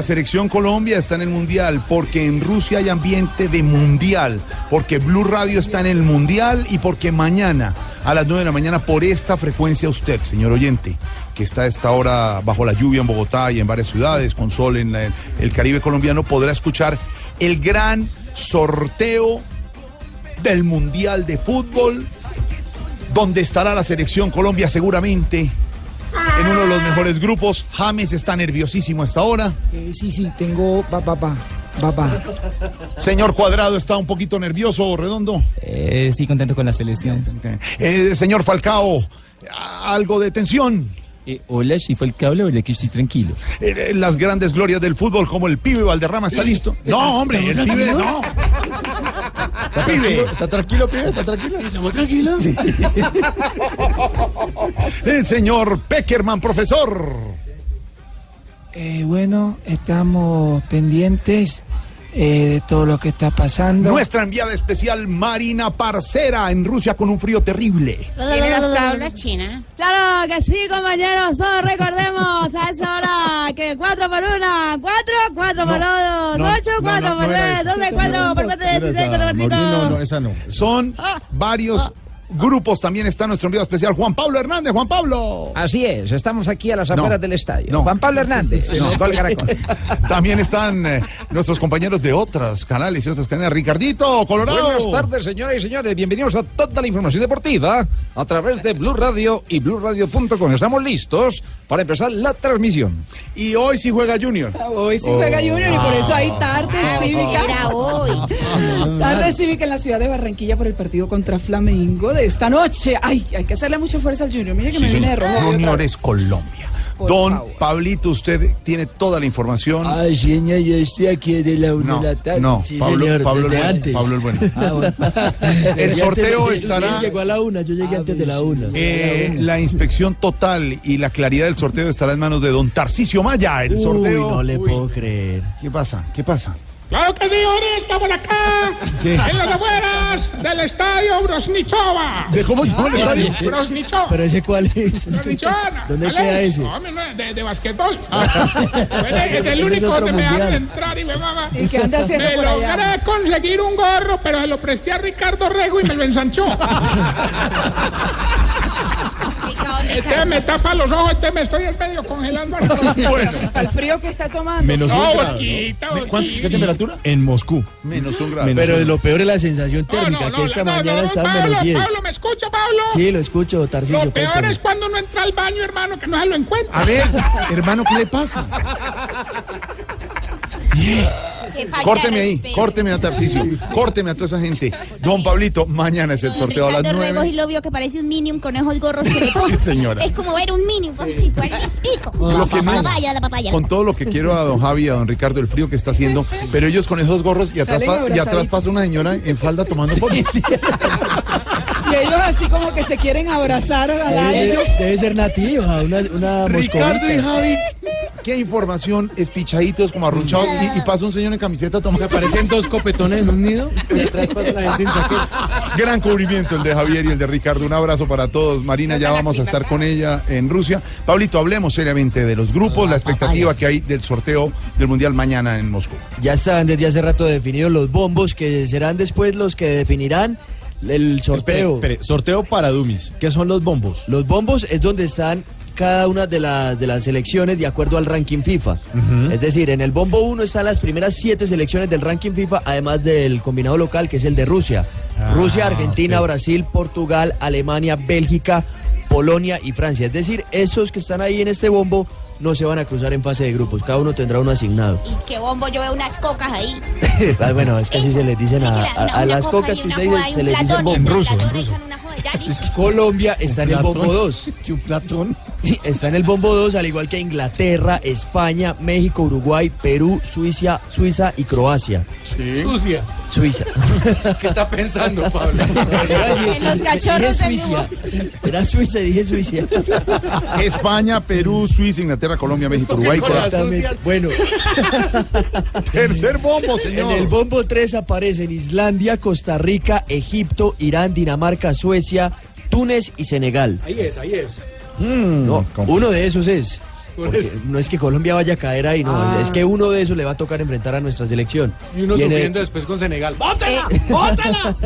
la selección Colombia está en el Mundial, porque en Rusia hay ambiente de Mundial, porque Blue Radio está en el Mundial y porque mañana a las 9 de la mañana por esta frecuencia usted, señor oyente, que está a esta hora bajo la lluvia en Bogotá y en varias ciudades, con sol en el Caribe colombiano, podrá escuchar el gran sorteo del Mundial de Fútbol, donde estará la selección Colombia seguramente en uno de los mejores grupos. James está nerviosísimo a esta hora. Eh, sí, sí, tengo. Va, va, va. Va, va. Señor Cuadrado está un poquito nervioso, redondo. Eh, sí, contento con la selección. Eh, señor Falcao, algo de tensión. Eh, hola, si fue el que habla, ¿verdad que estoy tranquilo? Eh, las grandes glorias del fútbol, como el pibe Valderrama, ¿está listo? No, hombre, el pibe no. Pibe. ¿Está tranquilo, pibe? ¿Está tranquilo? ¿Estamos tranquilos? El señor Peckerman, profesor. Eh, bueno, estamos pendientes eh, de todo lo que está pasando. Nuestra enviada especial Marina Parcera en Rusia con un frío terrible. ¿Tiene las tablas chinas? Claro que sí, compañeros. Todos recordemos a esa hora que 4 por 1, 4, 4 por 2, no, 8, no, 4 no, por no era 3, esa. 12, 4 por 4, 16, 4 por 5. No, no, esa no. Son varios grupos. También está nuestro enviado especial Juan Pablo Hernández. Juan Pablo. Así es, estamos aquí a las No, afueras del estadio. no. Juan Pablo Hernández, No. También están eh, nuestros compañeros de otros canales y otros canales. Ricardito, Colorado. Buenas tardes, señoras y señores. Bienvenidos a toda la información deportiva a través de Blue Radio y BlueRadio.com. Estamos listos para empezar la transmisión. Y hoy sí juega Junior. Hoy sí juega Junior y por eso hay tarde cívica. Era hoy. Tarde cívica en la ciudad de Barranquilla por el partido contra Flamengo de esta noche. Ay, hay que hacerle mucha fuerza al Junior. Mire que me viene de rojo. hoy otra Junior vez. es Colombia. Por Don favor. Pablito, usted tiene toda la información. Ay, señor, yo estoy aquí de la una no, de la tarde. no, Sí, Pablo, señor, Pablo el bueno. antes. Pablo el bueno. Ah, bueno. El sorteo estará- Él llegó a la una, yo llegué antes de la una. Eh, la inspección total y la claridad del sorteo estará en manos de don Tarcisio Maya. El Uy, sorteo. no le puedo creer. ¿Qué pasa? ¿Qué pasa? Claro que sí, ahora estamos acá, ¿Qué? en las afueras del estadio Brosnichova. ¿De cómo llama el estadio? Brosnichova. ¿Pero ese cuál es? Brosnichova. ¿Dónde ¿Cuál queda es? ese? No, de, de basquetbol. Bueno, es el único donde me dejaron mundial. entrar y me mamá. ¿Y qué anda haciendo Me por allá? logré conseguir un gorro, pero se lo presté a Ricardo Rego y me lo ensanchó. Este me tapa los ojos, este me estoy en medio congelando. Bueno, Al frío que está tomando. Menos No, un grado. boquita, ¿cuánto- boquita. ¿qué temperatura? En Moscú. Menos un grado. Pero lo peor es la sensación No, térmica, no, que no, esta no, mañana no, está en menos 10. Pablo, ¿me escucha, Pablo? Sí, lo escucho, Tarcisio. Lo peor cuéntame. es cuando uno entra al baño, hermano, que no se lo encuentra. A ver, hermano, ¿qué le pasa? Córteme ahí, córteme a Tarcisio, córteme a toda esa gente. Don Pablito, mañana es el sorteo a las Ricardo Regos y nueve. lo vio que parece un minion con esos gorros que le ponen. señora. Es como ver un igualitico. Lo que más- papaya, la papaya. Con todo lo que quiero a don Javi y a don Ricardo, el frío que está haciendo, pero ellos con esos gorros y atrás, y atrás pasa una señora en falda tomando fotos. Y ellos así como que se quieren abrazar al aire. Debe, debe ser nativa, una, una Ricardo y. Javi, qué información, espichaditos como arrunchados y, y pasa un señor en camiseta tomando Parecen dos copetones en un nido. Y atrás pasa la gente en chaqueta. Gran cubrimiento el de Javier y el de Ricardo. Un abrazo para todos. Marina, ya vamos a estar con ella en Rusia. Pablito, hablemos seriamente de los grupos, la expectativa que hay del sorteo del Mundial mañana en Moscú. Ya están desde hace rato definidos los bombos, que serán después los que definirán el sorteo. Espere, espere, sorteo para Dumis. ¿Qué son los bombos? Los bombos es donde están cada una de las, de las selecciones de acuerdo al ranking FIFA. Es decir, en el bombo 1 están las primeras siete selecciones del ranking FIFA, además del combinado local, que es el de Rusia. Rusia, Argentina, Brasil, Portugal, Alemania, Bélgica, Polonia y Francia. Es decir, esos que están ahí en este bombo no se van a cruzar en fase de grupos. Cada uno tendrá uno asignado. Y es que bombo, yo veo unas cocas ahí. Ah, bueno, es que así se les dicen a, a- a una las coca cocas que una usted joda dice, y se les dice platón, bombo. platón, echan una joda, ya listo. Colombia está en el bombo 2. ¿Qué un platón? Está en el bombo 2, al igual que Inglaterra, España, México, Uruguay, Perú, Suiza, Suiza y Croacia. Sucia. Suiza. ¿Qué está pensando, Pablo? En los cachorros dije Suiza. Era Suiza, dije Suiza. España, Perú, Suiza, Inglaterra, Colombia, México, Uruguay, Croacia. Bueno, Tercer bombo, en señor. el bombo 3 aparecen Islandia, Costa Rica, Egipto, Irán, Dinamarca, Suecia, Túnez y Senegal. Ahí es, ahí es. No, uno de esos es. Porque no es que Colombia vaya a caer ahí, no, Ah. es que uno de esos le va a tocar enfrentar a nuestra selección. Y uno en el- sufriendo después con Senegal. ¡Bótela! ¡Bótela!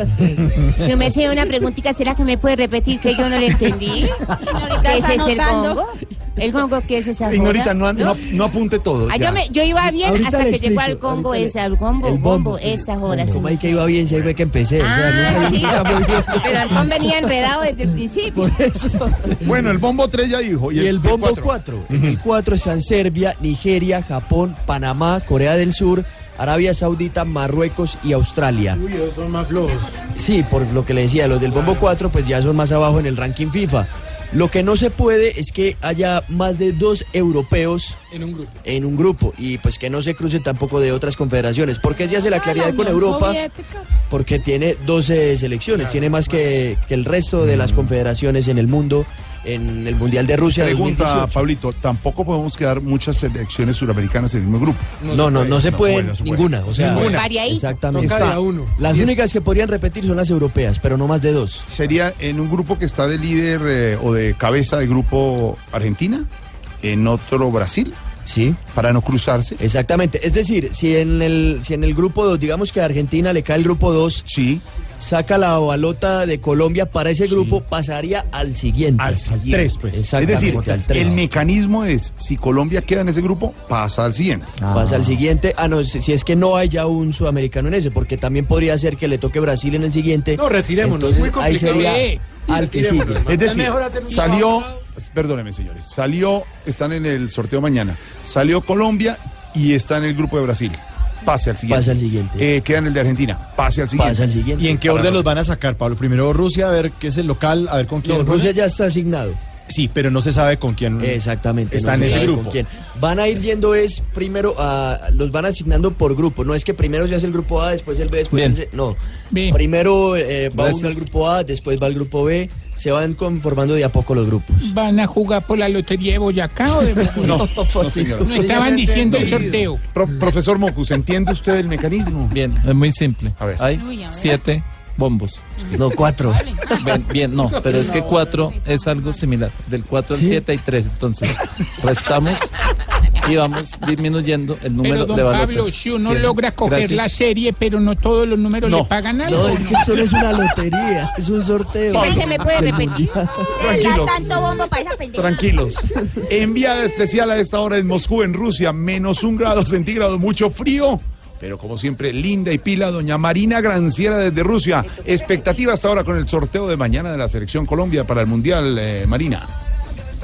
Si me sé una preguntita, ¿será que me puede repetir que yo no le entendí? ¿Qué es el congo? ¿El congo qué es esa Ignorita, joda? no, no, no apunte todo. Ah, ya. yo, me- yo iba bien Ahorita hasta que llegó al explico, Congo esa, al bombo, el bombo, esa joda. se ahí que iba bien, si ahí ve que empecé. o sea, Ah, sí. bien. Pero Antón venía enredado desde el principio. Por eso. Bueno, el bombo 3 ya dijo. Y el bombo cuatro? 4. En el 4 están Serbia, Nigeria, Japón, Panamá, Corea del Sur, Arabia Saudita, Marruecos y Australia. Uy, esos son más flojos. Sí, por lo que le decía, los del bombo 4 pues ya son más abajo en el ranking FIFA. Lo que no se puede es que haya más de dos europeos En un grupo. en un grupo y pues que no se cruce tampoco de otras confederaciones. ¿Por qué se hace la claridad con Europa? Porque tiene 12 selecciones, tiene más que, que el resto de las confederaciones en el mundo en el Mundial de Rusia Pregunta, 2018. Pablito, tampoco podemos quedar muchas selecciones suramericanas en el mismo grupo. No, no, no se No puede puede, no se puede. ninguna. O sea, Ninguna. Exactamente. No cae a uno. Las Sí, es- únicas que podrían repetir son las europeas, pero no más de dos. Sería en un grupo que está de líder eh, o de cabeza de grupo Argentina, en otro Brasil, Sí. para no cruzarse. Exactamente. Es decir, si en el, si en el grupo 2, digamos que a Argentina le cae el grupo 2, Sí, saca la balota de Colombia para ese grupo, pasaría al siguiente. al siguiente. Tres, pues. Es decir, al tres. el mecanismo es, si Colombia queda en ese grupo, pasa al siguiente. Pasa al siguiente. Ah, no, si, si es que no hay ya un sudamericano en ese, porque también podría ser que le toque Brasil en el siguiente. No, retirémonos, Entonces, muy complicado. Ahí sería al que sigue. Es decir, mejor hacer un salió, trabajo. perdónenme señores, salió, están en el sorteo mañana, salió Colombia y está en el grupo de Brasil. Pase al siguiente. Pase al siguiente. Eh, queda en el de Argentina. Pase al siguiente. Pasa al siguiente. ¿Y en qué orden los van a sacar, Pablo? Primero Rusia, a ver qué es el local, a ver con quién. No. Rusia ya está asignado. Sí, pero no se sabe con quién. Exactamente. Está no en se ese grupo. con quién. Van a ir yendo es primero a los van asignando por grupo. No es que primero se hace el grupo A, después el B, después Bien. el C. No. Bien. Primero eh, va Gracias. uno al grupo A, después va al grupo B. Se van conformando de a poco los grupos. ¿Van a jugar por la lotería de Boyacá o de Bogotá? No, pues no, señor. No estaban diciendo el sorteo. Pro- profesor Mocus, ¿entiende usted el mecanismo? Bien, es muy simple. A ver. Hay siete bombos. No, cuatro. Bien, bien, no, pero es que cuatro es algo similar. Del 4 al ¿Sí? 7 hay 3. Entonces, restamos y vamos disminuyendo el número Pero don de balotas. Pablo, si uno Sí. logra coger Gracias. la serie, pero no todos los números No. le pagan algo. No, es que esto no es una lotería, es un sorteo. Siempre se me puede repetir. Tranquilos. Da tanto bombo para esa. Tranquilos. Enviada especial a esta hora en Moscú, en Rusia, menos un grado centígrado, mucho frío. Pero como siempre, linda y pila, doña Marina Granciera desde Rusia. Expectativa hasta ahora con el sorteo de mañana de la Selección Colombia para el Mundial, eh, Marina.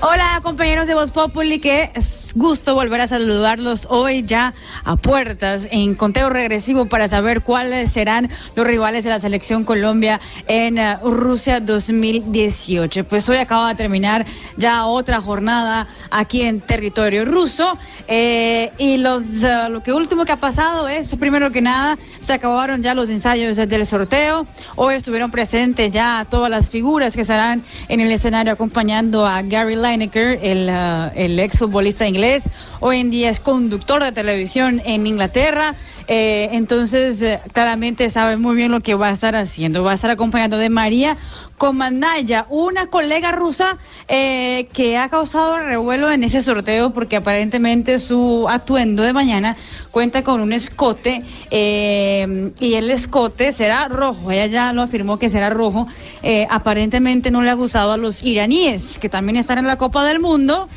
Hola compañeros de Voz Populi, que es gusto volver a saludarlos hoy ya a puertas en conteo regresivo para saber cuáles serán los rivales de la selección Colombia en eh, Rusia 2018. Pues hoy acaba de terminar ya otra jornada aquí en territorio ruso eh, y los eh, lo que último que ha pasado es primero que nada se acabaron ya los ensayos del sorteo. Hoy estuvieron presentes ya todas las figuras que estarán en el escenario acompañando a Gary Lineker, el, el ex futbolista inglés. Hoy en día es conductor de televisión en Inglaterra. Eh, entonces, eh, claramente sabe muy bien lo que va a estar haciendo. Va a estar acompañando de María Komandaya, una colega rusa eh, que ha causado revuelo en ese sorteo porque aparentemente su atuendo de mañana cuenta con un escote y el escote será rojo. Ella ya lo afirmó que será rojo. Aparentemente no le ha gustado a los iraníes que también están en la Copa del Mundo.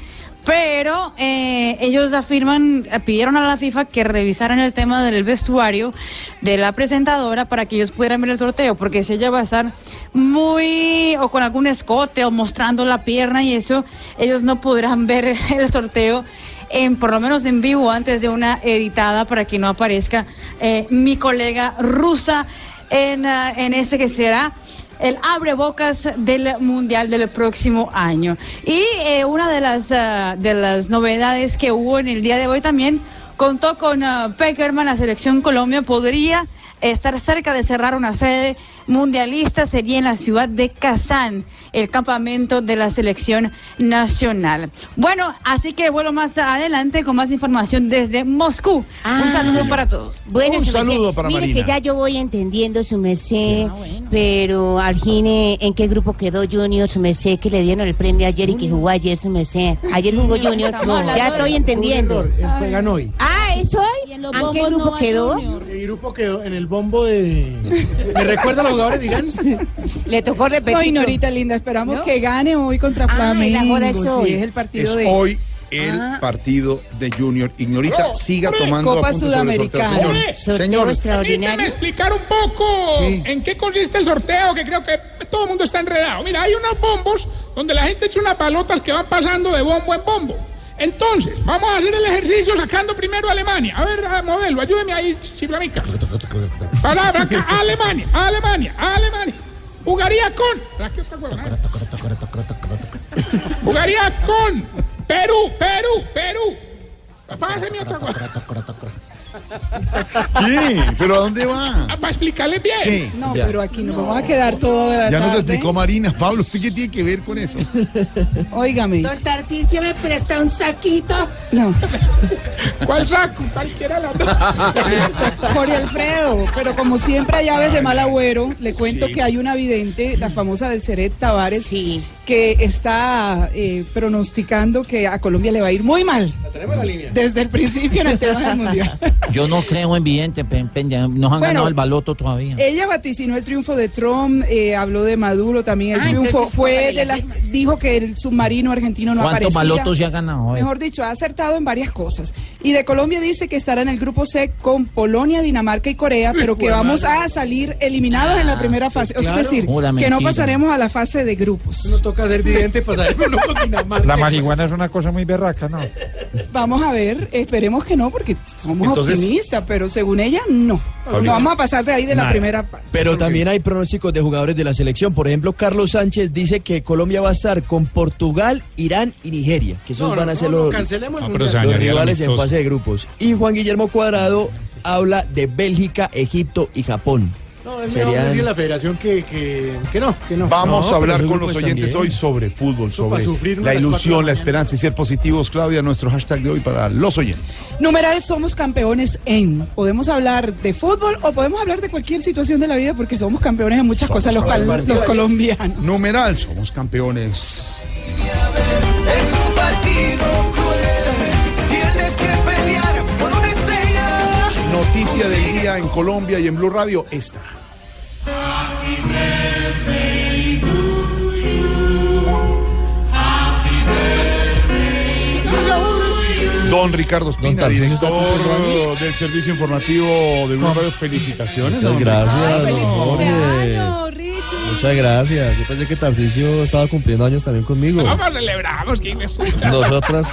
Pero eh, ellos afirman, eh, pidieron a la FIFA que revisaran el tema del vestuario de la presentadora para que ellos pudieran ver el sorteo, porque si ella va a estar muy o con algún escote o mostrando la pierna y eso, ellos no podrán ver el sorteo en por lo menos en vivo antes de una editada para que no aparezca eh, mi colega rusa en, ah, en ese que será el abre bocas del mundial del próximo año. Y eh, una de las, ah, de las novedades que hubo en el día de hoy también contó con ah, Peckerman, la selección Colombia podría estar cerca de cerrar una sede mundialista sería en la ciudad de Kazán, el campamento de la selección nacional. Bueno, así que vuelvo más adelante con más información desde Moscú. Un saludo para todos. Bueno, Un merced, saludo para mire Marina. que ya yo voy entendiendo su merced, pero al fin, eh, ¿en qué grupo quedó Junior, su merced, que le dieron el premio ayer y que jugó ayer, su merced? Ayer jugó Junior, ya estoy entendiendo. Juegan hoy. Ah, ¿eso hoy? En los ¿En qué grupo no quedó? El grupo quedó en el bombo de. ¿Me recuerda a los jugadores de Irán? Le tocó repetir. Ay, Norita linda, esperamos ¿No? que gane hoy contra Ah, Flamengo. es sí, hoy. es el Es partido de hoy el Ah. partido de Junior. Ignorita, siga tomando Copa Sudamericana. señor. Hombre, Sorteo Señor, extraordinario. explicar un poco Sí. en qué consiste el sorteo, que creo que todo el mundo está enredado. Mira, hay unos bombos donde la gente echa unas palotas que van pasando de bombo en bombo. Entonces, vamos a hacer el ejercicio sacando primero a Alemania. A ver, a modelo, ayúdeme ahí, chiflamica. Para, para acá, Alemania, Alemania, Alemania. Jugaría con. Jugaría con Perú, Perú, Perú. Páseme otra huevona. ¿Qué? ¿Pero a dónde va? Para explicarles bien. ¿Qué? No, pero aquí nos vamos a quedar toda la Ya nos tarde. explicó Marina. Pablo, ¿usted qué tiene que ver con eso? Óigame. Don Tarcisio me presta un saquito. No, ¿Cuál saco? Cualquiera de dos. Jorge Alfredo, pero como siempre hay aves de mal agüero, le cuento que hay una vidente, la famosa de Seret Tavares, Sí. Que está eh, pronosticando que a Colombia le va a ir muy mal. Tenemos la línea. Desde el principio en el tema del mundial. Yo no creo en vidente, ya nos han Bueno, ganado el baloto todavía. Ella vaticinó el triunfo de Trump, eh, habló de Maduro también. El Ah, triunfo fue de la las. Dijo que el submarino argentino no ¿Cuántos aparecía. balotos se ha ganado? Mejor dicho, ha acertado en varias cosas. Y de Colombia dice que estará en el grupo C con Polonia, Dinamarca y Corea, pero que vamos a salir eliminados en la primera fase. claro. Es decir, Pura que no pasaremos a la fase de grupos. No toca ser vidente para saber, pero no con Dinamarca. La marihuana es una cosa muy berraca, ¿no? Vamos a ver, esperemos que no, porque somos Entonces- optimistas, pero según ella, no. No vamos a pasar de ahí de la primera pa- Pero también hay pronósticos de jugadores de la selección. Por ejemplo, Carlos Sánchez dice que Colombia va a estar con Portugal, Irán y Nigeria, que esos No, van a ser no, los, los rivales en fase de grupos. Y Juan Guillermo Cuadrado habla de Bélgica, Egipto y Japón. No, es Serían- mejor decir en la federación que, que, que no, que no. Vamos No, a hablar pero con los oyentes también. hoy sobre fútbol, Eso para sobre la de las cuatro de ilusión, la la mañana. esperanza y ser positivos. Claudia, nuestro hashtag de hoy para los oyentes. Numeral somos campeones en. Podemos hablar de fútbol o podemos hablar de cualquier situación de la vida porque somos campeones en muchas cosas los, cal- los colombianos. Numeral, somos campeones. Es un partido cruel. Noticia del día en Colombia y en Blue Radio, esta. Don Ricardo Espina, director del servicio informativo de Blue Radio. Felicitaciones. Muchas gracias, Ay, feliz don Jorge. Muchas gracias. Yo pensé que Tarcisio estaba cumpliendo años también conmigo. Vamos, celebramos, que me gusta. Nosotras,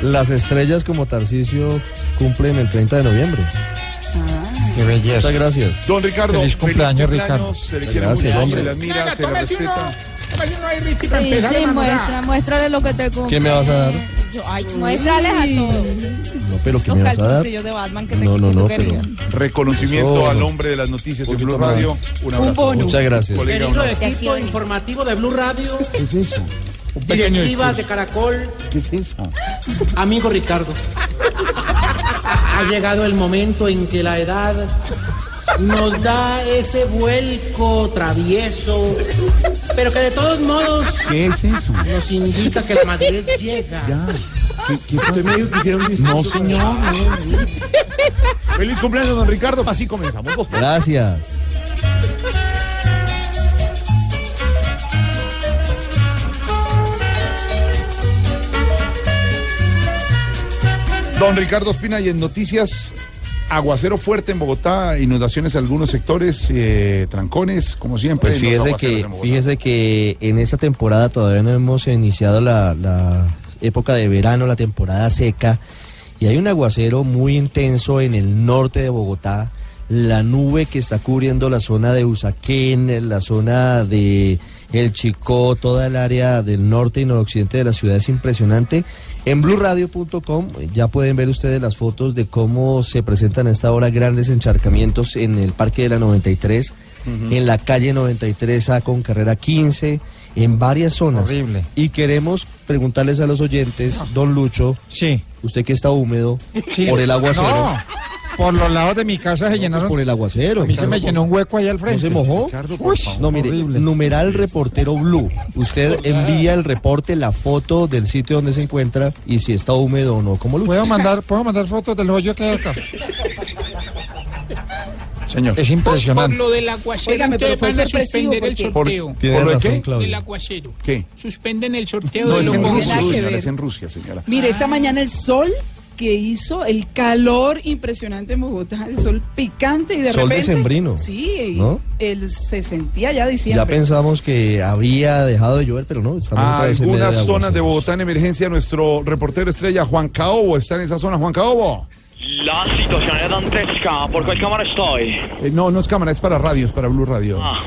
las estrellas como Tarcisio, cumplen el 30 de noviembre. Qué belleza. Muchas gracias. Don Ricardo, Feliz cumpleaños, Ricardo. Se le quiere Gracias, mucho, hombre. se le admira, Venga, se le respeta. uno Sí, sí, muestra, muéstrale lo que te compré. ¿Qué me vas a dar? Yo, ay, muéstrales a todos. No, pero ¿qué Los me vas a dar? calzoncillos de Batman que, te, No, no, no, pero Reconocimiento Eso, al hombre de las noticias en Blue más. Radio. Un abrazo. bono. muchas gracias. Colega, abrazo. equipo informativo de Blue Radio, ¿Qué es eso? pequeño directivas de Caracol, ¿Qué es eso? amigo Ricardo. Ha llegado el momento en que la edad nos da ese vuelco travieso, pero que de todos modos ¿Qué es eso? nos indica que la madurez llega. Ya. ¿Qué, qué Usted me dijo que hiciera un discurso. No, señor. Feliz cumpleaños, don Ricardo. Así comenzamos. Vos, Gracias. Don Ricardo Espina, y en noticias, aguacero fuerte en Bogotá, inundaciones en algunos sectores, eh, trancones, como siempre. Pues fíjese que, fíjese que en esta temporada todavía no hemos iniciado la, la época de verano, la temporada seca, y hay un aguacero muy intenso en el norte de Bogotá. La nube que está cubriendo la zona de Usaquén, la zona de el Chicó, toda el área del norte y noroccidente de la ciudad es impresionante. En blueradio.com ya pueden ver ustedes las fotos de cómo se presentan a esta hora grandes encharcamientos en el Parque de la 93, en la calle 93A con carrera 15, en varias zonas. Horrible. Y queremos preguntarles a los oyentes, don Lucho, Sí. usted que está húmedo Sí. por el aguacero. No, por los lados de mi casa se llenaron. Por el aguacero. A mí se me llenó un hueco ahí al ¿No frente. se mojó? Uy, No, mire, horrible. numeral reportero blue. Usted envía el reporte, la foto del sitio donde se encuentra y si está húmedo o no. ¿Cómo lo ¿Puedo mandar, ¿Puedo mandar fotos del hoyo que hay acá? Señor. Es Por impresionante. lo del aguacero, entonces fue van a suspender el Por- sorteo. Tiene ¿Por lo qué? Del aguacero. ¿Qué? Suspenden el sorteo No, de es los en Rusia, señora, ver. es en Rusia, señora. Mire, esta mañana el sol que hizo, el calor impresionante en Bogotá, el sol picante y de Sol repente... decembrino, Sí, ¿no? él se sentía ya diciembre. Ya pensamos que había dejado de llover, pero no, estamos medio Algunas de zonas de. Bogotá en emergencia. Nuestro reportero estrella Juan Caobo está en esa zona. Juan Caobo. La situazione è dantesca, por quel cámara estoy. Eh, no, no es cámara, es para radio, es para Blue Radio. Ah,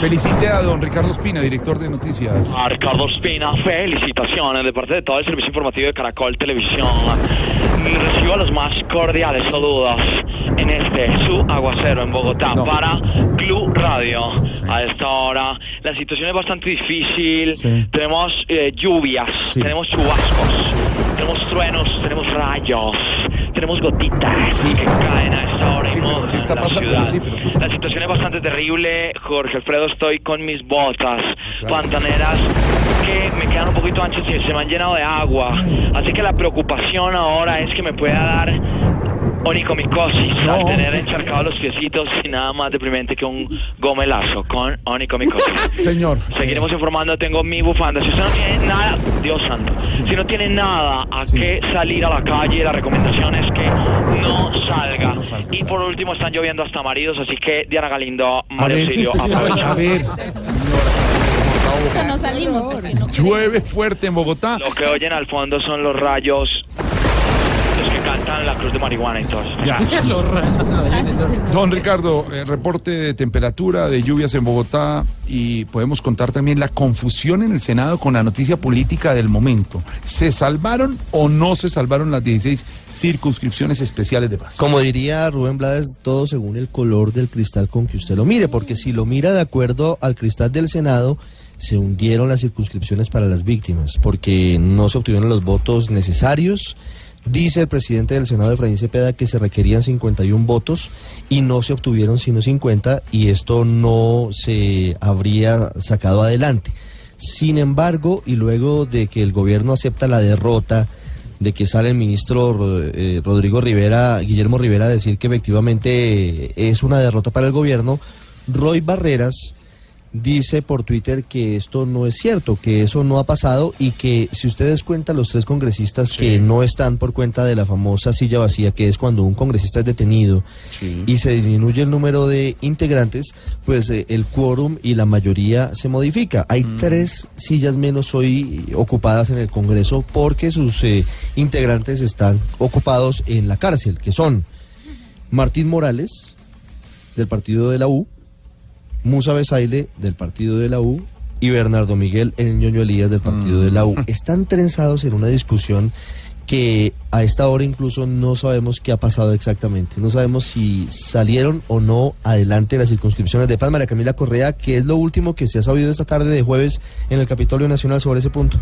Felicite a don Ricardo Espina, director de noticias. a Ricardo Spina, felicitaciones de parte de todo el servicio informativo de Caracol Televisión. Recibo los más cordiales saludos en este su aguacero en Bogotá No. para Blue Radio. A esta hora la situación es bastante difícil. Sí. Tenemos eh, lluvias, Sí. tenemos chubascos, tenemos truenos, tenemos rayos, tenemos gotitas Sí. que caen a esta hora Sí, pero ¿qué está la pasando? Sí, pero- La situación es bastante terrible, Jorge Alfredo. Estoy con mis botas Claro. pantaneras que me quedan un poquito anchas y se me han llenado de agua. Así que la preocupación ahora es que me pueda dar onicomicosis No. al tener encharcados los piecitos y nada más deprimente que un gomelazo con onicomicosis. Señor. Seguiremos informando, tengo mi bufanda. Si usted no tiene nada, Dios santo, si no tiene nada a Sí. qué salir a la calle, la recomendación es que no salga. No salga. Y por último, están lloviendo hasta maridos, así que Diana Galindo, A Mario ver, a aprovecha. ver, señora. No salimos no Llueve fuerte en Bogotá. Lo que oyen al fondo son los rayos, la cruz de marihuana y todo. Ya. Don Ricardo, eh, reporte de temperatura, de lluvias en Bogotá y podemos contar también la confusión en el Senado con la noticia política del momento. ¿Se salvaron o no se salvaron las 16 circunscripciones especiales de paz? Como diría Rubén Blades, todo según el color del cristal con que usted lo mire, porque si lo mira de acuerdo al cristal del Senado, se hundieron las circunscripciones para las víctimas, porque no se obtuvieron los votos necesarios. Dice el presidente del Senado, Efraín Cepeda, que se requerían 51 votos y no se obtuvieron sino 50 y esto no se habría sacado adelante. Sin embargo, y luego de que el gobierno acepta la derrota, de que sale el ministro eh, Rodrigo Rivera, Guillermo Rivera, a decir que efectivamente es una derrota para el gobierno, Roy Barreras dice por Twitter que esto no es cierto, que eso no ha pasado y que si ustedes cuentan los tres congresistas que no están por cuenta de la famosa silla vacía, que es cuando un congresista es detenido y se disminuye el número de integrantes, pues eh, el quórum y la mayoría se modifica. Hay tres sillas menos hoy ocupadas en el Congreso porque sus eh, integrantes están ocupados en la cárcel, que son Martín Morales, del partido de la U, Musa Besaile, del partido de la U, y Bernardo Miguel, el ñoño Elías, del partido de la U. Están trenzados en una discusión que a esta hora incluso no sabemos qué ha pasado exactamente. No sabemos si salieron o no adelante las circunscripciones de paz. María Camila Correa, ¿qué es lo último que se ha sabido esta tarde de jueves en el Capitolio Nacional sobre ese punto?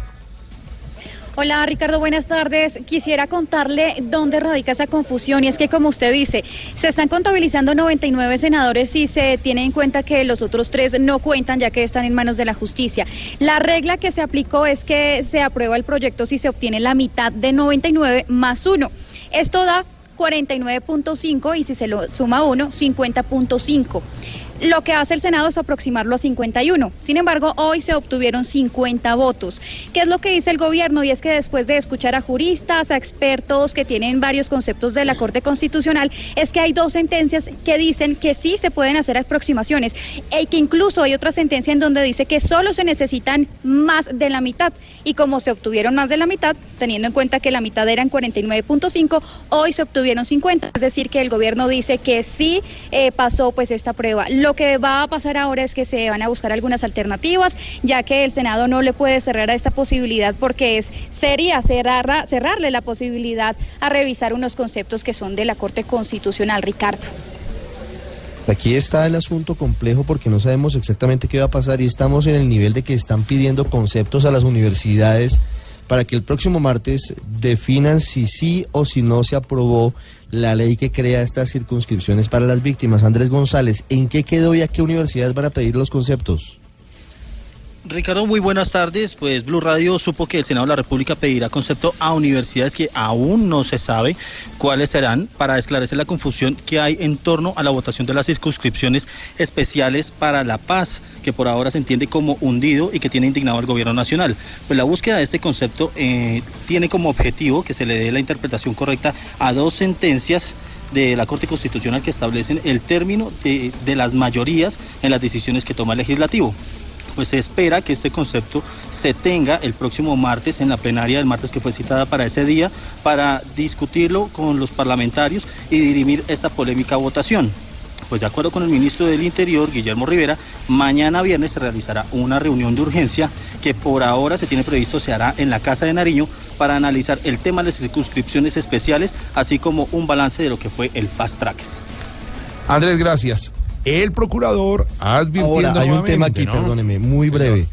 Hola Ricardo, buenas tardes. Quisiera contarle dónde radica esa confusión y es que como usted dice, se están contabilizando 99 senadores y se tiene en cuenta que los otros tres no cuentan ya que están en manos de la justicia. La regla que se aplicó es que se aprueba el proyecto si se obtiene la mitad de 99 más uno. Esto da 49.5 y si se lo suma uno, 50.5. Lo que hace el Senado es aproximarlo a 51. Sin embargo, hoy se obtuvieron 50 votos. ¿Qué es lo que dice el gobierno? Y es que después de escuchar a juristas, a expertos que tienen varios conceptos de la Corte Constitucional, es que hay dos sentencias que dicen que sí se pueden hacer aproximaciones y que incluso hay otra sentencia en donde dice que solo se necesitan más de la mitad. Y como se obtuvieron más de la mitad, teniendo en cuenta que la mitad eran 49.5, hoy se obtuvieron 50, es decir, que el gobierno dice que sí eh, pasó pues esta prueba. Lo que va a pasar ahora es que se van a buscar algunas alternativas, ya que el Senado no le puede cerrar a esta posibilidad porque es sería cerrarle la posibilidad a revisar unos conceptos que son de la Corte Constitucional, Ricardo. Aquí está el asunto complejo porque no sabemos exactamente qué va a pasar y estamos en el nivel de que están pidiendo conceptos a las universidades para que el próximo martes definan si sí o si no se aprobó la ley que crea estas circunscripciones para las víctimas. Andrés González, ¿en qué quedó y a qué universidades van a pedir los conceptos? Ricardo, muy buenas tardes. Pues Blue Radio supo que el Senado de la República pedirá concepto a universidades que aún no se sabe cuáles serán para esclarecer la confusión que hay en torno a la votación de las circunscripciones especiales para la paz, que por ahora se entiende como hundido y que tiene indignado al gobierno nacional. Pues la búsqueda de este concepto eh, tiene como objetivo que se le dé la interpretación correcta a dos sentencias de la Corte Constitucional que establecen el término de, de las mayorías en las decisiones que toma el legislativo pues se espera que este concepto se tenga el próximo martes en la plenaria del martes que fue citada para ese día para discutirlo con los parlamentarios y dirimir esta polémica votación. Pues de acuerdo con el ministro del Interior, Guillermo Rivera, mañana viernes se realizará una reunión de urgencia que por ahora se tiene previsto se hará en la Casa de Nariño para analizar el tema de las circunscripciones especiales, así como un balance de lo que fue el fast track. Andrés, gracias. El procurador advirtiendo Ahora, hay un tema aquí, perdóneme, muy breve,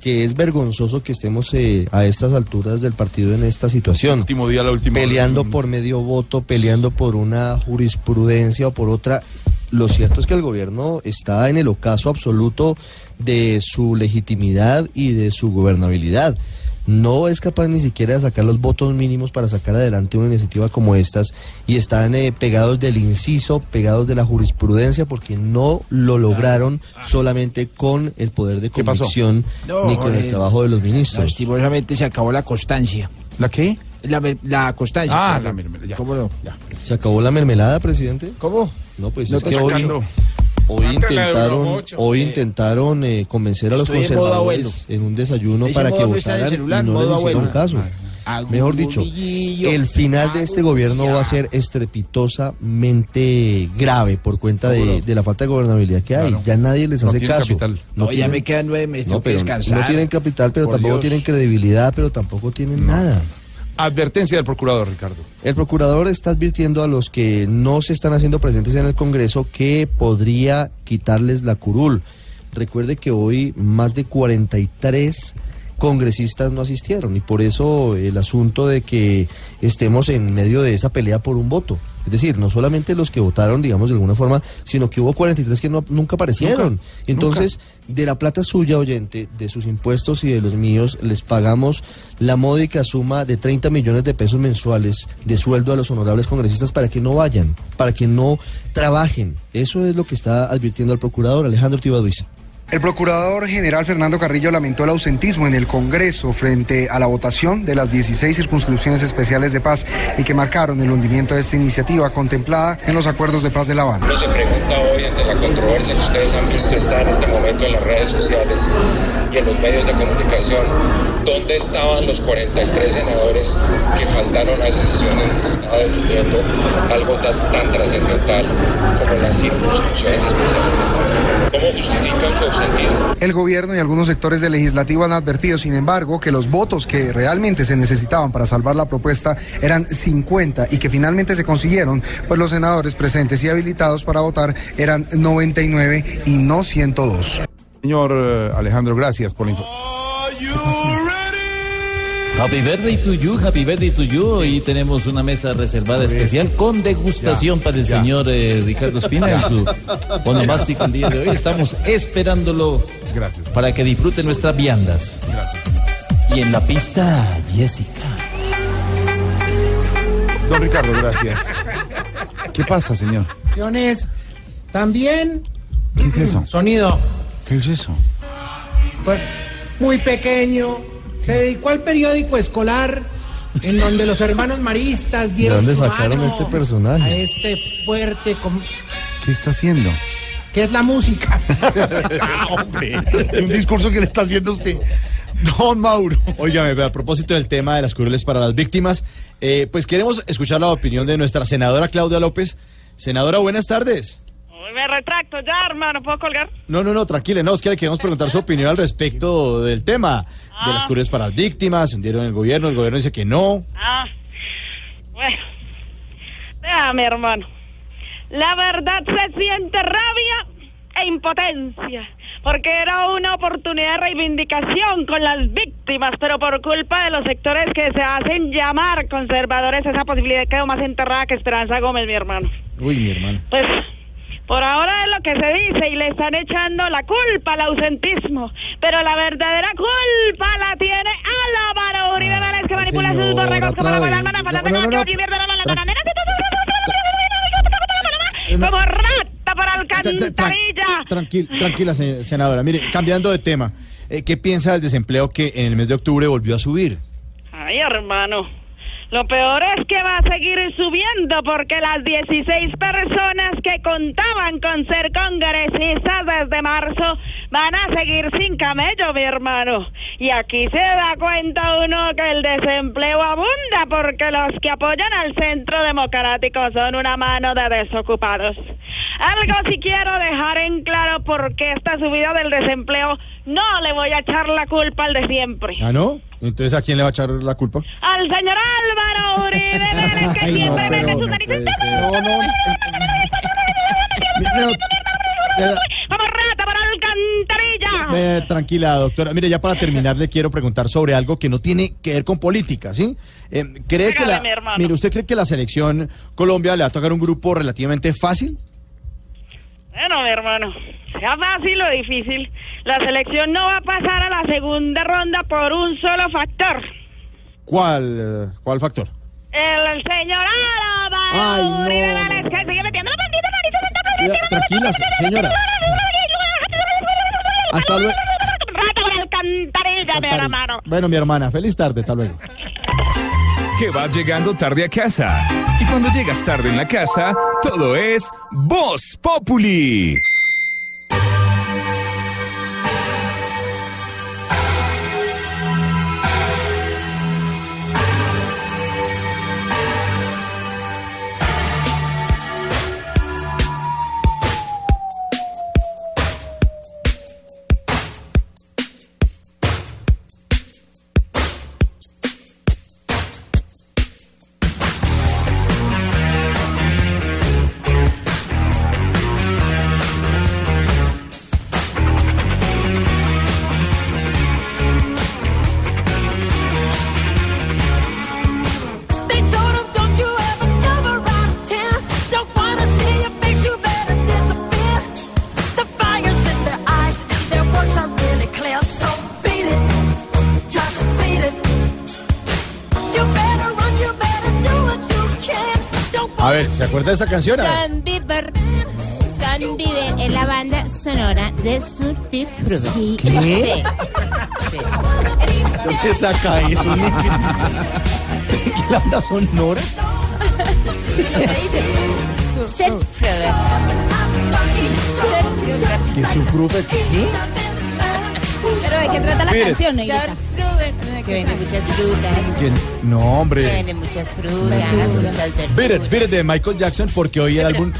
que es vergonzoso que estemos eh, a estas alturas del partido en esta situación. Último día, la última Peleando por medio voto, peleando por una jurisprudencia o por otra. Lo cierto es que el gobierno está en el ocaso absoluto de su legitimidad y de su gobernabilidad. No es capaz ni siquiera de sacar los votos mínimos para sacar adelante una iniciativa como estas y están eh, pegados del inciso, pegados de la jurisprudencia porque no lo lograron solamente con el poder de convicción No, ni con el Jorge, trabajo de los ministros. Lastimosamente se acabó la constancia. ¿La qué? La, mer- la constancia. Ah, claro. la mermelada, ya. ¿Cómo no? ¿Se acabó la mermelada, presidente? ¿Cómo? No, pues No es que hoy, sacando. Hoy intentaron, hoy intentaron eh, convencer a los Estoy conservadores en un desayuno para que votaran celular, y no les hicieron abuelo. caso. Mejor dicho, el final de este gobierno va a ser estrepitosamente grave por cuenta de, de la falta de gobernabilidad que hay. Claro. Ya nadie les No hace caso. capital. No, ya tienen- me quedan nueve meses, no, pero no tienen capital, pero Por tampoco Dios. tienen credibilidad, pero tampoco tienen nada. Advertencia del procurador, Ricardo. El procurador está advirtiendo a los que no se están haciendo presentes en el Congreso que podría quitarles la curul. Recuerde que hoy más de 43 congresistas no asistieron y por eso el asunto de que estemos en medio de esa pelea por un voto. Es decir, no solamente los que votaron, digamos, de alguna forma, sino que hubo 43 que no, nunca aparecieron. Nunca, Entonces, de la plata suya, oyente, de sus impuestos y de los míos, les pagamos la módica suma de 30 millones de pesos mensuales de sueldo a los honorables congresistas para que no vayan, para que no trabajen. Eso es lo que está advirtiendo el procurador Alejandro Tibaduiza. El procurador general Fernando Carrillo lamentó el ausentismo en el Congreso frente a la votación de las 16 circunscripciones especiales de paz y que marcaron el hundimiento de esta iniciativa contemplada en los acuerdos de paz de La Habana. Uno se pregunta hoy ante la controversia que ustedes han visto está en este momento en las redes sociales y en los medios de comunicación, ¿dónde estaban los 43 senadores que faltaron a esa sesión en se estaba algo tan, tan trascendental como las circunscripciones especiales de paz? ¿Cómo justifican su El gobierno y algunos sectores del legislativo han advertido, sin embargo, que los votos que realmente se necesitaban para salvar la propuesta eran 50 y que finalmente se consiguieron, pues los senadores presentes y habilitados para votar eran 99 y no 102. Señor eh, Alejandro, gracias por la información. Happy birthday to you, happy birthday to you. Hoy tenemos una mesa reservada especial con degustación Ya, para el ya. señor eh, Ricardo Espina en su onomástico el día de hoy. Estamos esperándolo Gracias. para que disfrute nuestras viandas. Y en la pista, Jessica. Don Ricardo, gracias. ¿Qué pasa, señor? Opciones. También. ¿Qué es eso? Sonido. ¿Qué es eso? Pues, muy pequeño. Se dedicó al periódico escolar en donde los hermanos maristas ¿De dieron dónde su sacaron mano este personaje? a este fuerte com- ¿Qué está haciendo? que es la música. Ah, hombre, un discurso que le está haciendo usted. Don Mauro. Óigame, a propósito del tema de las curules para las víctimas, eh, pues queremos escuchar la opinión de nuestra senadora Claudia López. Senadora, buenas tardes. Uy, me retracto ya, hermano. ¿Puedo colgar? No, no, no, tranquile, no, es que le queremos preguntar su opinión al respecto del tema de las curules para las víctimas. Hundieron el gobierno, el gobierno dice que no. Ah, bueno. Déjame, hermano. La verdad se siente rabia e impotencia, porque era una oportunidad de reivindicación con las víctimas, pero por culpa de los sectores que se hacen llamar conservadores, esa posibilidad quedó más enterrada que Esperanza Gómez, mi hermano. Uy, mi hermano. Pues por ahora es lo que se dice y le están echando la culpa al ausentismo, pero la verdadera culpa la tiene Álvaro Uribe Vélez que manipula sus borregos como la banana, no, que la banana, como rata por alcantarilla. Tranquila, tranquila, se- senadora. Mire, cambiando de tema, eh, ¿qué piensa del desempleo que en el mes de octubre volvió a subir? Ay, hermano. Lo peor es que va a seguir subiendo porque las 16 personas que contaban con ser congresistas desde marzo van a seguir sin camello, mi hermano. Y aquí se da cuenta uno que el desempleo abunda porque los que apoyan al centro democrático son una mano de desocupados. Algo sí quiero dejar en claro porque esta subida del desempleo no le voy a echar la culpa al de siempre. ¿Ah, no? Entonces, ¿a quién le va a echar la culpa? Al señor Álvaro Uribe Vélez, que Ay, no, siempre mete sus no narices ser. No, no. como rata por alcantarilla. Eh, tranquila, doctora. Mire, ya para terminar, le quiero preguntar sobre algo que no tiene que ver con política, ¿sí? Eh, ¿Cree que la, mire, ¿usted cree que la selección Colombia le va a tocar un grupo relativamente fácil? Bueno, mi hermano, sea fácil o difícil, la selección no va a pasar a la segunda ronda por un solo factor. ¿Cuál, eh, cuál factor? El señor Álvaro Ay, no, Uribe no, Vélez, que sigue metiendo la bandita Tranquila, se- señora. Hasta luego. Rata por alcantarilla, mi hermano. Bueno, mi hermana, feliz tarde, hasta luego. Que vas llegando tarde a casa. Y cuando llegas tarde en la casa, todo es Voz Populi. A ver, ¿se acuerda de esta canción? San Bieber. San Bieber es la banda sonora de Surti Frutti. ¿Qué? Sí. Sí. ¿Dónde saca eso? ¿Qué banda sonora? Que su fruta, ¿qué? Pero de qué trata la Mire. canción, Negrita. Que vende muchas frutas. ¿Quién? No, Que hombre. vende muchas frutas, muchas Beat It, verduras. Beat It de Michael Jackson porque hoy el álbum,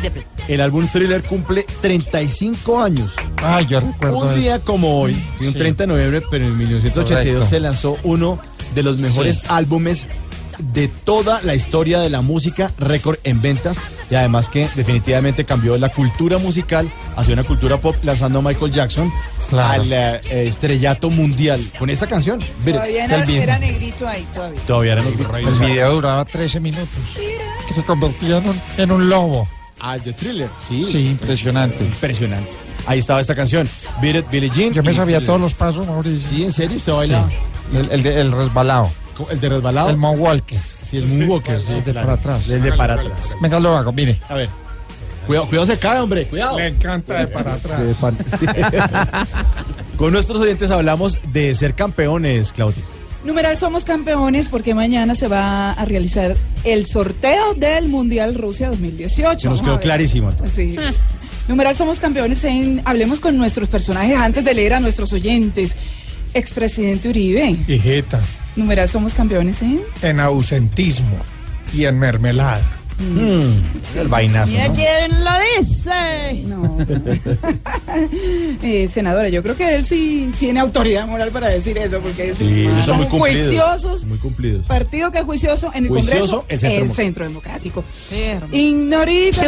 el álbum Thriller cumple 35 años. Ay, yo recuerdo Un eso. día como hoy, sí, un 30 de noviembre, pero en 1982 Correcto. se lanzó uno de los mejores Sí. álbumes de toda la historia de la música, récord en ventas y además que definitivamente cambió la cultura musical hacia una cultura pop lanzando a Michael Jackson Claro. al eh, estrellato mundial con esta canción. Todavía era, era negrito ahí, todavía. Todavía era negrito. El video duraba 13 minutos. Que se convertía en un, en un lobo. Ah, de thriller, sí. Sí, impresionante. Impresionante. Ahí estaba esta canción. Beat It, Billie Jean. Yo me sabía Thriller. todos los pasos, Mauricio. Sí, ¿en serio? ¿Usted baila? Sí. El, el, de- el resbalado. ¿El de resbalado? El moonwalker. Sí, el moonwalker, sí. El de para atrás. El de para atrás. Venga, lo hago, mire. A ver. Cuidado, cuidado se cae, hombre, cuidado. Le encanta de para atrás. Con nuestros oyentes hablamos de ser campeones, Claudia. Numeral Somos Campeones porque mañana se va a realizar el sorteo del Mundial Rusia 2018. Que nos quedó clarísimo. Sí. Numeral Somos Campeones en Hablemos con nuestros personajes antes de leer a nuestros oyentes. Expresidente Uribe. Hijita, Numeral somos campeones en. en ausentismo y en mermelada. Es el vainazo, Mira ¿no? quién lo dice. No. Eh, senadora, yo creo que él sí tiene autoridad moral para decir eso, porque Sí, son son muy cumplidos. juiciosos. Muy cumplidos. Partido que es juicioso en el Juicioso, Congreso, el Centro Democrático. Centro Democrático. Ignorita,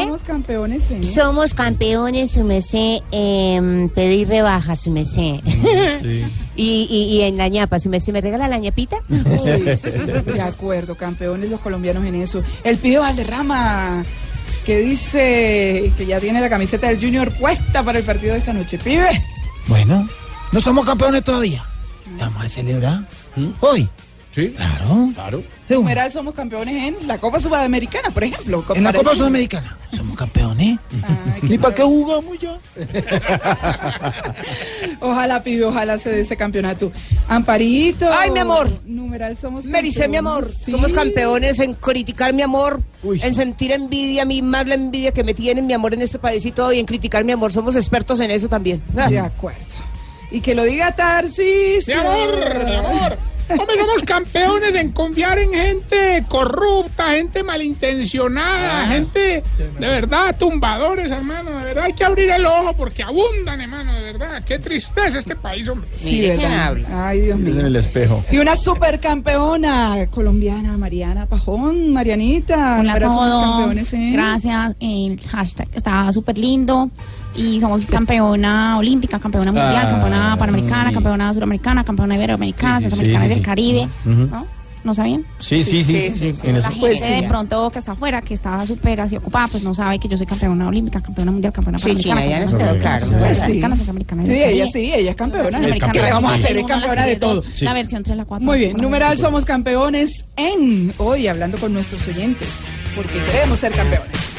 somos campeones en. Somos campeones, su merced, en pedir rebajas, su merced. y, y, y en la ñapa, su merced, ¿me regala la ñapita? De acuerdo, campeones los colombianos en eso. El pibe Valderrama, que dice que ya tiene la camiseta del Junior puesta para el partido de esta noche. Pibe. Bueno, no somos campeones todavía. Vamos a celebrar hoy. Sí. Claro. Claro. Numeral somos campeones en la Copa Sudamericana, por ejemplo. En la Copa Sudamericana. Somos campeones. ¿Y para qué jugamos ya? Ojalá, pibe, ojalá se dé ese campeonato. Amparito. Ay, mi amor. Numeral somos Me dice mi amor, campeones. Sí. somos campeones en criticar mi amor, en sentir envidia, a mí más la envidia que me tienen mi amor en este país y todo, y en criticar mi amor, somos expertos en eso también. Ah. De acuerdo. Y que lo diga Tarsis. Mi amor, mi amor. Hombre, somos campeones en confiar en gente corrupta, gente malintencionada, gente de verdad, tumbadores, hermano. De verdad hay que abrir el ojo porque abundan, hermano, de verdad. Qué tristeza este país, hombre. Sí, ¿verdad? Ay, Dios Es en mío. el espejo. Y una supercampeona colombiana, Mariana Pajón. Marianita, Hola a todos. campeones en. Gracias. El hashtag está súper lindo. Y somos campeona olímpica, campeona mundial, Ah, campeona panamericana, sí. campeona suramericana, campeona iberoamericana, Sí, sí, centroamericana sí, y sí, del Caribe. sí. ¿no? ¿No sabían? Sí, sí, sí. sí, sí, en La eso. gente Pues sí. de pronto que está afuera, que está súper así ocupada, pues no sabe que yo soy campeona olímpica, campeona mundial, campeona Sí, sí, panamericana. ya nos campeona quedó claro. Pues sí. Sí, ella sí, ella es campeona. ¿Qué le vamos a sí, hacer? Es campeona de todo. La versión 3, la 4. Muy bien, numeral somos campeones en hoy hablando con nuestros oyentes, porque queremos ser campeones.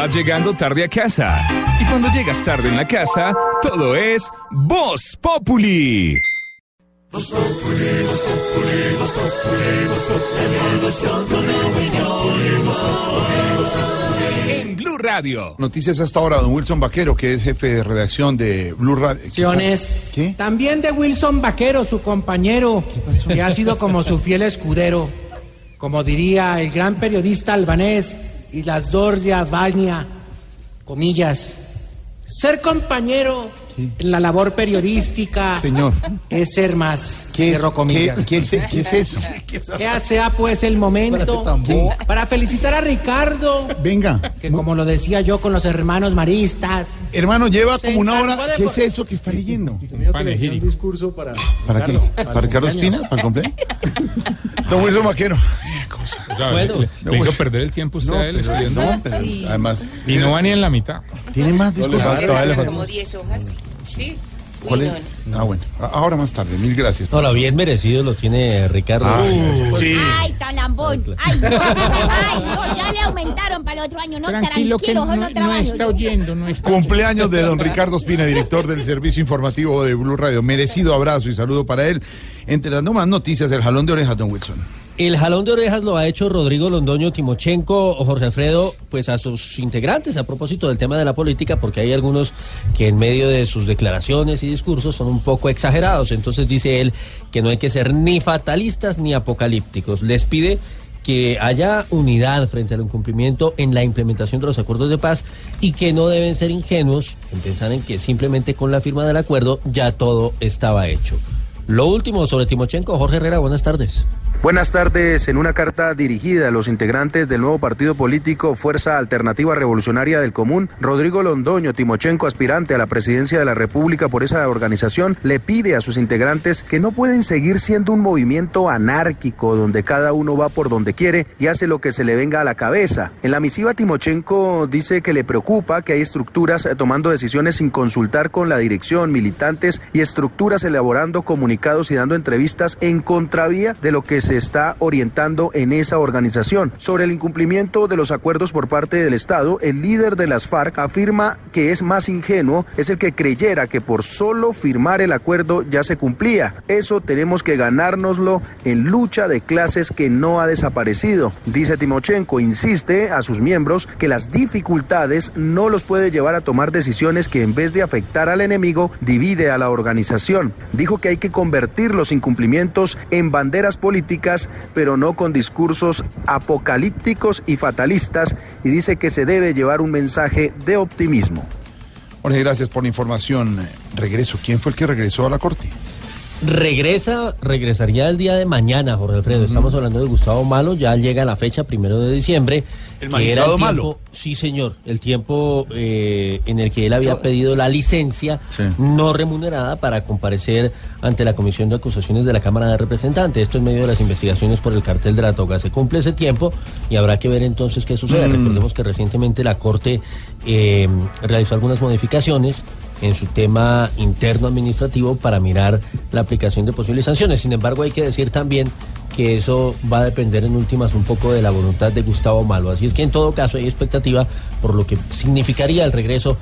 Vas llegando tarde a casa. Y cuando llegas tarde en la casa, todo es Voz Populi. En Blue Radio. Noticias hasta ahora, don Wilson Vaquero, que es jefe de redacción de Blue Radio. También de Wilson Vaquero, su compañero, que ha sido como su fiel escudero. Como diría el gran periodista albanés Islasdor de Albania, comillas. Ser compañero la labor periodística Señor. es ser más. ¿Qué es, qué- qué es- qué es eso? Que sea pues el momento para felicitar a Ricardo, Venga. que como lo decía yo con los hermanos maristas, Hermano, lleva Se como una hora. de- ¿Qué es eso que está leyendo? un discurso para. ¿Para qué? ¿Para Ricardo Espina? ¿Para el cumpleaños? Don Wilson Vaquero. Bueno. le, le hizo perder el tiempo usted a él escribiendo. No, pero además. Y no va ni en la mitad. Tiene más No le disculpas. todavía le. Como 10 hojas. Sí. ¿Cuál es? Ah, bueno. A- Ahora más tarde. Mil gracias. Ahora, bien merecido lo tiene Ricardo. Ah, sí. Ay, talambón. Ay, no, ay, no, ya le aumentaron para el otro año. No, Tranquilo que tranquilo, no, no, no trabajo. está oyendo, no está Cumpleaños de don Ricardo Espina, director del servicio informativo de Blue Radio. Merecido abrazo y saludo para él. Entre más noticias, el jalón de orejas, don Wilson. El jalón de orejas lo ha hecho Rodrigo Londoño Timochenko o Jorge Alfredo, pues a sus integrantes a propósito del tema de la política, porque hay algunos que en medio de sus declaraciones y discursos son un poco exagerados. Entonces dice él que no hay que ser ni fatalistas ni apocalípticos. Les pide que haya unidad frente al incumplimiento en la implementación de los acuerdos de paz y que no deben ser ingenuos en pensar en que simplemente con la firma del acuerdo ya todo estaba hecho. Lo último sobre Timochenko, Jorge Herrera, buenas tardes. Buenas tardes. En una carta dirigida a los integrantes del nuevo partido político Fuerza Alternativa Revolucionaria del Común, Rodrigo Londoño Timochenko, aspirante a la presidencia de la República por esa organización, le pide a sus integrantes que no pueden seguir siendo un movimiento anárquico donde cada uno va por donde quiere y hace lo que se le venga a la cabeza. En la misiva Timochenko dice que le preocupa que hay estructuras tomando decisiones sin consultar con la dirección, militantes y estructuras elaborando comunicados y dando entrevistas en contravía de lo que se se está orientando en esa organización. Sobre el incumplimiento de los acuerdos por parte del Estado, el líder de las FARC afirma que es más ingenuo, es el que creyera que por solo firmar el acuerdo ya se cumplía. Eso tenemos que ganárnoslo en lucha de clases que no ha desaparecido. Dice Timochenko, insiste a sus miembros que las dificultades no los puede llevar a tomar decisiones que en vez de afectar al enemigo, divide a la organización. Dijo que hay que convertir los incumplimientos en banderas políticas, pero no con discursos apocalípticos y fatalistas, y dice que se debe llevar un mensaje de optimismo. Jorge, gracias por la información. Regreso. ¿Quién fue el que regresó a la corte? Regresa, regresaría el día de mañana, Jorge Alfredo. Estamos hablando de Gustavo Malo, ya llega la fecha, primero de diciembre. ¿El que magistrado tiempo- Malo? Sí, señor. El tiempo eh, en el que él había pedido la licencia no remunerada para comparecer ante la Comisión de Acusaciones de la Cámara de Representantes. Esto en medio de las investigaciones por el cartel de la toga. Se cumple ese tiempo y habrá que ver entonces qué sucede. Mm. Recordemos que recientemente la Corte eh, realizó algunas modificaciones en su tema interno administrativo para mirar la aplicación de posibles sanciones. Sin embargo, hay que decir también que eso va a depender en últimas un poco de la voluntad de Gustavo Malo. Así es que en todo caso hay expectativa por lo que significaría el regreso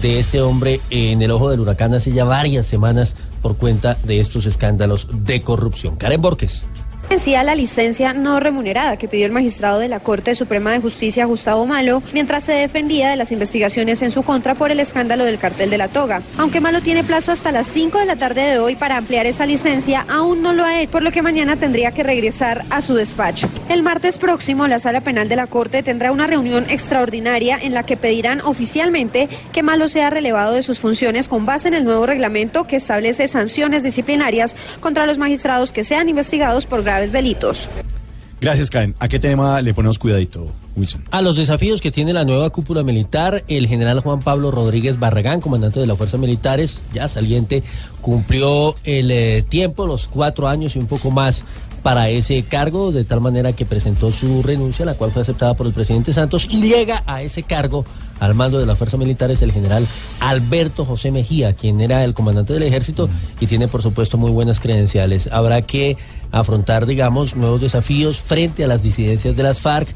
de este hombre en el ojo del huracán hace ya varias semanas por cuenta de estos escándalos de corrupción. Karen Borges. Vencía la licencia no remunerada que pidió el magistrado de la Corte Suprema de Justicia, Gustavo Malo, mientras se defendía de las investigaciones en su contra por el escándalo del cartel de la toga. Aunque Malo tiene plazo hasta las 5 de la tarde de hoy para ampliar esa licencia, aún no lo ha hecho, por lo que mañana tendría que regresar a su despacho. El martes próximo, la Sala Penal de la Corte tendrá una reunión extraordinaria en la que pedirán oficialmente que Malo sea relevado de sus funciones con base en el nuevo reglamento que establece sanciones disciplinarias contra los magistrados que sean investigados por graves delitos. Gracias, Karen. ¿A qué tema le ponemos cuidadito, Wilson? A los desafíos que tiene la nueva cúpula militar, el general Juan Pablo Rodríguez Barragán, comandante de las fuerzas militares, ya saliente, cumplió el eh, tiempo, los cuatro años y un poco más para ese cargo, de tal manera que presentó su renuncia, la cual fue aceptada por el presidente Santos, y llega a ese cargo al mando de las fuerzas militares el general Alberto José Mejía, quien era el comandante del ejército y tiene por supuesto muy buenas credenciales. Habrá que afrontar, digamos, nuevos desafíos frente a las disidencias de las FARC,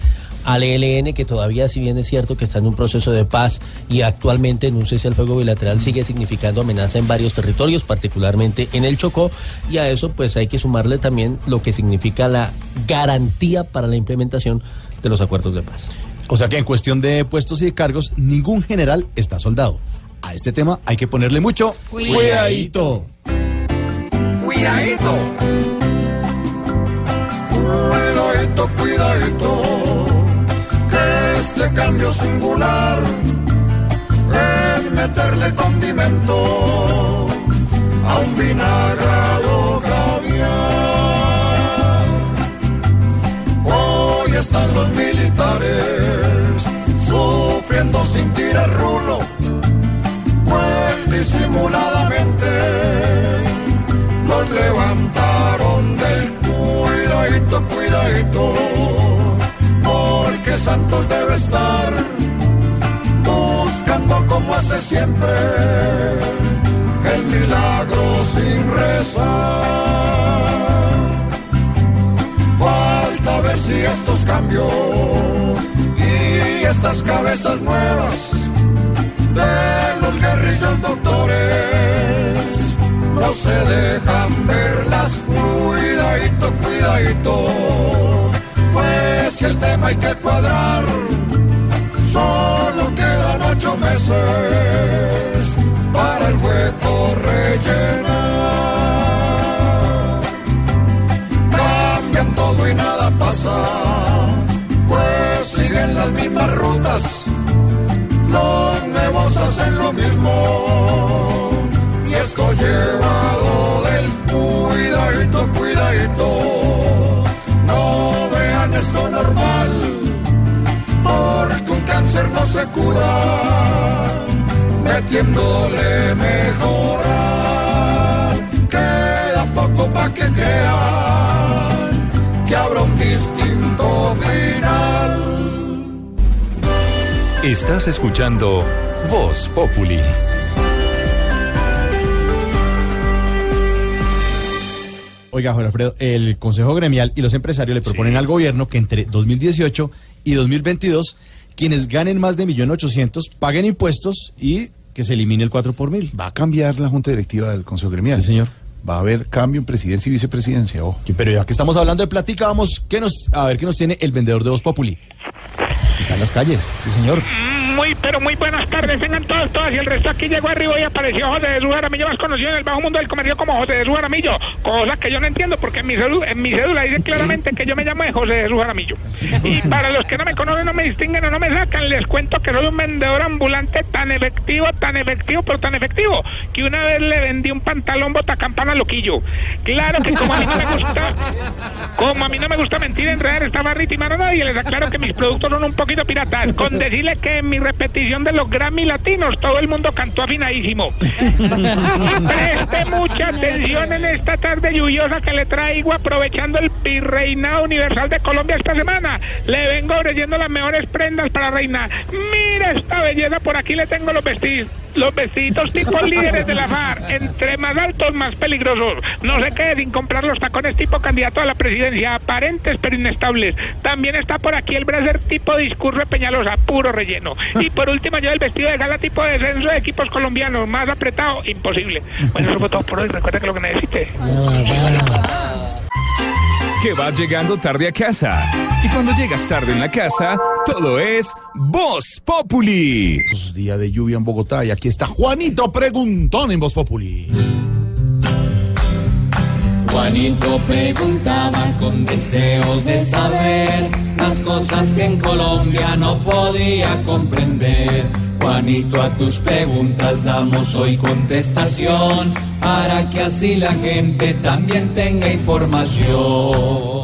al ELN, que todavía, si bien es cierto que está en un proceso de paz y actualmente en un cese al fuego bilateral, sigue significando amenaza en varios territorios, particularmente en el Chocó, y a eso pues hay que sumarle también lo que significa la garantía para la implementación de los acuerdos de paz. O sea que en cuestión de puestos y de cargos, ningún general está soldado. A este tema hay que ponerle mucho Cuidadito. cuidadito. Cuidadito. Cuidadito, cuidadito. Que este cambio singular es meterle condimento a un vinagrado caviar. Hoy están los militares sufriendo sin tirar rulo, pues disimuladamente hace siempre el milagro sin rezar. Falta ver si estos cambios y estas cabezas nuevas de los guerrillos doctores no se dejan verlas. Cuidadito, cuidadito, pues si el tema hay que cuadrar, quedan ocho meses para el hueco rellenar. Cambian todo y nada pasa, pues siguen las mismas rutas, los nuevos hacen lo mismo y esto llevado del cuidadito, cuidadito. No vean esto normal, cáncer no se cura metiéndole mejorar. Queda poco pa' que crean que habrá un distinto final. Estás escuchando Voz Populi. Oiga, Jorge Alfredo, el Consejo Gremial y los empresarios le proponen al gobierno que entre 2018 y 2022 quienes ganen más de 1.800.000 paguen impuestos y que se elimine el 4 por mil. Va a cambiar la junta directiva del Consejo Gremial. Sí, señor. Va a haber cambio en presidencia y vicepresidencia. Pero ya que estamos hablando de platica, vamos ¿qué nos, a ver qué nos tiene el vendedor de Voz Populi. Está en las calles, sí, señor. Muy, pero muy buenas tardes, vengan todos, todas. Y el resto aquí llegó arriba y apareció José Jesús Jaramillo, más conocido en el bajo mundo del comercio como José Jesús Jaramillo. Cosa que yo no entiendo porque en mi, cédula, en mi cédula dice claramente que yo me llamo José Jesús Jaramillo. Y para los que no me conocen, no me distinguen o no me sacan, les cuento que soy un vendedor ambulante tan efectivo, tan efectivo, pero tan efectivo, que una vez le vendí un pantalón botacampana loquillo. Claro que como a mí no me gusta, como a mí no me gusta mentir, enredar, estafar, y timar a nadie, les aclaro que mis productos son un poquito piratas. Con decirle que en mi repetición de los Grammy latinos todo el mundo cantó afinadísimo. Preste mucha atención en esta tarde lluviosa que le traigo aprovechando el virreinado universal de Colombia esta semana. Le vengo ofreciendo las mejores prendas para reinar. Mira esta belleza, por aquí le tengo los vestidos. Los vestiditos tipo líderes de la FAR, entre más altos, más peligrosos. No se quede sin comprar los tacones tipo candidato a la presidencia, aparentes pero inestables. También está por aquí el bracer tipo discurso de Peñalosa, puro relleno. Y por último, yo el vestido de gala tipo descenso de equipos colombianos, más apretado, imposible. Bueno, eso fue todo por hoy. Recuerda que lo que necesite. Que vas llegando tarde a casa. Y cuando llegas tarde en la casa, todo es Voz Populi. Es día de lluvia en Bogotá y aquí está Juanito Preguntón en Voz Populi. Juanito preguntaba con deseos de saber las cosas que en Colombia no podía comprender. Juanito, a tus preguntas damos hoy contestación para que así la gente también tenga información.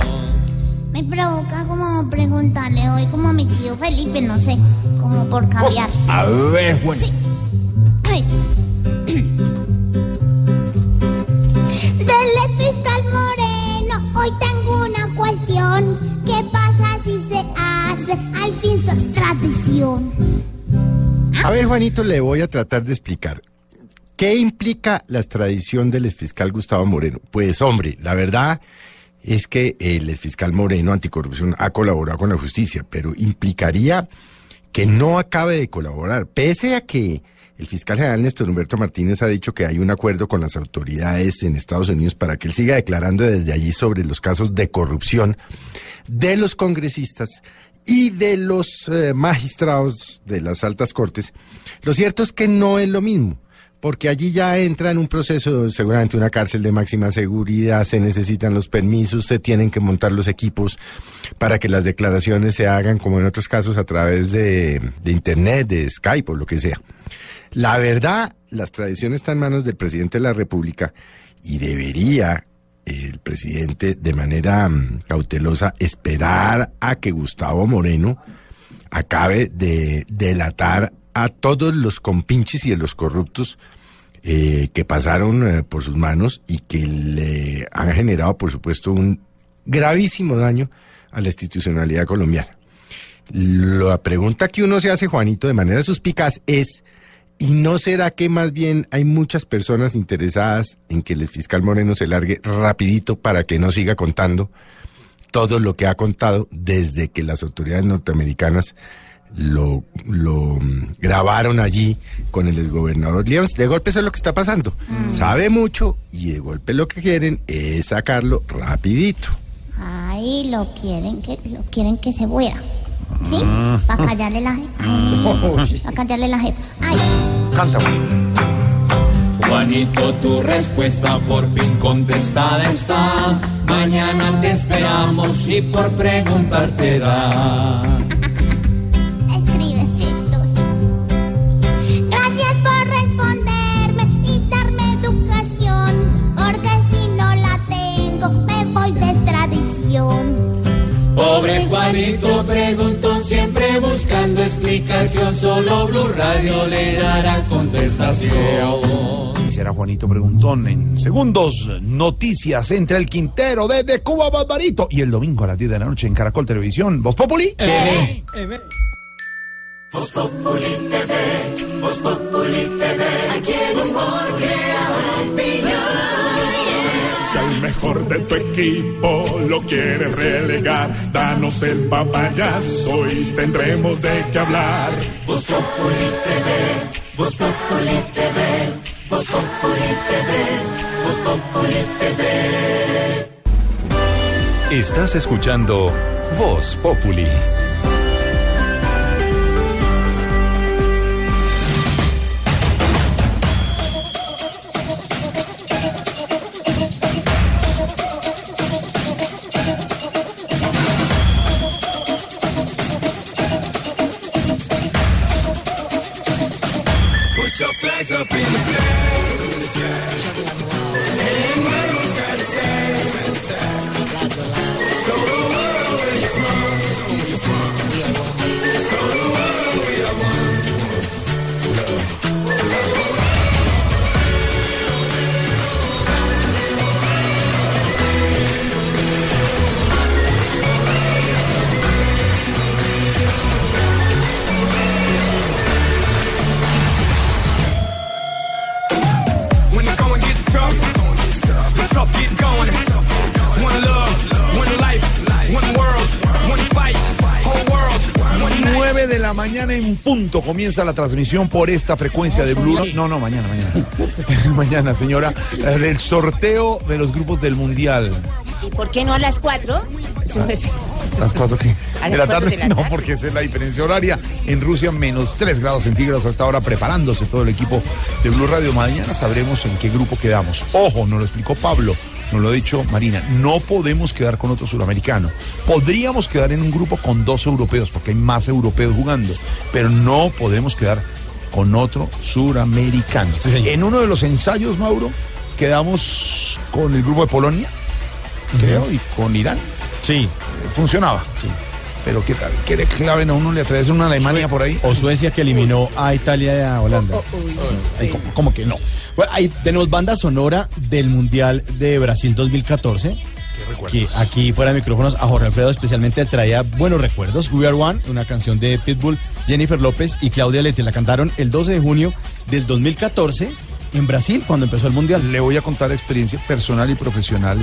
Me provoca como preguntarle hoy como a mi tío Felipe, no sé, como por cambiar. A ver, Juan. Sí. Hoy tengo una cuestión. ¿Qué pasa si se hace? Al fin sos tradición. A ver, Juanito, le voy a tratar de explicar. ¿Qué implica la extradición del exfiscal Gustavo Moreno? Pues, hombre, la verdad es que el exfiscal Moreno anticorrupción ha colaborado con la justicia, pero implicaría que no acabe de colaborar, pese a que el fiscal general Néstor Humberto Martínez ha dicho que hay un acuerdo con las autoridades en Estados Unidos para que él siga declarando desde allí sobre los casos de corrupción de los congresistas y de los eh, magistrados de las altas cortes. Lo cierto es que no es lo mismo porque allí ya entra en un proceso, seguramente una cárcel de máxima seguridad, se necesitan los permisos, se tienen que montar los equipos para que las declaraciones se hagan, como en otros casos, a través de, de Internet, de Skype o lo que sea. La verdad, las tradiciones están en manos del presidente de la República y debería el presidente de manera mm, cautelosa esperar a que Gustavo Moreno acabe de delatar a todos los compinches y a los corruptos eh, que pasaron eh, por sus manos y que le han generado, por supuesto, un gravísimo daño a la institucionalidad colombiana. La pregunta que uno se hace, Juanito, de manera suspicaz es, ¿y no será que más bien hay muchas personas interesadas en que el fiscal Moreno se largue rapidito para que no siga contando todo lo que ha contado desde que las autoridades norteamericanas lo, lo mm, grabaron allí con el exgobernador Leons. De golpe eso es lo que está pasando. Sabe mucho y de golpe lo que quieren es sacarlo rapidito. Ay, lo quieren que lo quieren que se muera. ¿Sí? Ah. Para callarle la je- Para callarle la jefa. Ay. Canta, Juanito, tu respuesta por fin contestada está. Mañana te esperamos y por preguntarte da. Pobre Juanito preguntó siempre buscando explicación. Solo Blue Radio le dará contestación. Será Juanito Preguntón en segundos. Noticias entre el Quintero desde Cuba Barbarito. Y el domingo a las 10 de la noche en Caracol Televisión. ¿Vos Populi? Voz Populi TV, Voz Populi TV, aquí humor crea. Si al mejor de tu equipo lo quieres relegar, danos el papayazo y tendremos de qué hablar. Voz Populi TV, Voz Populi TV, Voz Populi TV, Voz Populi TV. Estás escuchando Voz Populi. Up in the sky. en punto comienza la transmisión por esta frecuencia de Blue. No, no, mañana, mañana. mañana, señora, eh, del sorteo de los grupos del Mundial. ¿Y por qué no a las 4? ¿A ah, las 4 qué? ¿A las ¿De, de la tarde? No, porque esa es la diferencia horaria. En Rusia, menos 3 grados centígrados hasta ahora, preparándose todo el equipo de Blue Radio. Mañana sabremos en qué grupo quedamos. Ojo, nos lo explicó Pablo nos lo ha dicho Marina. No podemos quedar con otro suramericano. Podríamos quedar en un grupo con dos europeos, porque hay más europeos jugando, pero no podemos quedar con otro suramericano. en uno de los ensayos, Mauro, quedamos con el grupo de Polonia, creo, y con Irán. Sí. Funcionaba. Sí. Pero qué tal, ¿qué le claven a uno? ¿Le traes una Alemania por ahí? O Suecia que eliminó a Italia y a Holanda. Ay, ¿cómo, cómo que no? Bueno, ahí tenemos banda sonora del Mundial de Brasil 2014. Que aquí fuera de micrófonos a Jorge Alfredo especialmente traía buenos recuerdos. We Are One, una canción de Pitbull, Jennifer López y Claudia Lete. La cantaron el 12 de junio del 2014 en Brasil cuando empezó el Mundial. Le voy a contar experiencia personal y profesional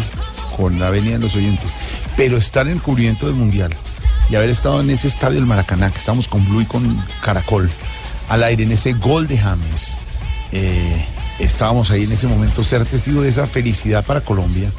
con la venia de los oyentes. Pero estar en el cubrimiento del Mundial y haber estado en ese estadio del Maracaná, que estamos con Blue y con Caracol, al aire, en ese gol de James, eh, estábamos ahí en ese momento, ser testigo de esa felicidad para Colombia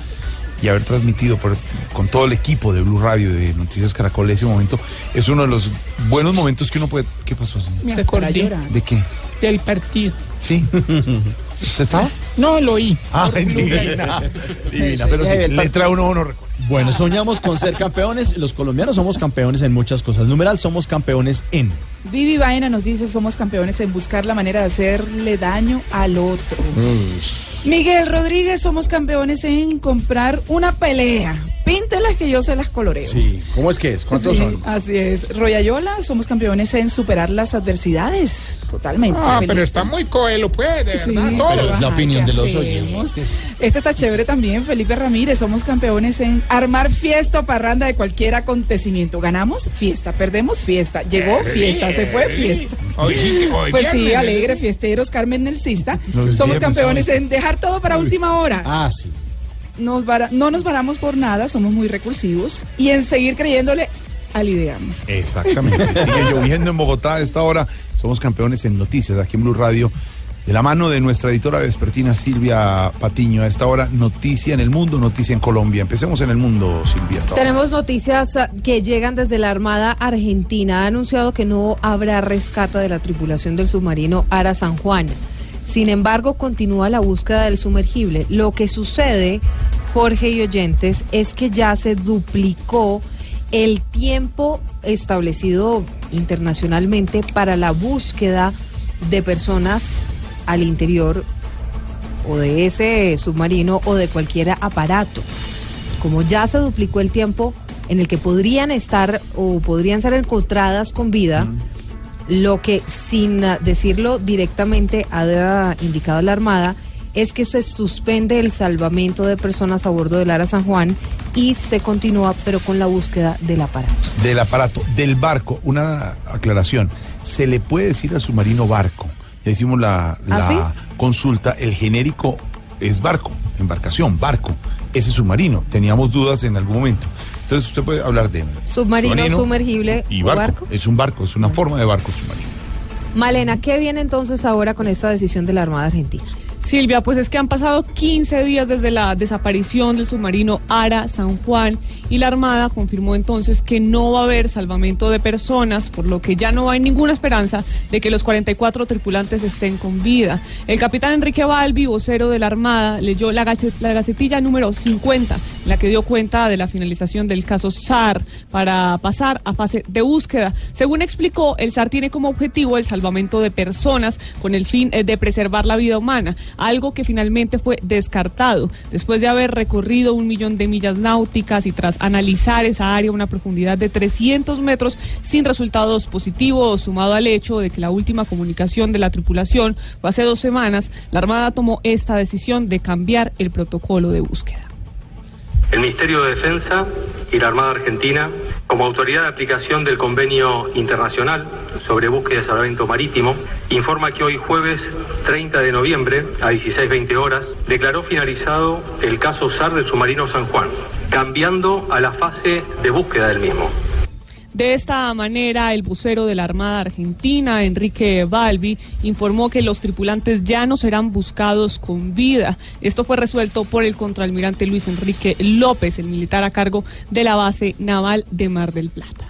y haber transmitido por- con todo el equipo de Blue Radio de Noticias Caracol ese momento, es uno de los buenos momentos que uno puede... ¿Qué pasó? señor? Me acordé ¿De qué? del partido. Sí. ¿Usted estaba? No, lo oí. Ah, divina, divina, pero sí, le trae uno uno Bueno, soñamos con ser campeones. Los colombianos somos campeones en muchas cosas. Numeral, somos campeones en. Vivi Vaina nos dice, somos campeones en buscar la manera de hacerle daño al otro. Miguel Rodríguez, somos campeones en comprar una pelea. Píntelas que yo se las coloreo. Sí. ¿Cómo es que es? ¿Cuántos Sí, son? Así es. Royayola, somos campeones en superar las adversidades. Totalmente. Ah, pero está muy coelo, pues, de Sí, verdad. pero todo. es la opinión ¿qué de los oyentes. Este está chévere también, Felipe Ramírez. Somos campeones en armar fiesta o parranda de cualquier acontecimiento. Ganamos, fiesta. Perdemos, fiesta. Llegó, fiesta. Se fue, fiesta. Pues sí, alegre, fiesteros, Carmen Nelsista. Somos campeones en dejar todo para última hora. Ah, sí. Nos vara- no nos varamos por nada, somos muy recursivos. Y en seguir creyéndole al ideal. Exactamente. Sigue lloviendo en Bogotá a esta hora. Somos campeones en noticias aquí en Blue Radio. De la mano de nuestra editora vespertina Silvia Patiño. A esta hora, noticia en el mundo, noticia en Colombia. Empecemos en el mundo, Silvia. Tenemos noticias ah, que llegan desde la Armada Argentina. Ha anunciado que no habrá rescate de la tripulación del submarino Ara San Juan. Sin embargo, continúa la búsqueda del sumergible. Lo que sucede, Jorge y oyentes, es que ya se duplicó el tiempo establecido internacionalmente para la búsqueda de personas al interior o de ese submarino o de cualquier aparato como ya se duplicó el tiempo en el que podrían estar o podrían ser encontradas con vida, lo que sin ah, decirlo directamente ha indicado la Armada es que se suspende el salvamento de personas a bordo del Ara San Juan y se continúa pero con la búsqueda del aparato. Del aparato, del barco. Una aclaración. Se le puede decir al submarino barco. Ya hicimos la, la ¿Ah, sí? consulta. El genérico es barco, embarcación, barco. ese submarino. Teníamos dudas en algún momento. Entonces usted puede hablar de Submarino, sumergible y barco. barco. Es un barco, es una forma de barco submarino. Malena, ¿qué viene entonces ahora con esta decisión de la Armada Argentina? Silvia, pues es que han pasado 15 días desde la desaparición del submarino Ara San Juan y la Armada confirmó entonces que no va a haber salvamento de personas, por lo que ya no hay ninguna esperanza de que los 44 tripulantes estén con vida. El capitán Enrique Balbi, vocero de la Armada, leyó la, la gacetilla número 50, en la que dio cuenta de la finalización del caso SAR para pasar a fase de búsqueda. Según explicó, el SAR tiene como objetivo el salvamento de personas con el fin eh, de preservar la vida humana, algo que finalmente fue descartado después de haber recorrido un millón de millas náuticas y tras analizar esa área a una profundidad de 300 metros sin resultados positivos, sumado al hecho de que la última comunicación de la tripulación fue hace dos semanas, la Armada tomó esta decisión de cambiar el protocolo de búsqueda. El Ministerio de Defensa y la Armada Argentina, como autoridad de aplicación del Convenio Internacional sobre Búsqueda y Salvamento Marítimo, informa que hoy jueves 30 de noviembre a 16.20 horas declaró finalizado el caso SAR del submarino San Juan, cambiando a la fase de búsqueda del mismo. De esta manera, el vocero de la Armada Argentina, Enrique Balbi, informó que los tripulantes ya no serán buscados con vida. Esto fue resuelto por el contraalmirante Luis Enrique López, el militar a cargo de la base naval de Mar del Plata.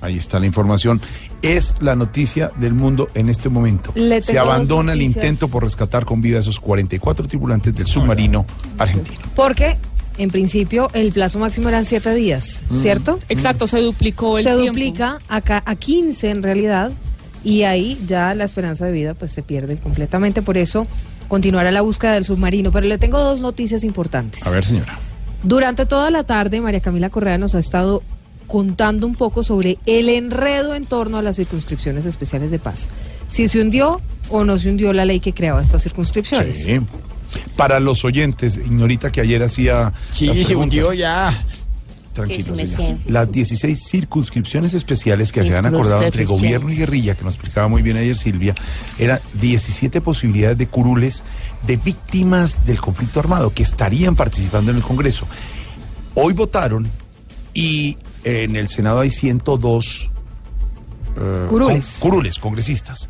Ahí está la información. Es la noticia del mundo en este momento. Se abandona el intento por rescatar con vida a esos 44 tripulantes del submarino argentino. Porque, en principio, el plazo máximo eran siete días, Mm. ¿cierto? Exacto, se duplicó el Se tiempo. duplica acá a 15 en realidad y ahí ya la esperanza de vida pues se pierde completamente. Por eso continuará la búsqueda del submarino. Pero le tengo dos noticias importantes. A ver, señora. Durante toda la tarde, María Camila Correa nos ha estado contando un poco sobre el enredo en torno a las circunscripciones especiales de paz. Si se hundió o no se hundió la ley que creaba estas circunscripciones. Sí. Para los oyentes, ignorita que ayer hacía. Sí, las se hundió ya. Tranquilo. Las 16 circunscripciones especiales que se han acordado entre gobierno y guerrilla, que nos explicaba muy bien ayer Silvia, eran 17 posibilidades de curules de víctimas del conflicto armado que estarían participando en el Congreso. Hoy votaron y en el Senado hay 102 eh, Curules. con- curules, congresistas.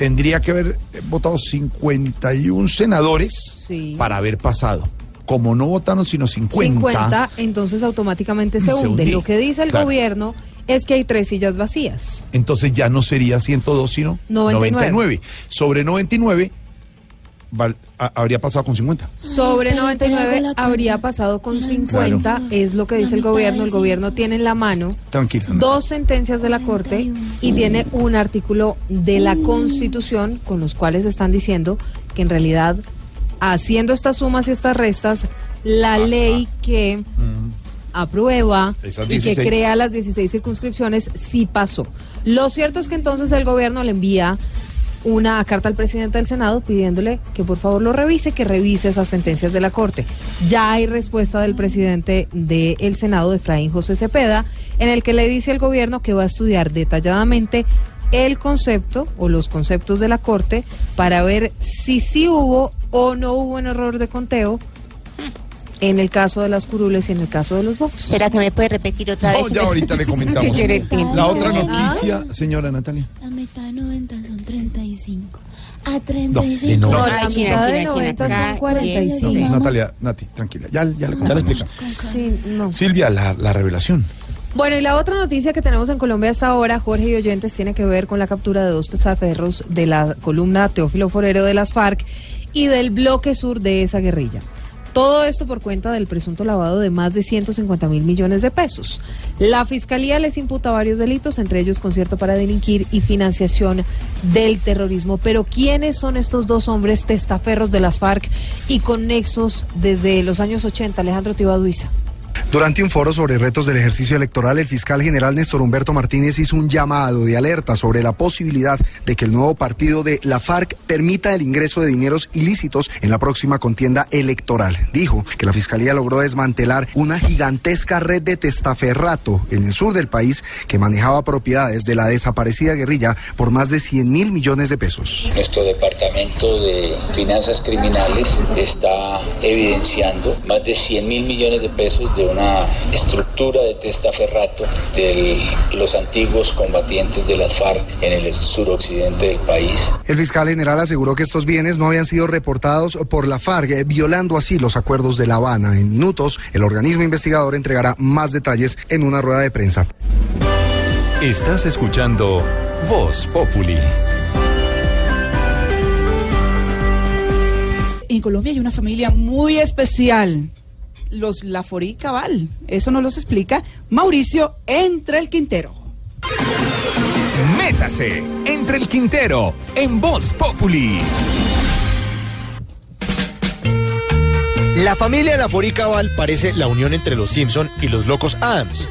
Tendría que haber votado 51 senadores Sí. para haber pasado. Como no votaron sino 50, 50, entonces automáticamente se Se hunde. hundí. Lo que dice el Claro. gobierno es que hay tres sillas vacías. entonces ya no sería 102 sino 99. Sobre 99 val- a- habría pasado con 50. Sobre espera, 99 pero hago la habría pasado con 50, Claro. es lo que dice el gobierno. El gobierno tiene en la mano Tranquila. dos sentencias de la Corte y tiene un artículo de la Constitución con los cuales están diciendo que en realidad, haciendo estas sumas y estas restas, la ley que aprueba Esas y que 16. crea las 16 circunscripciones sí pasó. Lo cierto es que entonces el gobierno le envía una carta al presidente del Senado pidiéndole que por favor lo revise, que revise esas sentencias de la Corte. Ya hay respuesta del presidente del Senado, Efraín José Cepeda, en el que le dice al gobierno que va a estudiar detalladamente el concepto o los conceptos de la Corte para ver si sí hubo o no hubo un error de conteo en el caso de las curules y en el caso de los votos. ¿Será que me puede repetir otra No, vez? ya ahorita le comentamos. ¿Qué quiere decir? La otra noticia, señora Natalia. La mitad de 90 son 35. A de 35. no. No, la China, de China, 90 China, son acá, 45. No, Natalia, Nati, tranquila, ya, ya le, ya le explicamos. Sí, no. Silvia, la, la revelación. Bueno, y la otra noticia que tenemos en Colombia hasta ahora, Jorge y oyentes, tiene que ver con la captura de dos tesaferros de la columna Teófilo Forero de las FARC y del bloque sur de esa guerrilla. Todo esto por cuenta del presunto lavado de más de 150 mil millones de pesos. La fiscalía les imputa varios delitos, entre ellos concierto para delinquir y financiación del terrorismo. Pero ¿quiénes son estos dos hombres testaferros de las FARC y con nexos desde los años 80? Alejandro Tibaduiza. Durante un foro sobre retos del ejercicio electoral, el fiscal general Néstor Humberto Martínez hizo un llamado de alerta sobre la posibilidad de que el nuevo partido de la FARC permita el ingreso de dineros ilícitos en la próxima contienda electoral. Dijo que la fiscalía logró desmantelar una gigantesca red de testaferrato en el sur del país que manejaba propiedades de la desaparecida guerrilla por más de 100 mil millones de pesos. Nuestro departamento de finanzas criminales está evidenciando más de 100 mil millones de pesos de una estructura de testaferrato de los antiguos combatientes de las FARC en el suroccidente del país. El fiscal general aseguró que estos bienes no habían sido reportados por la FARC, eh, violando así los acuerdos de La Habana. En minutos, el organismo investigador entregará más detalles en una rueda de prensa. Estás escuchando Voz Populi. En Colombia hay una familia muy especial, los Laforí Cabal. Eso nos los explica Mauricio Entre el Quintero. Métase entre el Quintero en Voz Populi. La familia Laforí Cabal parece la unión entre los Simpson y los locos Adams.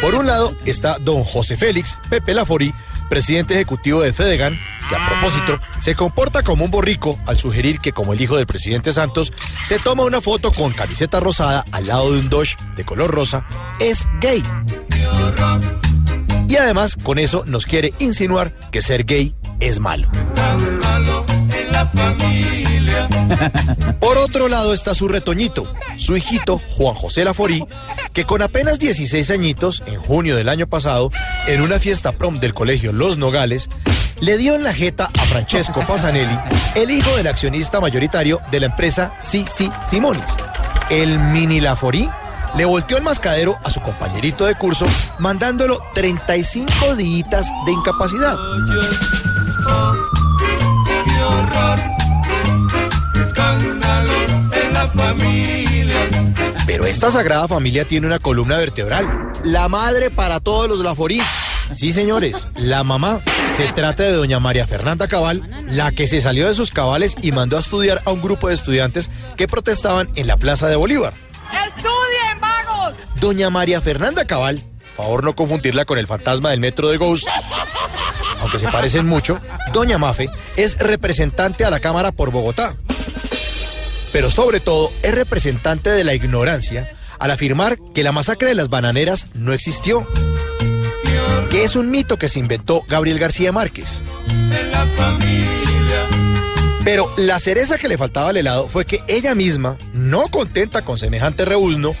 Por un lado está don José Félix Pepe Laforí, presidente ejecutivo de Fedegan, que a propósito se comporta como un borrico al sugerir que como el hijo del presidente Santos se toma una foto con camiseta rosada al lado de un Dodge de color rosa, es gay. Y además con eso nos quiere insinuar que ser gay es malo. Por otro lado está su retoñito, su hijito Juan José Laforí, que con apenas 16 añitos, en junio del año pasado, en una fiesta prom del colegio Los Nogales, le dio en la jeta a Francesco Fasanelli, el hijo del accionista mayoritario de la empresa CC Simonis. El mini Laforí le volteó el mascadero a su compañerito de curso, mandándolo 35 días de incapacidad. Escándalo en la familia. Pero esta sagrada familia tiene una columna vertebral. La madre para todos los Laforí. Sí, señores, la mamá. Se trata de doña María Fernanda Cabal, la que se salió de sus cabales y mandó a estudiar a un grupo de estudiantes que protestaban en la Plaza de Bolívar. ¡Estudien, vagos! Doña María Fernanda Cabal, favor no confundirla con el fantasma del metro de Ghost, aunque se parecen mucho, Doña Mafe es representante a la Cámara por Bogotá. Pero sobre todo es representante de la ignorancia al afirmar que la masacre de las bananeras no existió, que es un mito que se inventó Gabriel García Márquez. Pero la cereza que le faltaba al helado fue que ella misma, no contenta con semejante rebuzno,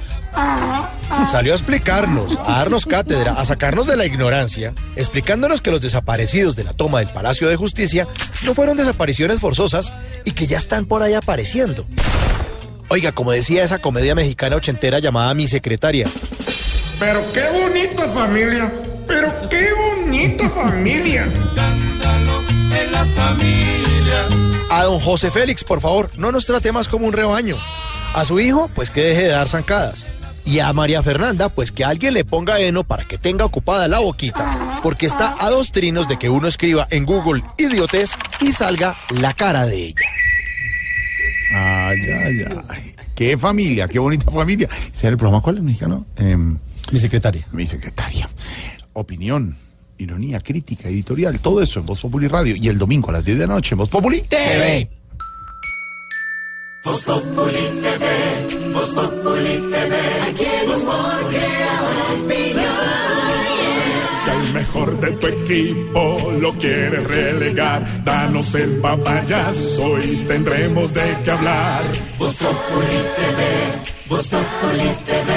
salió a explicarnos, a darnos cátedra, a sacarnos de la ignorancia, explicándonos que los desaparecidos de la toma del Palacio de Justicia no fueron desapariciones forzosas y que ya están por ahí apareciendo. Oiga, como decía esa comedia mexicana ochentera llamada Mi Secretaria, Pero qué bonita familia. Pero qué bonita familia. En la familia. A don José Félix, por favor, no nos trate más como un rebaño. A su hijo, pues que deje de dar zancadas. Y a María Fernanda, pues que alguien le ponga heno para que tenga ocupada la boquita, porque está a dos trinos de que uno escriba en Google idiotes y salga la cara de ella. Ay, ay, ay. Qué familia, qué bonita familia. ¿Ese era el programa cuál es mexicano? mi secretaria. Mi secretaria. Opinión, ironía, crítica, editorial, todo eso en Voz Populi Radio. Y el domingo a las 10 de la noche en Voz Populi TV. Voz Populi TV, Voz Populi TV, aquí el humor crea opinión. Si al mejor de tu equipo lo quieres relegar, danos el papayazo y tendremos de qué hablar. Voz Populi TV, Voz Populi TV,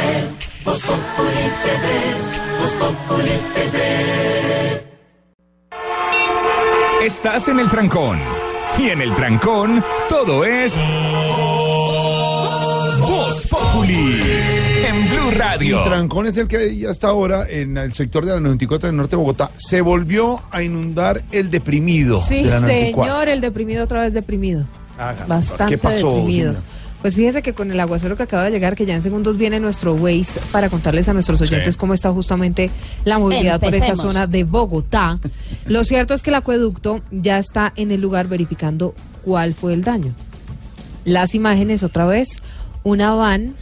Voz Populi TV, Voz Populi TV. Estás en el trancón. Y en el trancón, todo es. Populi. En Blue Radio. Y Trancón es el que ya hasta ahora en el sector de la 94 del norte de Bogotá se volvió a inundar el deprimido. Sí, de la 94. señor, el deprimido otra vez deprimido. Haga, Bastante ¿Qué pasó? deprimido. señora? Pues fíjese que con el aguacero que acaba de llegar, que ya en segundos viene nuestro Waze para contarles a nuestros oyentes Sí. cómo está justamente la movilidad por esa zona de Bogotá. Lo cierto es que el acueducto ya está en el lugar verificando cuál fue el daño. Las imágenes otra vez, una van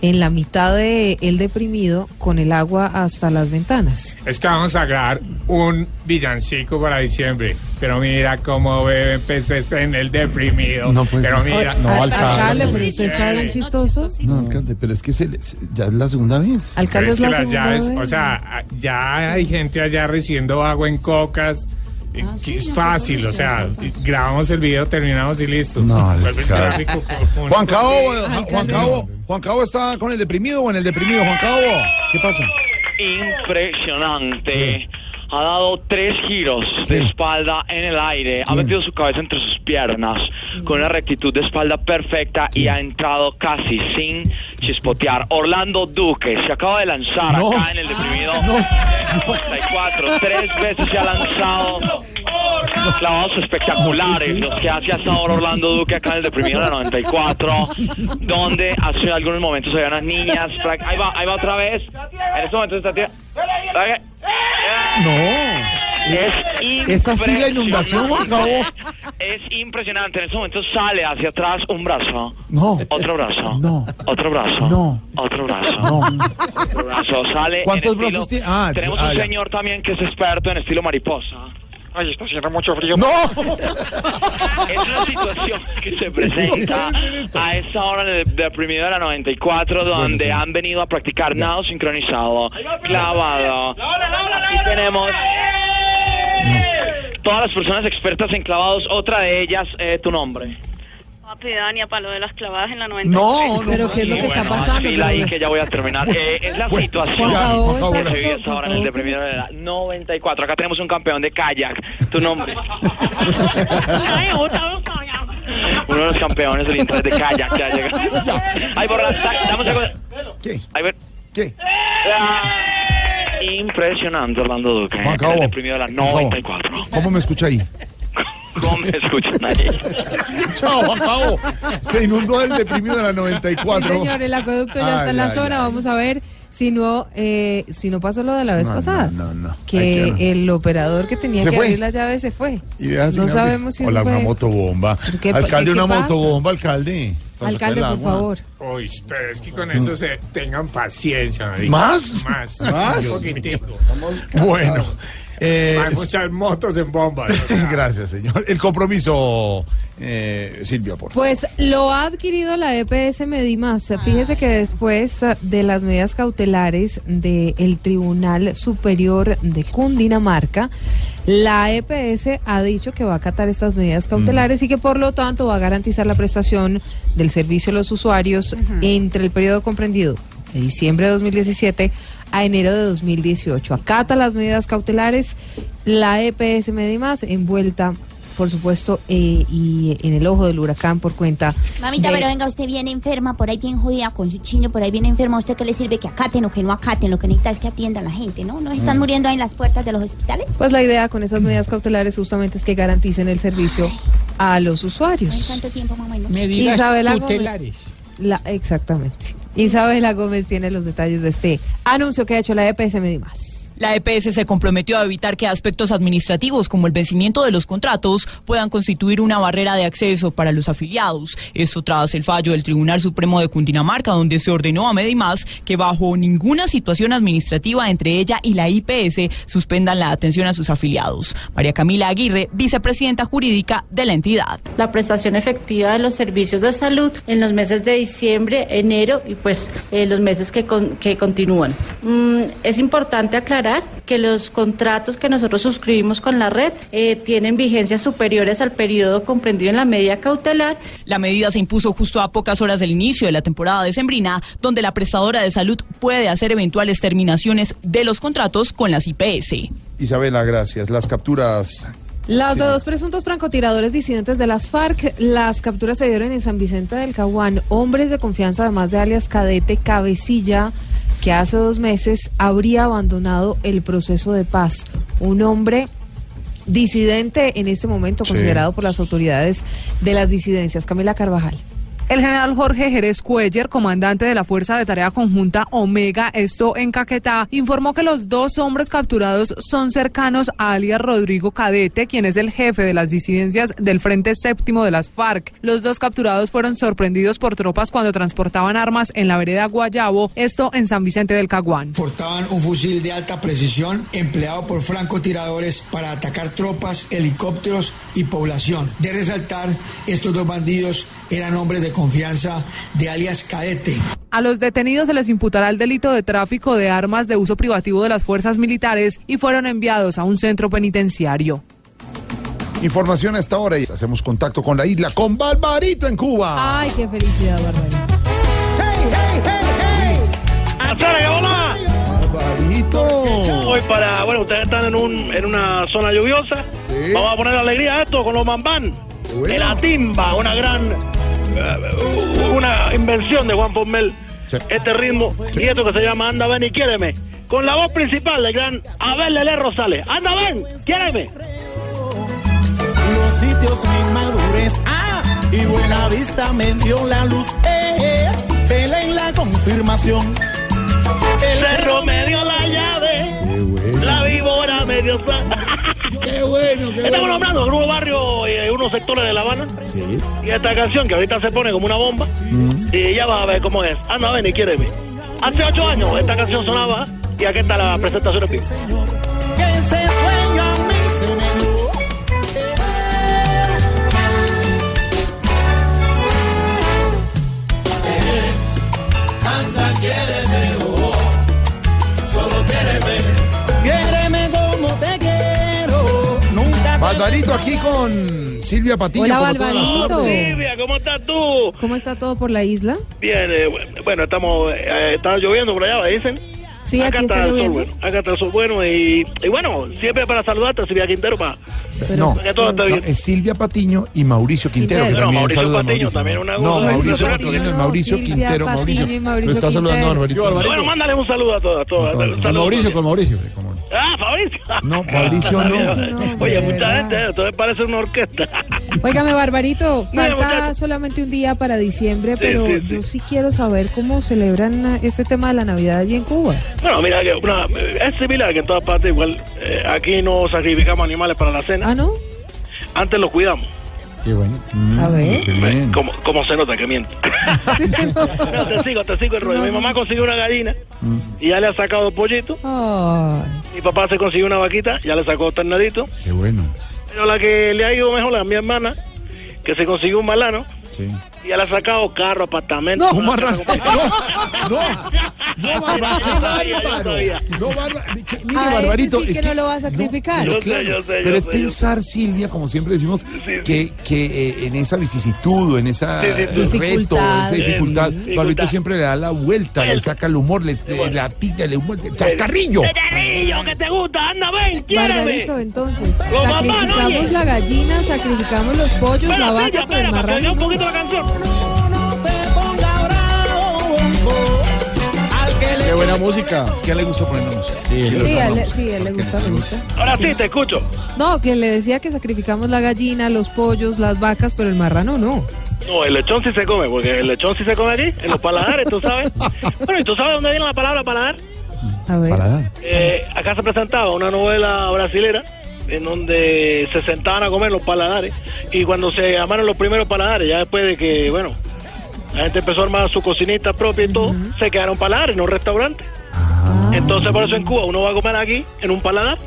en la mitad de el deprimido con el agua hasta las ventanas. Es que vamos a grabar un villancico para diciembre. Pero mira cómo beben peces en el deprimido. No, pues, pero mira. No, Al- alcalde. alcalde, pero usted está tan chistoso. No, alcalde, pero es que se ya es la segunda vez. Alcalde Pero es la las segunda llaves, vez. o sea, ya hay gente allá recibiendo agua en cocas. Eh, que es fácil, o sea, grabamos el video, terminamos y listo. No, con- Juan Cabo, Juan Cabo, Juan Cabo está con el deprimido o en el deprimido, Juan Cabo. ¿Qué pasa? Impresionante. Ha dado tres giros de espalda en el aire, ha metido su cabeza entre sus piernas con una rectitud de espalda perfecta y ha entrado casi sin chispotear. Orlando Duque se acaba de lanzar No. acá en el deprimido 94. Tres veces se ha lanzado clavados espectaculares los que hace hasta ahora Orlando Duque acá en el deprimido de la 94 donde hace algunos momentos había unas niñas ahí va, ahí va otra vez en este momento está tira- No. es ¿Es así la inundación, Juan Cabo? es impresionante en este momento sale hacia atrás un brazo No. otro brazo No. otro brazo No. otro brazo No. otro brazo sale ¿Cuántos brazos tiene? Ah, tenemos ah, un ya. señor también que es experto en estilo mariposa Ay, está haciendo mucho frío. ¡No! Es una situación que se presenta a esa hora del deprimido de la 94, donde sí. han venido a practicar nado sincronizado, clavado. Aquí tenemos todas las personas expertas en clavados. Otra de ellas, eh, tu nombre. Dania para lo de las clavadas en la 90. No, no. Pero ¿qué es lo que está pasando? fila ahí Pero- que ya voy a terminar. Eh, es la Bueno, situación que ahora en el deprimido de la 94. Acá tenemos un campeón de kayak. Tu nombre. Uno de los campeones del Internet de kayak que ha llegado. Ay, borra, da- dame un. ¿Qué? Ay, ver. ¿Qué? Impresionante, Orlando Duque. El deprimido de la Juan Cabo. 94. ¿Cómo me escucha ahí? ¿Cómo me escuchan ahí? Chao, Juan Cabo. Se inundó el deprimido de la 94. Sí, señor, el acueducto ya está en la Ay, ay, zona. ay. Vamos a ver si no, eh, si no pasó lo de la vez No, pasada. no, no, no. Que el operador que tenía ¿Se que fue? abrir la llave se fue. Y no sabemos si Hola, eso una fue- motobomba. ¿Qué- Alcalde, qué una pasa? motobomba, alcalde. Alcalde, por favor. Uy, pero es que con eso se tengan paciencia. marica. ¿Más? Más. ¿Más? Un poquitico. Bueno. Eh, Hay muchas motos en bombas. o sea. gracias, señor. El compromiso, eh, Silvia, por favor. Pues lo ha adquirido la EPS Medimas. Fíjese que después de las medidas cautelares del Tribunal Superior de Cundinamarca, la EPS ha dicho que va a acatar estas medidas cautelares y que por lo tanto va a garantizar la prestación del servicio a los usuarios entre el periodo comprendido de diciembre de 2017 a enero de 2018. Acata las medidas cautelares la EPS Medimas envuelta por supuesto, eh, y en el ojo del huracán por cuenta. Mamita, de- pero venga, usted viene enferma, por ahí bien jodida con su chino, por ahí viene enferma. ¿A usted qué le sirve que acaten o que no acaten? Lo que necesita es que atiendan a la gente, ¿no? ¿No están Mm. muriendo ahí en las puertas de los hospitales? Pues la idea con esas medidas cautelares justamente es que garanticen el servicio a los ¿En usuarios. cuánto tiempo más o menos? Medidas Isabela Gómez. tutelares. La, exactamente. Isabela Gómez tiene los detalles de este anuncio que ha hecho la EPS Medimas. La EPS se comprometió a evitar que aspectos administrativos como el vencimiento de los contratos puedan constituir una barrera de acceso para los afiliados. Esto tras el fallo del Tribunal Supremo de Cundinamarca, donde se ordenó a Medimás que bajo ninguna situación administrativa entre ella y la IPS suspendan la atención a sus afiliados. María Camila Aguirre, vicepresidenta jurídica de la entidad. la prestación efectiva de los servicios de salud en los meses de diciembre, enero y pues eh, los meses que, con- que continúan. Mm, es importante aclarar que los contratos que nosotros suscribimos con la red eh, tienen vigencias superiores al periodo comprendido en la medida cautelar La medida se impuso justo a pocas horas del inicio de la temporada decembrina, donde la prestadora de salud puede hacer eventuales terminaciones de los contratos con las IPS. Isabela, gracias. Las capturas. Las de dos presuntos francotiradores disidentes de las FARC, las capturas se dieron en San Vicente del Caguán. Hombres de confianza, además de alias Cadete Cabecilla, que hace dos meses habría abandonado el proceso de paz. Un hombre disidente en este momento, Sí. considerado por las autoridades de las disidencias. Camila Carvajal. El general Jorge Jerez Cuellar, comandante de la Fuerza de Tarea Conjunta Omega, esto en Caquetá, informó que los dos hombres capturados son cercanos a alias Rodrigo Cadete, quien es el jefe de las disidencias del Frente Séptimo de las FARC. Los dos capturados fueron sorprendidos por tropas cuando transportaban armas en la vereda Guayabo, esto en San Vicente del Caguán. Portaban un fusil de alta precisión empleado por francotiradores para atacar tropas, helicópteros y población. De resaltar, estos dos bandidos eran hombres de confianza de alias Cadete. A los detenidos se les imputará el delito de tráfico de armas de uso privativo de las fuerzas militares y fueron enviados a un centro penitenciario. Información a esta hora y hacemos contacto con la isla, con Barbarito en Cuba. Ay, qué felicidad, Barbarito. ¡Qué bola! Barbarito. Hoy para, bueno, ustedes están en, un, en una zona lluviosa. Vamos a poner alegría a esto con los bambán. bueno. De la timba, una gran, una invención de Juan Pomel. Este ritmo y esto que se llama Anda, ven y quiéreme. Con la voz principal del gran Abel Lele Rosales. Anda, ven, quiéreme. Los sitios mi madurez. Ah, y buena vista me dio la luz. Eh, eh, vela en la confirmación. El cerro me dio la llave. La víbora me dio sal. Qué bueno, qué Estamos nombrando unos barrios y unos sectores de La Habana. Y esta canción que ahorita se pone como una bomba. Y ya vas a ver cómo es. Anda, ven y quiéreme. Hace ocho años esta canción sonaba y aquí está la presentación en vivo. Barbarito aquí con Silvia Patiño. Hola, tardes. Silvia, ¿cómo estás tú? ¿Cómo está todo por la isla? Bien, eh, bueno, estamos, eh, está lloviendo por allá, ¿me dicen? Sí, aquí está lloviendo. bueno, acá está el sol bueno y, y bueno, siempre para saludarte, Silvia Quintero, para No, que todo esté no, bien. es Silvia Patiño y Mauricio Quintero, que Quintero. también No, Mauricio saluda a Patiño Mauricio. también una- No, Mauricio Mauricio Patiño, no, Mauricio Silvia Quintero, Patiño Mauricio. y Mauricio está saludando Quintero. Barbarito. Bueno, mándale un saludo a todos. A todos. Con Saludos. Mauricio, con Mauricio. con- Ah, Fabricio. No, Mauricio no. Oye, de mucha gente, ¿eh? entonces parece una orquesta. Óigame, Barbarito, falta solamente un día para diciembre, pero sí, sí. yo sí quiero saber cómo celebran este tema de la Navidad allí en Cuba. Bueno, mira, que una- es similar que en todas partes, igual. eh, aquí no sacrificamos animales para la cena. ¿Ah, no? Antes los cuidamos. Qué bueno. A ver. Qué bien. Como, como se nota que miento. No, te sigo, te sigo el rollo. Mi mamá consiguió una gallina y ya le ha sacado dos pollitos. Mi papá se consiguió una vaquita, ya le sacó dos ternaditos. Qué bueno. Pero la que le ha ido mejor a mi hermana, que se consiguió un malano, Sí. y ya le ha sacado carro, apartamento. No, casa no, no. No, que- Mire, Barbarito, sí es que, no lo va a sacrificar. Pero, Yo sé, claro, yo sé, pero yo es sé, yo pensar, Silvia, como siempre decimos, que, que eh, en esa vicisitud, en esa Sí, sí, sí. reto, Dificultad. esa dificultad, Sí, Barbarito dificultad. siempre le da la vuelta, le saca el humor, le, la tilla, le humor, chascarrillo. ¡Chascarrillo, que te gusta! ¡Anda, ven! ¡Quiéreme! Barbarito, entonces, sacrificamos la gallina, sacrificamos los pollos, la vaca, pero el marrano. La canción. Qué buena música. Es que a él le gusta poner la música. Sí, Sí, Sí, lo a él, le- amamos. sí, a él le gusta, le gusta. Ahora sí, te escucho. No, que le decía que sacrificamos la gallina, los pollos, las vacas, pero el marrano no. No, el lechón sí se come, porque el lechón sí se come aquí, en los paladares, tú sabes. Bueno, ¿y tú sabes dónde viene la palabra paladar? A ver. Eh, acá se presentaba una novela brasilera en donde se sentaban a comer los paladares y cuando se llamaron los primeros paladares, ya después de que, bueno, la gente empezó a armar su cocinita propia y todo, se quedaron paladares, no restaurantes. Entonces por eso en Cuba uno va a comer aquí, en un paladar.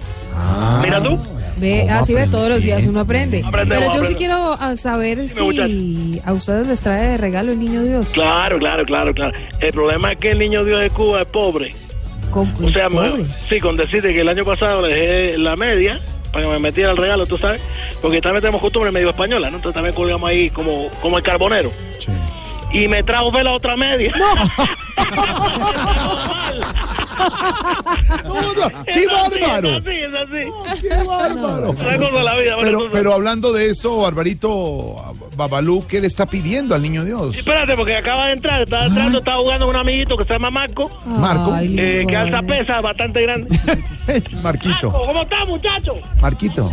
Mira tú. Ve, así ve, todos los días uno aprende. Pero yo sí quiero ah, saber si a ustedes les trae de regalo el niño Dios. Claro, claro, claro, claro. El problema es que el niño Dios de Cuba es pobre. O sea, pobre. sí, con decirte que el año pasado le dejé la media para que me metiera el regalo, tú sabes, porque también tenemos costumbre medio española, ¿no? Entonces también colgamos ahí como, como el carbonero. Y me trajo de la otra media. ¡Qué bárbaro! Es así, es así. ¡Qué bárbaro! La vida, Pero, hablando de esto, Barbarito Babalú, ¿qué le está pidiendo al niño Dios? Espérate, porque acaba de entrar, estaba entrando, estaba jugando con un amiguito que se llama Marco. Marco. eh, que alza pesa bastante grande. Marquito, Marco, ¿cómo estás, muchacho? Marquito,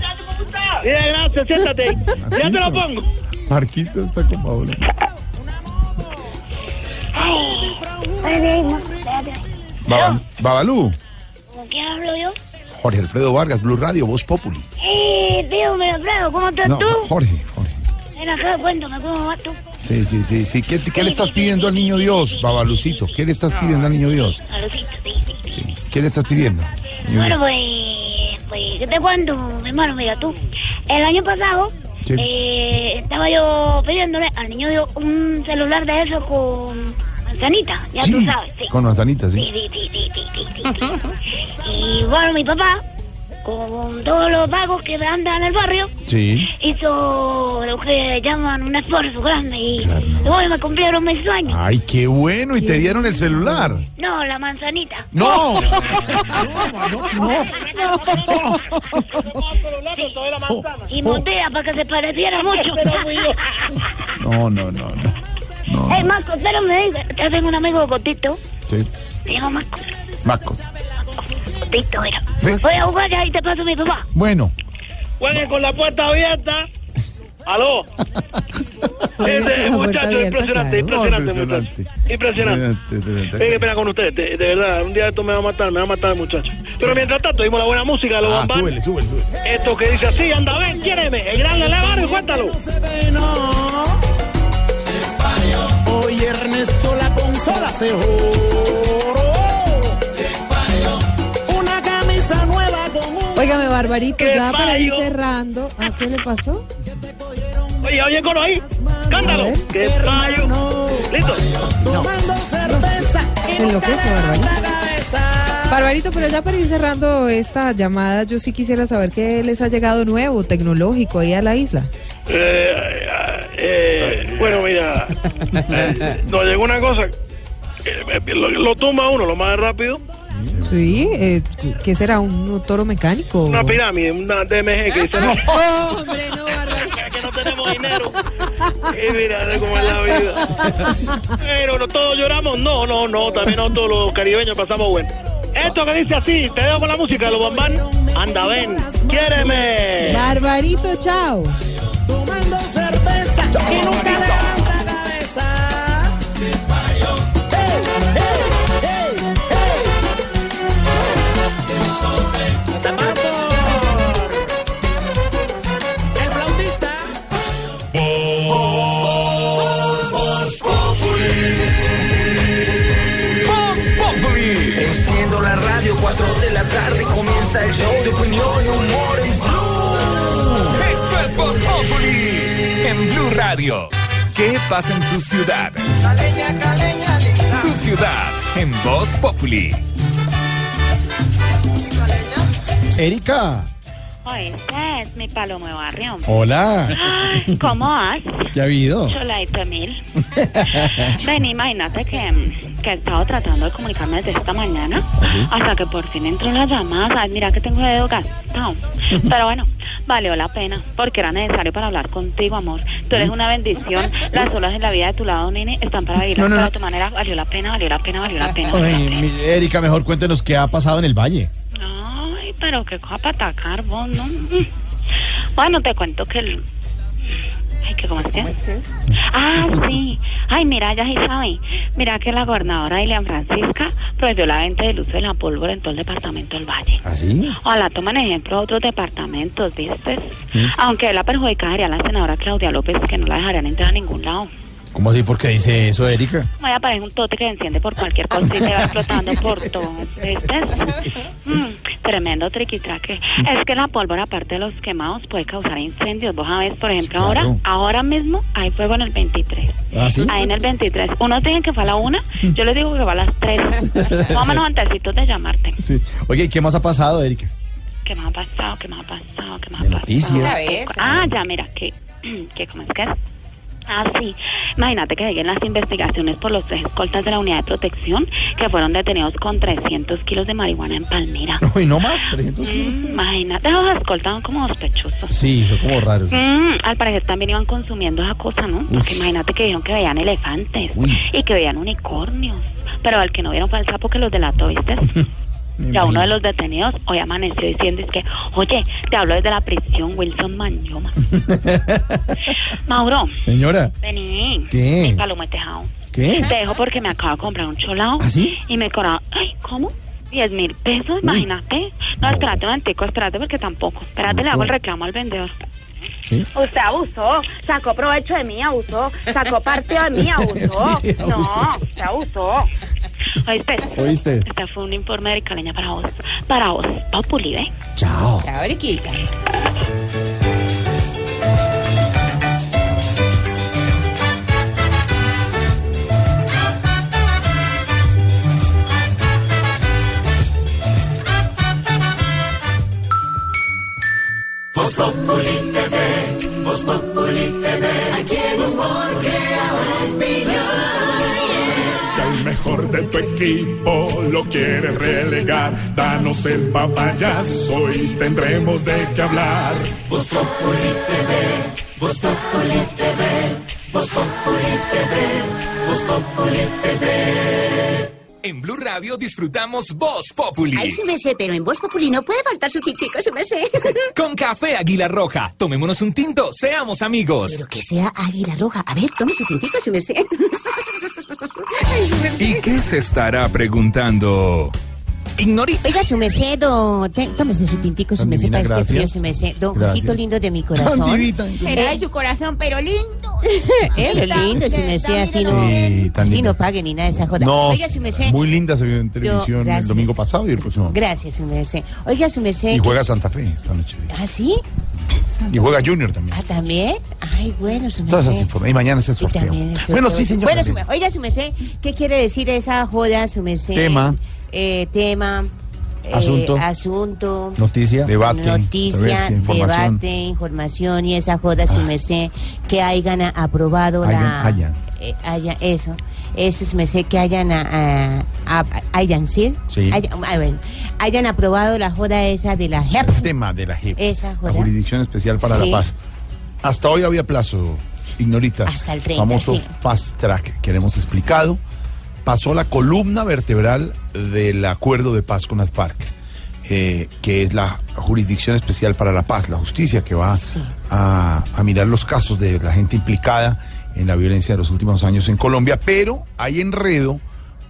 Bien, gracias, siéntate. Ya te lo pongo. Marquito está con Paola. Baba- Babalú. ¿Con quién hablo yo? Jorge Alfredo Vargas, Blue Radio, Voz Populi. Eh, tío, me Alfredo, ¿cómo estás No, tú? Jorge, Jorge. Ven acá, cuéntame, ¿cómo vas tú? Sí, sí, sí, sí. ¿Qué, qué le estás pidiendo al niño Dios, Babalucito? ¿Qué le estás pidiendo al niño Dios? Saludito, sí, sí. ¿Qué le estás pidiendo? Bueno, pues, pues, ¿qué te cuento, mi hermano? Mira tú, el año pasado Sí. eh, estaba yo pidiéndole al niño Dios un celular de eso con manzanita, ya tú sabes, sí. Con manzanita, sí. Sí, sí, sí, sí, sí, sí, sí. Y bueno, mi papá, con todos los vagos que andan en el barrio, Sí. hizo lo que llaman un esfuerzo grande y hoy me cumplieron mis sueños. Ay, qué bueno. Y te dieron el celular. No, la manzanita. No. Y montea para que se pareciera mucho. No, no, no, no. Hey, Marco, espérame, ya tengo un amigo gotito. Sí. Se llama Marco. Marco. Gotito, mira. Voy a jugar y te paso a mi papá. Bueno. Jueguen con la puerta abierta. ¿Aló? Este, muchacho, impresionante, impresionante, muchacho. Impresionante. Ven, espera con ustedes, de, de verdad, un día esto me va a matar, me va a matar el muchacho. Pero mientras tanto, oímos la buena música de los Ah, súbele, súbele, súbele. Esto que dice así, anda, ven, quiéreme, el gran Lele Barrio, cuéntalo. Hoy Ernesto la consola se joró. Una camisa nueva con un... Óigame, Barbarito, ¡Qué ya para ir cerrando. ¿A qué le pasó? Oye, oye, coro ahí, cántalo. ¡Qué fallo! ¿Listo? Tomando cerveza y Se enloquece, Barbarito. la cabeza. Barbarito, pero ya para ir cerrando esta llamada, yo sí quisiera saber qué les ha llegado nuevo, tecnológico, ahí a la isla. Eh, eh, bueno, mira, eh, nos llegó una cosa, eh, lo, lo tumba uno lo más rápido, Sí, eh, ¿qué será? ¿Un toro mecánico? una pirámide, una DMG que dice, no, Hombre, no, que no tenemos dinero. Y mira cómo es la vida. Pero no todos lloramos, no, no, no, también no todos los caribeños pasamos bueno. Esto que dice así, te dejo con la música de los bambán, anda, ven, quiéreme. Barbarito, chao. Tomando cerveza y nunca levanta cabeza. Hey, hey, hey, hey. Se para por el flautista. Enciendo la radio, 4 de la tarde comienza el show de opinión y humor ¿Qué pasa en tu ciudad? Tu ciudad en Voz Populi. Erika. Oye, este es mi palomo de barrio. Hola. Ay, ¿Cómo vas? ¿Qué ha habido? Cholaito mil. Ven, imagínate que, que he estado tratando de comunicarme desde esta mañana hasta que por fin entró la llamada. Ay, mira que tengo el dedo gastado. Pero bueno, valió la pena porque era necesario para hablar contigo, amor. Tú eres una bendición. Las olas en la vida de tu lado, nene, están para vivirlas No, no, pero no. de tu manera. Valió la pena, valió la pena, valió la pena. valió la Ay, pena. mi- Erika, mejor cuéntenos qué ha pasado en el valle. Ay, pero qué cosa para atacar vos, ¿no? Mm. Bueno, te cuento que el... Ay, ¿qué, ¿cómo es que? es? Ah, sí. Ay, mira, ya sí sabe. Mira que la gobernadora Dilian Francisca prohibió la venta del uso de la pólvora en todo el departamento del Valle. ¿Así? Ojalá toman ejemplo otros departamentos, ¿viste? Aunque la perjudicaría a la senadora Claudia López, que no la dejarían entrar a ningún lado. ¿Cómo así? ¿Por qué dice eso, Erika? Vaya, parece un tote que enciende por cualquier cosa y se va explotando por todo. ¿Viste? Mm, tremendo triquitraque. Es que la pólvora, aparte de los quemados, puede causar incendios. Vos sabés, por ejemplo, Claro. ahora ahora mismo hay fuego en el 23. ¿Ah, sí? Ahí en el 23. Unos dicen que fue a la una, yo les digo que va a las 3. Vámonos antesitos de llamarte. Sí. Oye, ¿y ¿qué más ha pasado, Erika? ¿Qué me ha pasado? ¿Qué me ha pasado? ¿Qué me ha pasado? noticias. Ah, ya, mira, que, que ¿cómo es que es? Ah, sí. Imagínate que siguen las investigaciones por los tres escoltas de la unidad de protección que fueron detenidos con 300 kilos de marihuana en Palmira. Uy, no más, 300 kilos. Mm, imagínate, los escoltas son como sospechosos. Sí, son como raros. Mm, al parecer también iban consumiendo esa cosa, ¿no? Porque imagínate que dijeron que veían elefantes Uy. y que veían unicornios. Pero al que no vieron fue el sapo que los delató, ¿viste? Ya uno de los detenidos hoy amaneció diciendo es que, oye, te hablo desde la prisión Wilson Mañoma. Mauro, Señora, vení. ¿Qué? Mi tejado. ¿Qué? Te dejo porque me acabo de comprar un cholao. ¿Ah, sí? Y me cobraba, ay, ¿cómo? 10 mil pesos, imagínate. No, espérate un antico, espérate porque tampoco. Espérate, le hago el reclamo al vendedor. Usted abusó, sacó provecho de mí, abusó, sacó partido de mí, abusó. Sí, abusó. No, usted abusó. ¿Oíste? ¿Oíste? Este fue un informe de Caleña para vos. Para vos, Populi, ¿ve? Chao. Chao, Riquita. Voz Populi TV, Voz Populi mejor de tu equipo lo quieres relegar, danos el papayazo y tendremos de qué hablar. Voz Populi TV, Voz Populi TV, Voz Populi TV, Voz Populi TV. En Blue Radio disfrutamos Voz Populi. Ay, sí me sé, pero en Voz Populi no puede faltar su tintico, sí me sé. Con café Águila Roja. Tomémonos un tinto, seamos amigos. Pero que sea águila roja. A ver, tome su tintico, sí me sé. ¿Y qué se estará preguntando? Ignorita. Oiga, su merced, tómese su tintico, su merced, para este frío, su merced. Don lindo de mi corazón. divina. Pero Ay, su corazón, pero lindo. Eh, lo lindo, su merced, así no, Sí, así no pague ni nada de esa joda. No, Oiga, su merced. muy linda se vio en televisión el gracias. domingo pasado y el próximo. Gracias, su merced. Oiga, su merced. Y juega Santa Fe esta noche. ¿Ah, sí? Y juega Junior también. ¿Ah, también? Ay, bueno, su Todas esas informaciones. Y mañana es el sorteo. Bueno, sí, señor. Bueno, su- oiga, su merced, ¿qué quiere decir esa joda, su merced? Tema. Eh, tema. eh, Asunto. Asunto. Noticia. Debate. Noticia, información. debate, información y esa joda, su merced, que hayan aprobado la... Hayan, hayan. Eh, haya- eso, eso su merced, que hayan, a- a- a- hayan, ¿sí? Sí. Hayan, ah, aprobado la joda esa de la JEP. El tema de la JEP. Esa La. Jurisdicción Especial para Sí. la Paz. Hasta hoy había plazo, Ignorita. Hasta el 30, Famoso sí. fast track que hemos explicado. Pasó la columna vertebral del acuerdo de paz con las FARC, eh, que es la Jurisdicción Especial para la Paz, la justicia que va a, a mirar los casos de la gente implicada en la violencia de los últimos años en Colombia, pero hay enredo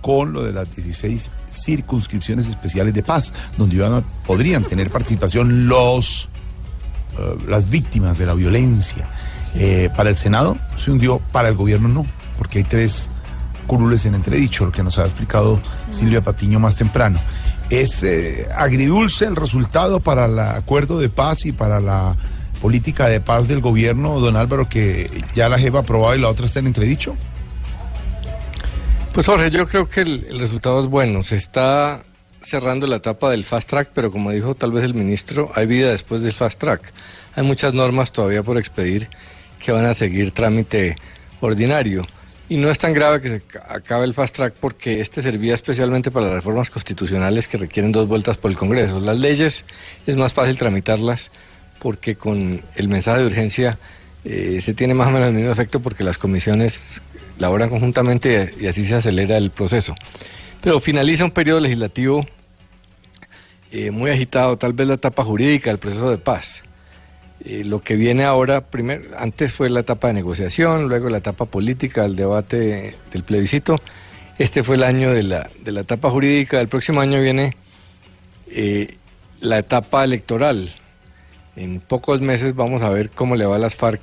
con lo de las 16 circunscripciones especiales de paz, donde iban a- podrían tener participación los eh, las víctimas de la violencia. Eh, para el Senado se hundió, para el gobierno no, porque hay tres curules en entredicho, lo que nos ha explicado Silvia Patiño más temprano. Es eh, agridulce el resultado para el acuerdo de paz y para la política de paz del gobierno, don Álvaro, que ya la jefa aprobado y la otra está en entredicho. Pues Jorge, yo creo que el, el resultado es bueno. Se está cerrando la etapa del fast track, pero como dijo tal vez el ministro, hay vida después del fast track. Hay muchas normas todavía por expedir que van a seguir trámite ordinario. Y no es tan grave que se ca- acabe el fast track porque este servía especialmente para las reformas constitucionales que requieren dos vueltas por el Congreso. Las leyes es más fácil tramitarlas porque con el mensaje de urgencia eh, se tiene más o menos el mismo efecto porque las comisiones laboran conjuntamente y así se acelera el proceso. Pero finaliza un periodo legislativo eh, muy agitado, tal vez la etapa jurídica del proceso de paz. Eh, lo que viene ahora, primero, antes fue la etapa de negociación, luego la etapa política, el debate del plebiscito. Este fue el año de la, de la etapa jurídica. El próximo año viene la etapa electoral. En pocos meses vamos a ver cómo le va a las FARC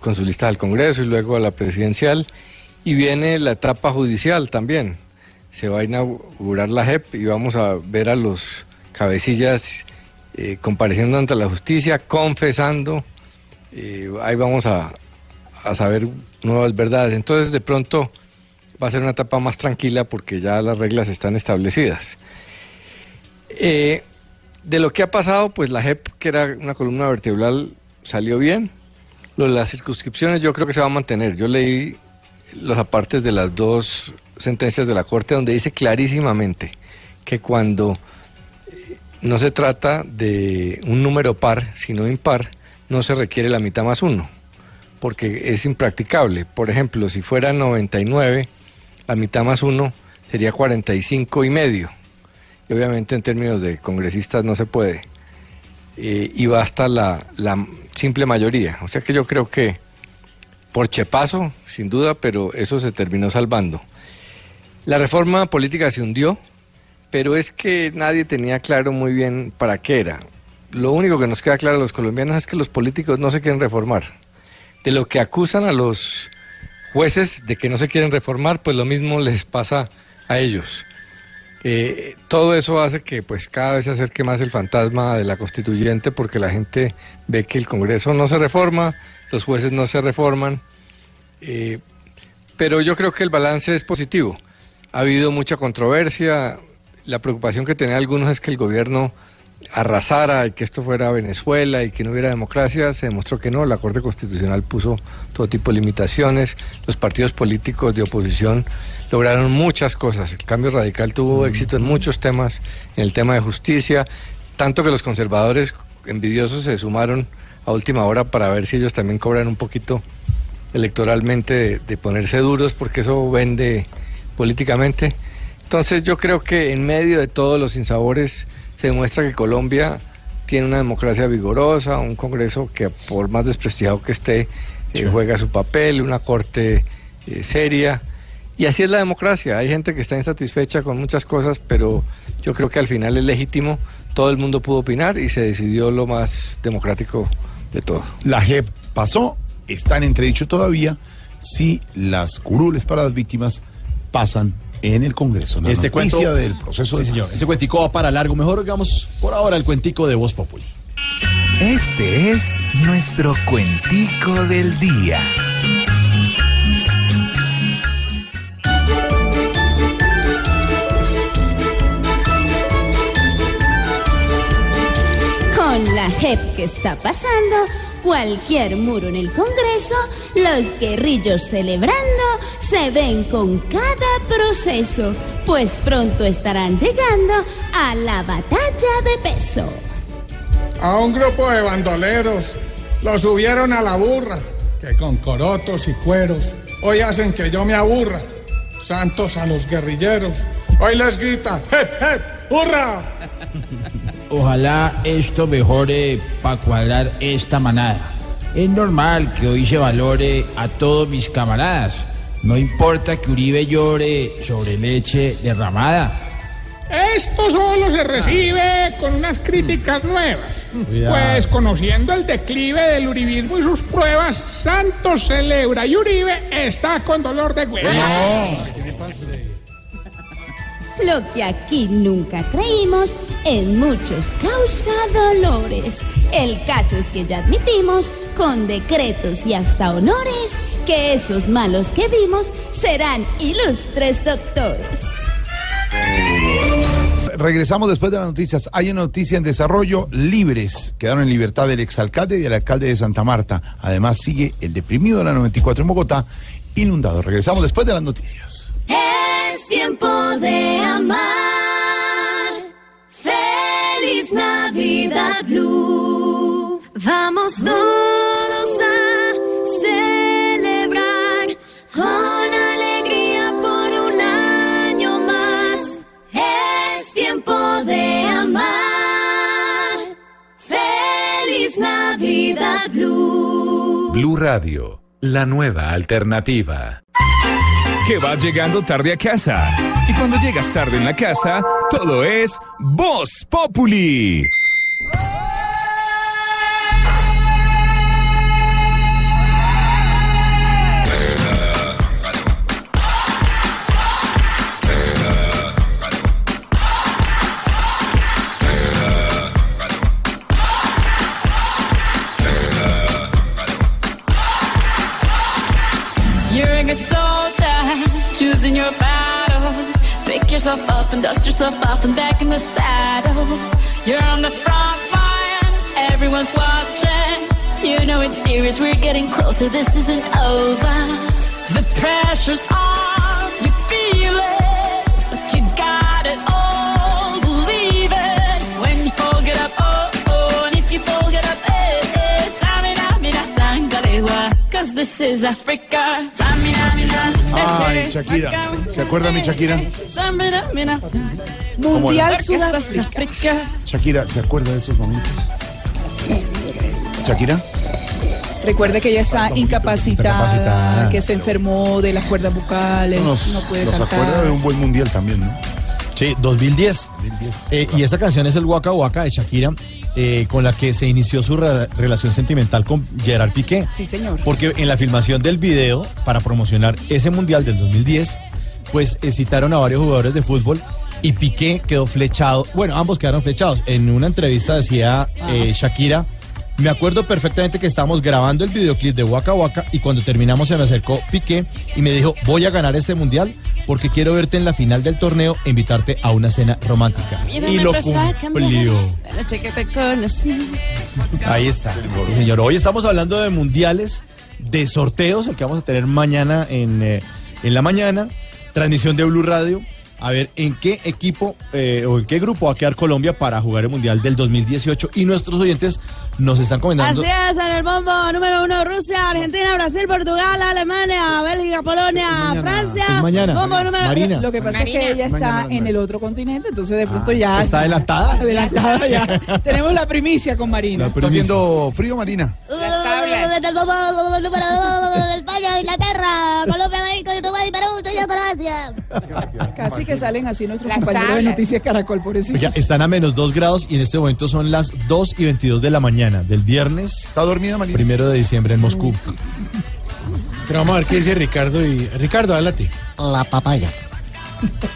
con su lista al Congreso y luego a la presidencial. Y viene la etapa judicial también. Se va a inaugurar la JEP y vamos a ver a los cabecillas eh, compareciendo ante la justicia, confesando. eh, ahí vamos a, a saber nuevas verdades. Entonces, de pronto va a ser una etapa más tranquila porque ya las reglas están establecidas. Eh, de lo que ha pasado, pues la JEP, que era una columna vertebral, salió bien. Lo de las circunscripciones yo creo que se va a mantener. Yo leí los apartes de las dos sentencias de la Corte donde dice clarísimamente que cuando eh, no se trata de un número par, sino impar, no se requiere la mitad más uno, porque es impracticable. Por ejemplo, si fuera 99, la mitad más uno sería 45 y medio. Y obviamente en términos de congresistas no se puede. Eh, y basta la, la simple mayoría. O sea que yo creo que por chepazo, sin duda, pero eso se terminó salvando. La reforma política se hundió, pero es que nadie tenía claro muy bien para qué era. Lo único que nos queda claro a los colombianos es que los políticos no se quieren reformar. De lo que acusan a los jueces de que no se quieren reformar, pues lo mismo les pasa a ellos. Eh, todo eso hace que pues cada vez se acerque más el fantasma de la constituyente porque la gente ve que el Congreso no se reforma, los jueces no se reforman, eh, pero yo creo que el balance es positivo. Ha habido mucha controversia, la preocupación que tenían algunos es que el gobierno arrasara y que esto fuera Venezuela y que no hubiera democracia, se demostró que no, la Corte Constitucional puso todo tipo de limitaciones, los partidos políticos de oposición lograron muchas cosas, el cambio radical tuvo éxito en muchos temas, en el tema de justicia, tanto que los conservadores envidiosos se sumaron a última hora para ver si ellos también cobran un poquito electoralmente de, de ponerse duros porque eso vende políticamente. Entonces yo creo que en medio de todos los sinsabores se demuestra que Colombia tiene una democracia vigorosa, un Congreso que por más desprestigiado que esté, eh, juega su papel, una corte eh, seria. Y así es la democracia. Hay gente que está insatisfecha con muchas cosas, pero yo creo que al final es legítimo. Todo el mundo pudo opinar y se decidió lo más democrático de todo. La JEP pasó, está en entredicho todavía si las curules para las víctimas pasan en el Congreso. Una Este noticia cuento del proceso de Sí, señor. Este cuentico va para largo. Mejor hagamos por ahora el cuentico de Voz Populi. Este es nuestro cuentico del día. Con la JEP que está pasando, cualquier muro en el Congreso, los guerrillos celebrando se ven con cada proceso, pues pronto estarán llegando a la batalla de peso. A un grupo de bandoleros lo subieron a la burra, que con corotos y cueros hoy hacen que yo me aburra. Santos a los guerrilleros, hoy les grita, ¡Hep, hep! ¡Hurra! Ojalá esto mejore para cuadrar esta manada. Es normal que hoy se valore a todos mis camaradas. No importa que Uribe llore sobre leche derramada. Esto solo se recibe con unas críticas nuevas. Cuidado. Pues conociendo el declive del uribismo y sus pruebas, Santos celebra y Uribe está con dolor de huevo. Lo que aquí nunca creímos, en muchos causa dolores. El caso es que ya admitimos, con decretos y hasta honores, que esos malos que vimos serán ilustres doctores. Regresamos después de las noticias. Hay una noticia en desarrollo. Libres quedaron en libertad el exalcalde y el alcalde de Santa Marta. Además, sigue el deprimido de la 94 en Bogotá, inundado. Regresamos después de las noticias. Es tiempo de amar. Feliz Navidad Blue. Vamos todos Blue. Blue Radio, la nueva alternativa. Que vas llegando tarde a casa. Y cuando llegas tarde en la casa, todo es Voz Populi. Yourself up and dust yourself off and back in the saddle. You're on the front line, everyone's watching. You know it's serious, we're getting closer, this isn't over. The pressure's on, sangalewa, cause this is Africa. Ay. Shakira. ¿Se acuerda mi Shakira? Mundial Porque esto es África. Shakira, ¿se acuerda de esos momentos? Shakira. Recuerde que ella está incapacitada, capacitada. que se enfermó de las cuerdas bucales, Nos, no puede nos cantar. acuerda de un buen mundial también, ¿no? Sí, 2010. Eh, y esa canción es el Waka Waka de Shakira, eh, con la que se inició su re- relación sentimental con Gerard Piqué. Sí, señor. Porque en la filmación del video, para promocionar ese mundial del 2010, pues eh, citaron a varios jugadores de fútbol y Piqué quedó flechado. Bueno, ambos quedaron flechados. En una entrevista decía eh, Shakira. Me acuerdo perfectamente que estábamos grabando el videoclip de Waka Waka y cuando terminamos se me acercó Piqué y me dijo, voy a ganar este mundial porque quiero verte en la final del torneo e invitarte a una cena romántica. Y lo cumplió. La noche que te conocí. Ahí está. Señor. Hoy estamos hablando de mundiales, de sorteos, el que vamos a tener mañana en, eh, en la mañana, transmisión de Blue Radio. A ver en qué equipo eh, o en qué grupo va a quedar Colombia para jugar el mundial del 2018. Y nuestros oyentes nos están comentando. Así es, en el bombo número uno, Rusia, Argentina, Brasil, Portugal, Alemania, Bélgica, Polonia, Francia. mañana. Bombo número Marina. Lo que pasa es que ella está Mañana, en el otro continente, entonces de pronto Ah, ya... ¿está adelantada? Adelantada ya. Tenemos la primicia con Marina. Está haciendo frío, Marina. En el bombo número uno de España, Inglaterra, Colombia, México, Croacia. Casi que salen así nuestros compañeros de Noticias Caracol, por eso. Oiga, están a menos 2 grados y en este momento son las 2 y 22 de la mañana del viernes. ¿Está dormida, Marina? Primero de diciembre en Moscú. Pero vamos a ver qué dice Ricardo y Ricardo, háblate. La papaya.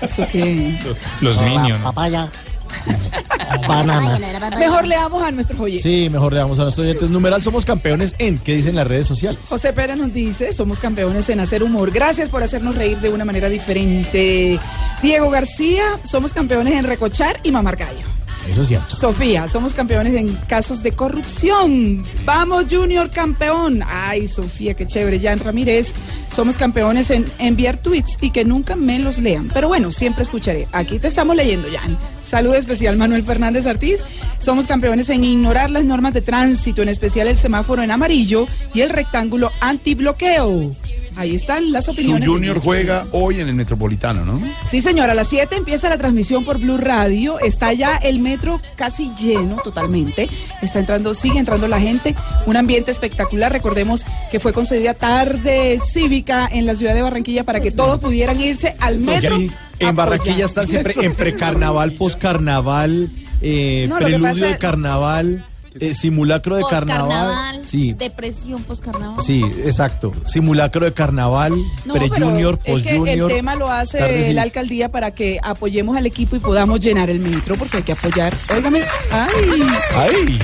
¿Eso qué es? Los La niños, ¿no? papaya. Banana. Mejor leamos a nuestros oyentes. Sí, mejor le damos a nuestros oyentes. Numeral, somos campeones en. ¿Qué dicen las redes sociales? José Pérez nos dice, somos campeones en hacer humor. Gracias por hacernos reír de una manera diferente. Diego García, somos campeones en recochar y mamar gallo. Eso es cierto. Sofía, somos campeones en casos de corrupción. Vamos, Junior campeón. Ay, Sofía, qué chévere. Jan Ramírez, somos campeones en enviar tweets y que nunca me los lean. Pero bueno, siempre escucharé. Aquí te estamos leyendo, Jan. Salud especial, Manuel Fernández Ortiz. Somos campeones en ignorar las normas de tránsito, en especial el semáforo en amarillo y el rectángulo antibloqueo. Ahí están las Su opiniones. de Junior juega hoy en el Metropolitano, ¿no? Sí, señora, a las 7 empieza la transmisión por Blue Radio. Está ya el metro casi lleno totalmente. Está entrando, sigue entrando la gente. Un ambiente espectacular. Recordemos que fue concedida tarde cívica en la ciudad de Barranquilla para que todos pudieran irse al metro. Sí, en Barranquilla están siempre en precarnaval, poscarnaval, eh, No, preludio de carnaval, eh, simulacro de carnaval. Postcarnaval, Sí, Depresión postcarnaval. sí, exacto. Simulacro de carnaval, No, pre-junior, es que el post-junior. tema lo hace tarde la alcaldía para que apoyemos al equipo y podamos llenar el metro, porque hay que apoyar. Óigame, ay, ¡Ay!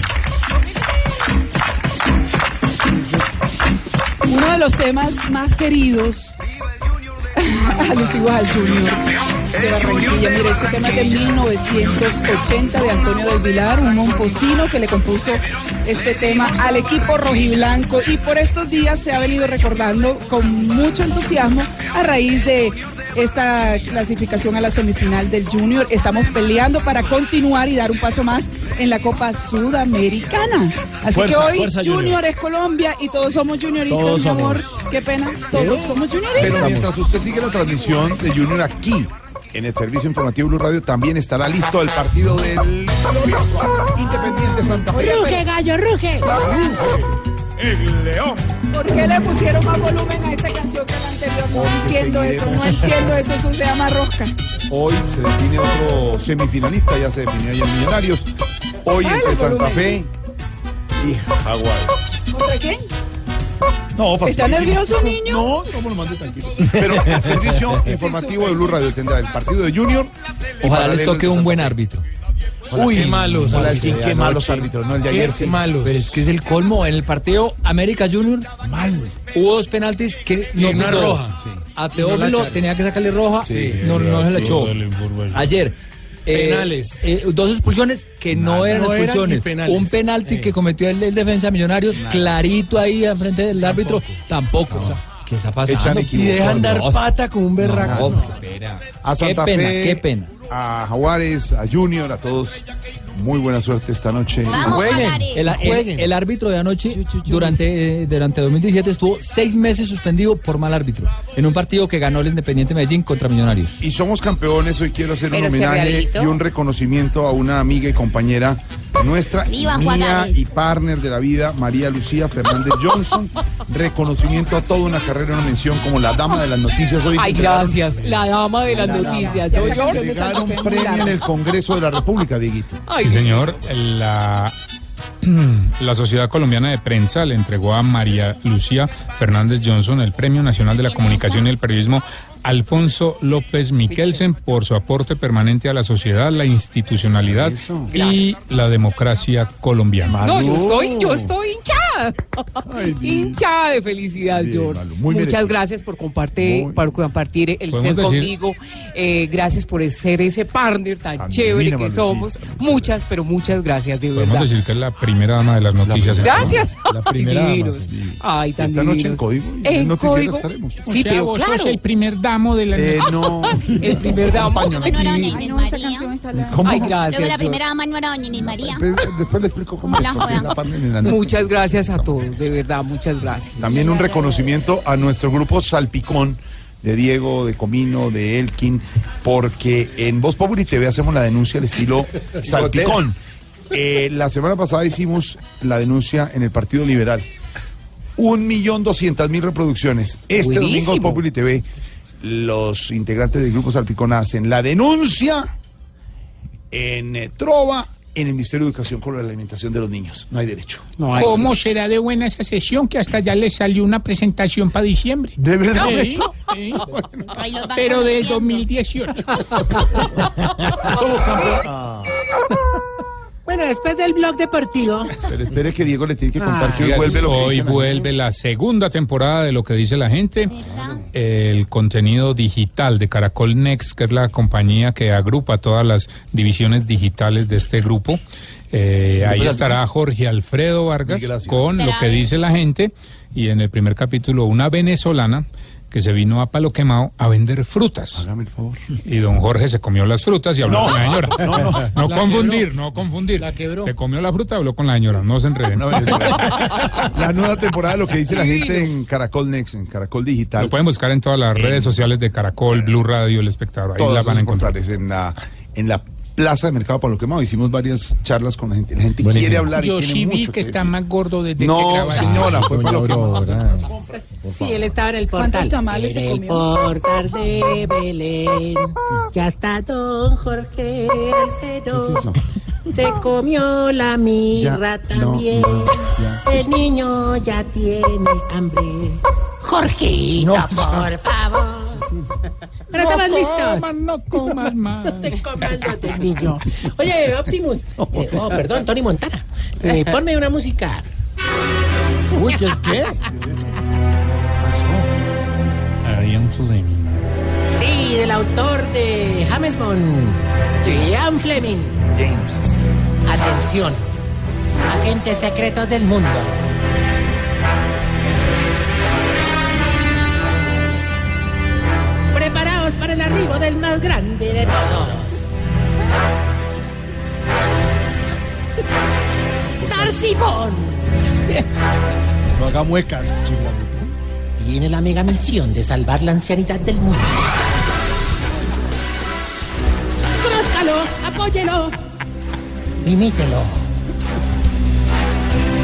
uno de los temas más queridos a Luis Junior de Barranquilla. Mire, este tema es de 1980 de Antonio del Vilar, un momposino que le compuso este tema al equipo rojiblanco y por estos días se ha venido recordando con mucho entusiasmo a raíz de esta clasificación a la semifinal del Junior. Estamos peleando para continuar y dar un paso más en la Copa Sudamericana. Así Fuerza, que hoy fuerza, Junior. Junior. es Colombia y todos somos junioritos, Todos mi amor. somos. Qué pena, todos somos junioritos. Pero mientras usted sigue la transmisión de Junior aquí, en el servicio informativo Blue Radio, también estará listo el partido del Independiente Santa Fe. Ruge, gallo, ruge. El León. ¿Por qué le pusieron más volumen a esta canción que a la anterior? No entiendo eso, no entiendo eso, eso se llama rosca. Hoy se define otro semifinalista, ya se definió ayer Millonarios. Hoy entre Santa. Fe y Jaguares. ¿Contra quién? No, ¿Está nervioso, niño? No, no me lo mande tranquilo. Pero el servicio informativo de Blue Radio tendrá el partido de Junior. Ojalá les toque un buen árbitro. Uy, qué malos hola, árbitros ¿quién- de qué malos árbitros, no, el de ayer sí. malos. Pero es que es el colmo. En el partido América Junior, Mal. hubo dos penaltis que Y no una pitó. roja. Sí. A no Teófilo tenía que sacarle roja, Sí, no, sí, no se la echó. Ayer. eh, Penales. eh, dos expulsiones que no eran no expulsiones. Un penalti Eh. que cometió el, el defensa de Millonarios, clarito ahí al frente del árbitro, tampoco. O sea, ¿Qué está pasando? Y dejan dar No, pata como un berraco. no, qué pena. A Qué Santa pena, Fe, qué pena. A Jaguares, a Junior, a todos. Muy buena suerte esta noche. Vamos, Jueguen. El, el- Jueguen. el árbitro de anoche, durante, eh, durante 2017, estuvo seis meses suspendido por mal árbitro en un partido que ganó el Independiente Medellín contra Millonarios. Y somos campeones. Hoy quiero hacer un Pero homenaje y un reconocimiento a una amiga y compañera nuestra Viva mía y partner de la vida, María Lucía Fernández Johnson. Reconocimiento a toda una carrera, una mención como la dama de las noticias. Hoy Ay, entregaron- gracias. La dama de las La dama. noticias. Entregaron un premio en el Congreso de la República, Dieguito. Ay, Sí, señor. La, la Sociedad Colombiana de Prensa le entregó a María Lucía Fernández Johnson el Premio Nacional de la Comunicación y el Periodismo Alfonso López Miquelsen por su aporte permanente a la sociedad, la institucionalidad y la democracia colombiana. No, yo estoy, yo estoy hinchada. hinchada de felicidad, Bien, George. Muchas merecido. gracias por compartir, por compartir el Podemos ser decir- conmigo. Eh, gracias por ser ese partner tan chévere que Malucita. somos. Muchas, pero muchas gracias, de Podemos verdad. decir que es la primera dama de las noticias. Gracias. La primera. Ay, tan Esta noche en. Código y en código. estaremos. Sí, O sea, pero vos claro. sos el primer damo de la Eh, no. El primer damo. No, no era doña Ay, Inés no, esa María. canción está la... ¿Cómo? Ay, gracias. Luego la George. primera dama no era doña Inés María. Después le explico cómo joda. la- Muchas gracias a todos, de verdad, muchas gracias. También un reconocimiento a nuestro grupo Salpicón de Diego, de Comino, de Elkin, porque en Voz Populi TV hacemos la denuncia al estilo Salpicón. Eh, la semana pasada hicimos la denuncia en el Partido Liberal. Un millón doscientas mil reproducciones. Este domingo en. Populi TV, los integrantes del grupo Salpicón hacen la denuncia en eh, Trova, en el Ministerio de Educación con la alimentación de los niños. No hay derecho. ¿Cómo será de buena esa sesión que hasta ya le salió una presentación para diciembre? ¿De verdad? Sí, sí. Van Pero conociendo. 2018. Bueno, después del blog deportivo. Pero espere que Diego le tiene que contar Ah. que hoy vuelve lo que Hoy la vuelve la segunda temporada de lo que dice la gente. El contenido digital de Caracol Next, que es la compañía que agrupa todas las divisiones digitales de este grupo. Eh, ahí estará Jorge Alfredo Vargas con lo que dice la gente. Y en el primer capítulo, una venezolana que se vino a Palo Quemado a vender frutas. Hágame el favor. Y don Jorge se comió las frutas y habló No, con la señora. no, no. No La confundir, quebró. no confundir. Se comió la fruta y habló con la señora. No se enreden. La nueva temporada de lo que dice la gente en Caracol Next, en Caracol Digital. Lo pueden buscar en todas las redes sociales de Caracol, Blue Radio, El Espectador. Ahí Todas las van a encontrar. en la, en la Plaza de Mercado Pablo Quemado. Hicimos varias charlas con la gente. La gente quiere hablar y Yo tiene sí vi mucho que está decir. más gordo desde que No, señora, fue Pablo Quemado. Sí, él estaba en el portal. ¿Cuántos tamales se en el comió? portal de Belén. Ya está don Jorge Alfredo. Se comió la mirra Ya, no, también. no, El niño ya tiene hambre. Jorgito, No, por favor. Pero estamos no listos. Comas, no comas más. No te comas lo del niño. Oye, Optimus. Eh, oh, perdón, Tony Montana. Eh, ponme una música. Uy, ¿qué es qué? Ian Fleming. Sí, del autor de James Bond, Ian Fleming. James. Atención, agentes secretos del mundo. Para el arribo del más grande de todos. Darcy Bond No haga muecas, chiflamito. tiene la mega misión de salvar la ancianidad del mundo. Conózcalo, apóyelo, imítelo.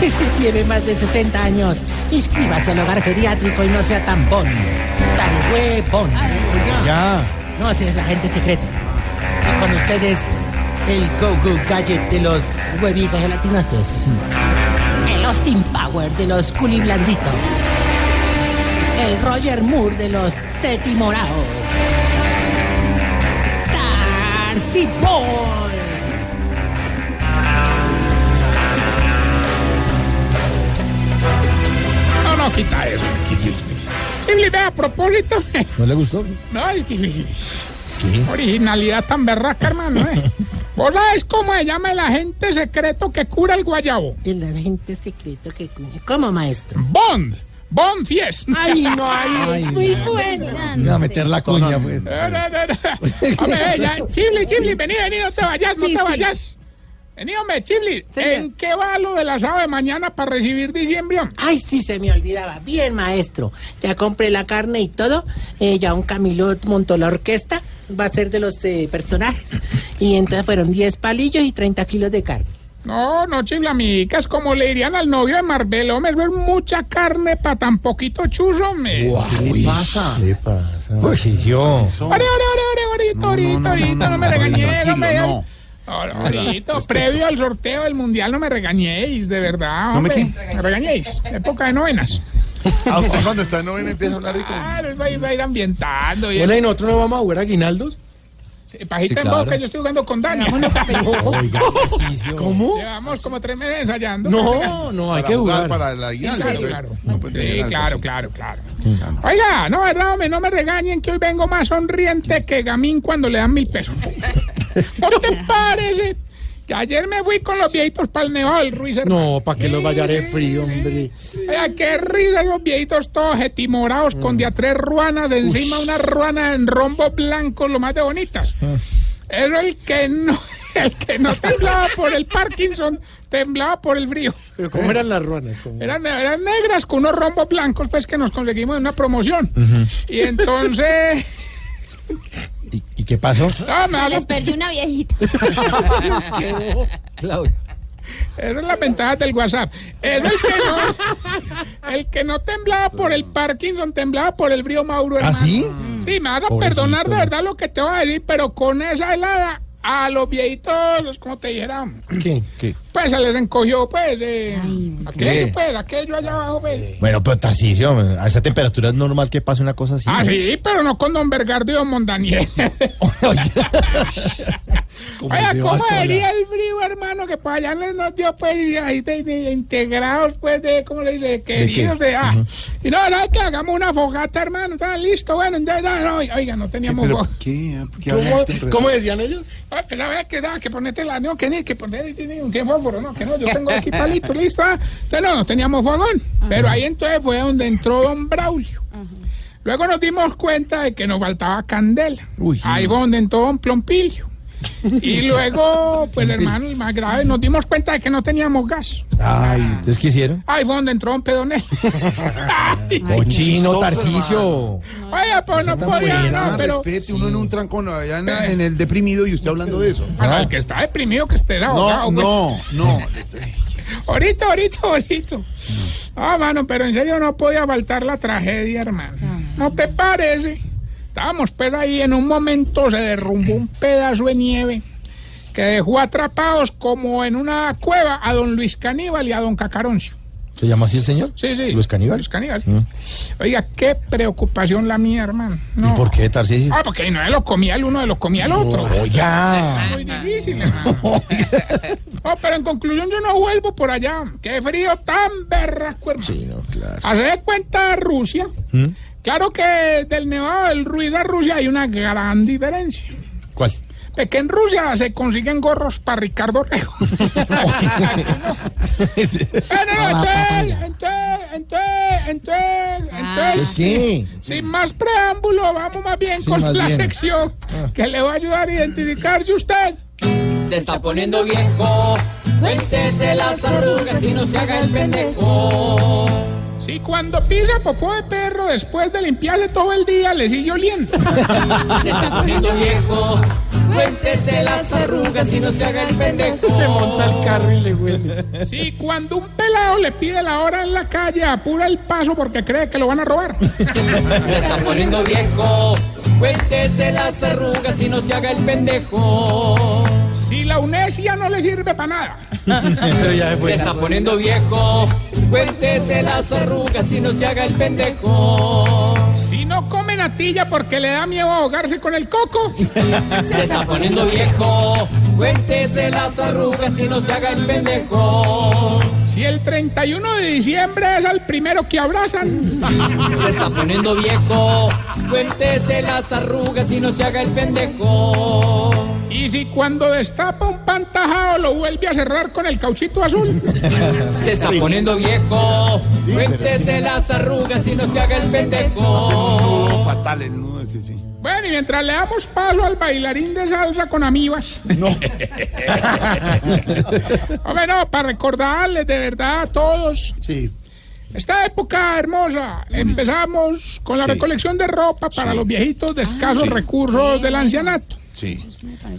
Si tiene más de 60 años, inscríbase al hogar geriátrico y no sea tan bon, tan huevón. Ya. No, ese es la gente secreta. Y con ustedes, el Go-Go Gadget de los huevitos gelatinosos. El Austin Power de los culiblanditos. El Roger Moore de los tetimoraos. Darcy Boy. No, no, quita eso. Chibli, ve a propósito. ¿No le gustó? No, es que. Originalidad tan berraca, hermano, ¿eh? ¿Vos sabés cómo se llama el agente secreto que cura el guayabo? El agente secreto que... ¿Cómo, maestro? Bond. Bond Fies. Ay, no, ay, muy bueno. Voy a meter la cuña, pues. No, no, no, no. Hombre, ya, Chibli, Chibli, vení, vení, no te vayas, no Sí, te sí. vayas. Hombre, Chibli, Señor. ¿en qué va lo del asado de mañana para recibir diciembre? Ay, sí, se me olvidaba. Bien, maestro. Ya compré la carne y todo. Eh, ya un Camilot montó la orquesta. Va a ser de los eh, personajes. Y entonces fueron 10 palillos y 30 kilos de carne. No, no chiflamicas, como le dirían al novio de Marbella, hombre, es mucha carne para tan poquito chuzo, hombre. ¿Qué le pasa? ¿Qué pasa? Tarcisio. Ore, ore, ore, ore, ahorita, ahorita, ahorita, no me regañéis, hombre. no. Ahora, Ahorita, previo al sorteo del mundial, no me regañéis, de verdad, ¿No me hombre. Me regañéis, época de novenas. Ah, usted cuando está en novena empieza a hablar de como... Ah, va, a ir- va a ir ambientando. Y Bueno, ¿y nosotros no vamos a jugar aguinaldos? Pajita Sí, en boca, yo estoy jugando con Dani. Oiga, Tarcisio. ¿Cómo? Llevamos como tres meses ensayando. No, no, hay Para que jugar. Para la Sí, guía. claro, claro. Sí, claro, claro, claro. Oiga, no, verdad, hombre, no me regañen que hoy vengo más sonriente que Gamín cuando le dan mil pesos. ¿No te parece? Ayer me fui con los viejitos para el del Ruiz. hermano. No, para que los vaya de frío, hombre. Oiga, qué risa los viejitos todos etimorados con de a tres ruanas de encima, una ruana en rombo blanco, lo más de bonitas. Pero el que no, el que no temblaba por el Parkinson, temblaba por el frío. Pero ¿cómo eran las ruanas? ¿Cómo? Eran, eran negras con unos rombos blancos, pues que nos conseguimos en una promoción. Y entonces. ¿Y, y qué pasó? No, me Les perdí una viejita. Claudio. Era la ventaja del WhatsApp. Era el que no, el que no temblaba por el Parkinson, temblaba por el frío Mauro. hermano. sí? Sí, me van a Pobrecito. perdonar de verdad lo que te voy a decir, pero con esa helada, a los viejitos, como te dijera, ¿Qué? ¿Qué? pues se les encogió, pues, eh, aquello, ¿Qué? pues, aquello allá abajo, pues. Bueno, pero Tarcisio, a esa temperatura es normal que pase una cosa así. Ah, sí, pero no con Don Bergardo y Don Mondaniel. Como Oiga, ¿cómo sería el frío, hermano? Que para allá les nos dio, pues, y ahí de, de integrados, pues, de, ¿cómo le dice? Queridos, de, ah. Y no, no, que hagamos una fogata, hermano, ¿están listo? Bueno, ya, ya, no, oiga, no teníamos ¿Pero fogata. qué? ¿Qué ¿Cómo- hablan tan ¿Cómo decían ellos? Ay, pero a ver, que da, que ponete la, no, que ni, que poner, tiene un que fósforo, no, que no, yo tengo aquí palito, listo, ah. Entonces, no, no teníamos fogón, pero ahí entonces fue donde entró don Braulio. Luego nos dimos cuenta de que nos faltaba candela. ahí fue donde entró don Plompillo. Y luego, pues hermano, el más grave, nos dimos cuenta de que no teníamos gas. Ay, ¿entonces qué hicieron? Ahí fue donde entró don Pedonel. Cochino, Tarcisio. Oye, pues no podía, no, pero... Respete, uno en un trancón allá en, en el deprimido y usted hablando de eso. Bueno, el que está deprimido que esté abogado. No, no, no. Ahorita, ahorita, ahorita. Ah, mano, pero en serio no podía faltar la tragedia, hermano. ¿No te parece? Estábamos pues ahí en un momento se derrumbó un pedazo de nieve que dejó atrapados como en una cueva a don Luis Caníbal y a don Cacaroncio. ¿Se llama así el señor? Sí, sí. ¿Luis Caníbal? Luis Caníbal. Mm. Oiga, qué preocupación la mía, hermano. No. ¿Y por qué, Tarcisio? Ah, porque no lo comía el uno, lo comía el otro. Oiga. Muy difícil, hermano. No, pero en conclusión yo no vuelvo por allá. Qué frío tan berraco, hermano. Sí, no, claro. Hacer cuenta Rusia. ¿Mm? Claro que del Nevado del Ruiz a Rusia hay una gran diferencia. ¿Cuál? De que en Rusia se consiguen gorros para Ricardo Rejo. Pero no, entonces, entonces, entonces, entonces, entonces, ¿Qué? sin más preámbulo, vamos más bien Sí, con más la bien. sección que le va a ayudar a identificarse usted. Se está poniendo viejo. Cuéntese las arrugas y no se haga el pendejo. Si cuando pisa popó de perro después de limpiarle todo el día le sigue oliendo. Se está poniendo viejo. Cuéntese las arrugas y no se haga el pendejo. Se monta el carro y le huele. Si cuando un pelado le pide la hora en la calle, apura el paso porque cree que lo van a robar. Se está poniendo viejo. Cuéntese las arrugas y no se haga el pendejo. Si la unesia no le sirve para nada. Pero ya se está poniendo viejo. Cuéntese las arrugas y no se haga el pendejo. Si no come natilla porque le da miedo ahogarse con el coco. Se está poniendo viejo. Cuéntese las arrugas y no se haga el pendejo. Si el 31 de diciembre es el primero que abrazan. Se está poniendo viejo. Cuéntese las arrugas y no se haga el pendejo. Y si cuando destapa un pantajado lo vuelve a cerrar con el cauchito azul. Se está poniendo viejo. Cuéntese las arrugas y no se haga el pendejo. Fatal el nudo sí. Bueno, y mientras le damos paso al bailarín de salsa con amibas. No. Hombre, no, para recordarles de verdad a todos. Sí. Esta época hermosa, empezamos con la Sí. recolección de ropa para los viejitos de escasos recursos del ancianato. Sí.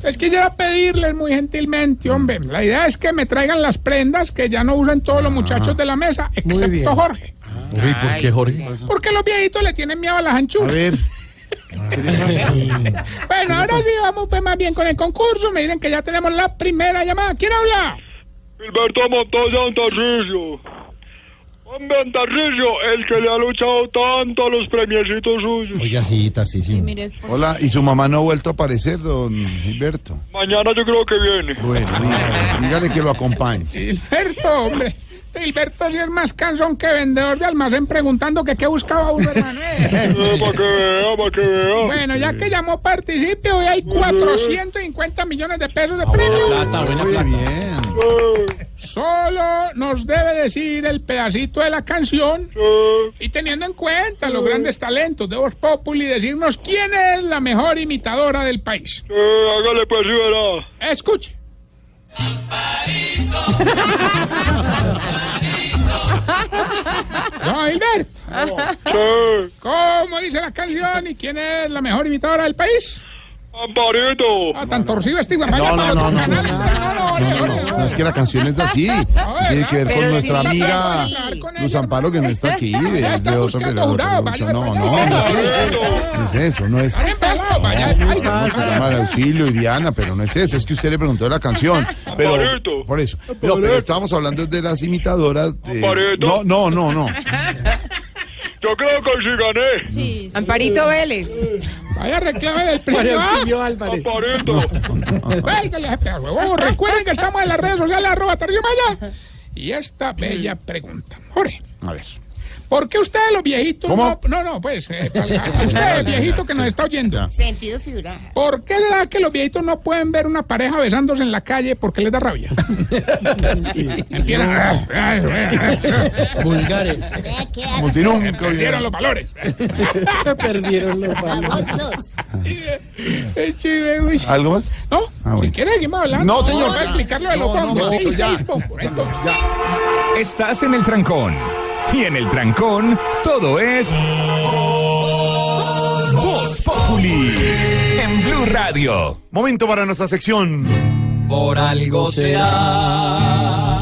Es que quisiera pedirles muy gentilmente, hombre. La idea es que me traigan las prendas que ya no usan todos los muchachos de la mesa, excepto Jorge. Uy, ¿por qué, Jorge? Porque los viejitos le tienen miedo a las anchuras. A ver. Bueno, ahora sí vamos pues más bien con el concurso. Me dicen que ya tenemos la primera llamada. ¿Quién habla? Gilberto Montoya Antarrillo. Hombre, Antarrillo, el que le ha luchado tanto a los premiecitos suyos. Oiga, sí, Tarcisio. Hola, ¿y su mamá no ha vuelto a aparecer, don Gilberto? Mañana yo creo que viene. Bueno, dígale, dígale que lo acompañe. Gilberto, hombre. Gilberto sí es más cansón que vendedor de almacén preguntando que qué buscaba uno, hermano. Eh, para que vea, para que vea. Bueno, ya que llamó participe, hoy hay 450 millones de pesos de premio. Muy bien. Solo nos debe decir el pedacito de la canción y teniendo en cuenta los grandes talentos de Voz Populi, decirnos quién es la mejor imitadora del país. Hágale pues. Escuche. No, Gilberto. ¿Cómo dice la canción y quién es la mejor imitadora del país? Amparito. Ah, tan torcido este vaya No, no, no, no, No, no, No, no, no, no, es que la canción es así. Tiene que ver con nuestra amiga. Luz Amparo, que no está aquí. Es de otro pero- No, no, no es eso. No es eso, no es. Se llama Auxilio y Diana, pero no es eso, es que usted le preguntó la canción. Pero, por eso. No, pero estábamos hablando de las imitadoras. de-. No, no, no, no. Yo creo que sí gané. Amparito Vélez. Vaya reclame del premio. ¿ah? Álvarez. Amparito. Recuerden que estamos en las redes sociales, arroba Tarcisio Maya. Y esta bella pregunta. Jorge, A ver. ¿Por qué ustedes los viejitos ¿Cómo? no... No, no, pues, eh, para- usted, viejito que nos está oyendo. Sentido figurado. ¿Por qué será que los viejitos no pueden ver una pareja besándose en la calle porque les da rabia? Empiezan a... Vulgares. Como si nunca Perdieron los valores. Se perdieron los valores. ¿Algo más? ¿No? Ah, bueno. Si quiere, seguimos hablando. No, señor. Voy a explicar lo de los No, Sí, ya. Estás en el trancón. Y en el trancón, todo es. Voz Populi. En Blue Radio. Momento para nuestra sección. Por algo será.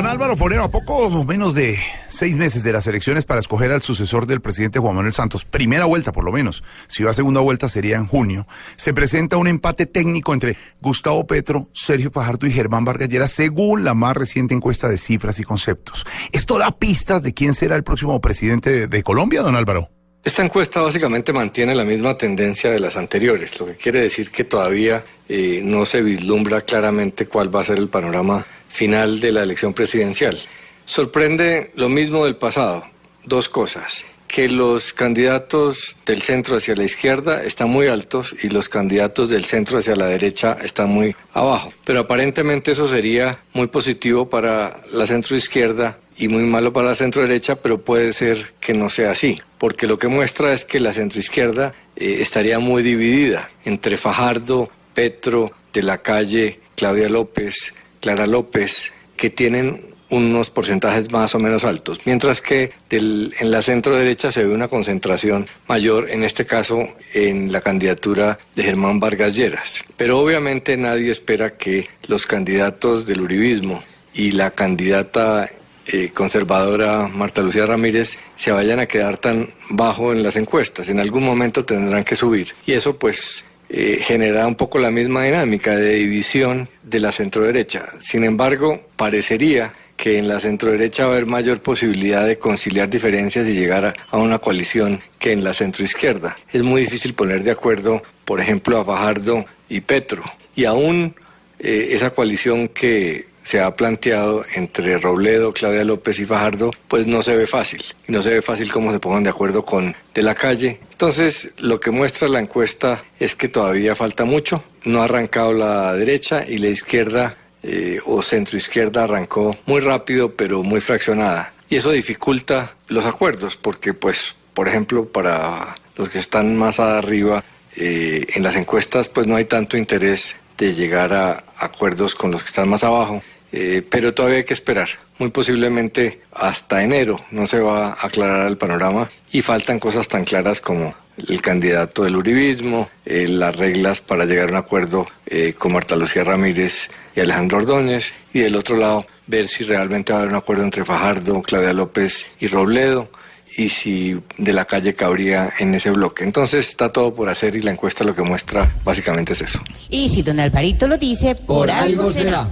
Don Álvaro Forero, a poco menos de seis meses de las elecciones para escoger al sucesor del presidente Juan Manuel Santos, primera vuelta por lo menos, si va a segunda vuelta sería en junio, se presenta un empate técnico entre Gustavo Petro, Sergio Fajardo y Germán Vargas Lleras, según la más reciente encuesta de cifras y conceptos. ¿Esto da pistas de quién será el próximo presidente de, de Colombia, don Álvaro? Esta encuesta básicamente mantiene la misma tendencia de las anteriores, lo que quiere decir que todavía eh, no se vislumbra claramente cuál va a ser el panorama final de la elección presidencial. Sorprende lo mismo del pasado, dos cosas, que los candidatos del centro hacia la izquierda están muy altos y los candidatos del centro hacia la derecha están muy abajo. Pero aparentemente eso sería muy positivo para la centro izquierda y muy malo para la centro derecha, pero puede ser que no sea así, porque lo que muestra es que la centroizquierda eh, estaría muy dividida entre Fajardo, Petro, de la calle, Claudia López, Clara López, que tienen unos porcentajes más o menos altos, mientras que del- en la centro derecha se ve una concentración mayor, en este caso en la candidatura de Germán Vargas Lleras. Pero obviamente nadie espera que los candidatos del uribismo y la candidata eh, conservadora Marta Lucía Ramírez se vayan a quedar tan bajo en las encuestas. En algún momento tendrán que subir. Y eso pues eh, un poco la misma dinámica de división de la centroderecha. Sin embargo, parecería que en la centroderecha va a haber mayor posibilidad de conciliar diferencias y llegar a, a una coalición que en la centroizquierda. Es muy difícil poner de acuerdo, por ejemplo, a Fajardo y Petro. Y aún eh, esa coalición que se ha planteado entre Robledo, Claudia López y Fajardo, pues no se ve fácil. Y no se ve fácil cómo se pongan de acuerdo con de la calle. Entonces, lo que muestra la encuesta es que todavía falta mucho. No ha arrancado la derecha y la izquierda eh, o centroizquierda arrancó muy rápido, pero muy fraccionada. Y eso dificulta los acuerdos, porque pues, por ejemplo, para los que están más arriba, eh, en las encuestas pues no hay tanto interés de llegar a acuerdos con los que están más abajo, eh, pero todavía hay que esperar. Muy posiblemente hasta enero no se va a aclarar el panorama y faltan cosas tan claras como el candidato del uribismo, eh, las reglas para llegar a un acuerdo eh, con Marta Lucía Ramírez y Alejandro Ordóñez, y del otro lado ver si realmente va a haber un acuerdo entre Fajardo, Claudia López y Robledo, y si de la calle cabría en ese bloque. Entonces está todo por hacer y la encuesta lo que muestra básicamente es eso. Y si don Alvarito lo dice, por, algo será.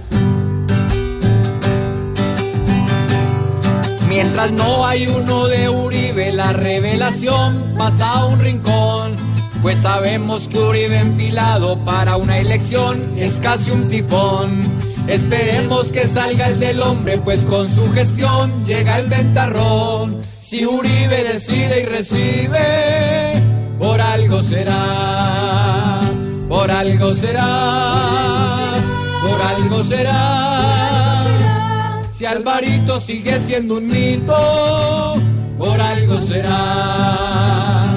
Mientras no hay uno de Uribe, la revelación pasa a un rincón. Pues sabemos que Uribe enfilado para una elección es casi un tifón. Esperemos que salga el del hombre, pues con su gestión llega el ventarrón. Si Uribe decide y recibe, por algo será, por algo será, por algo será. Alvarito sigue siendo un mito, por algo será.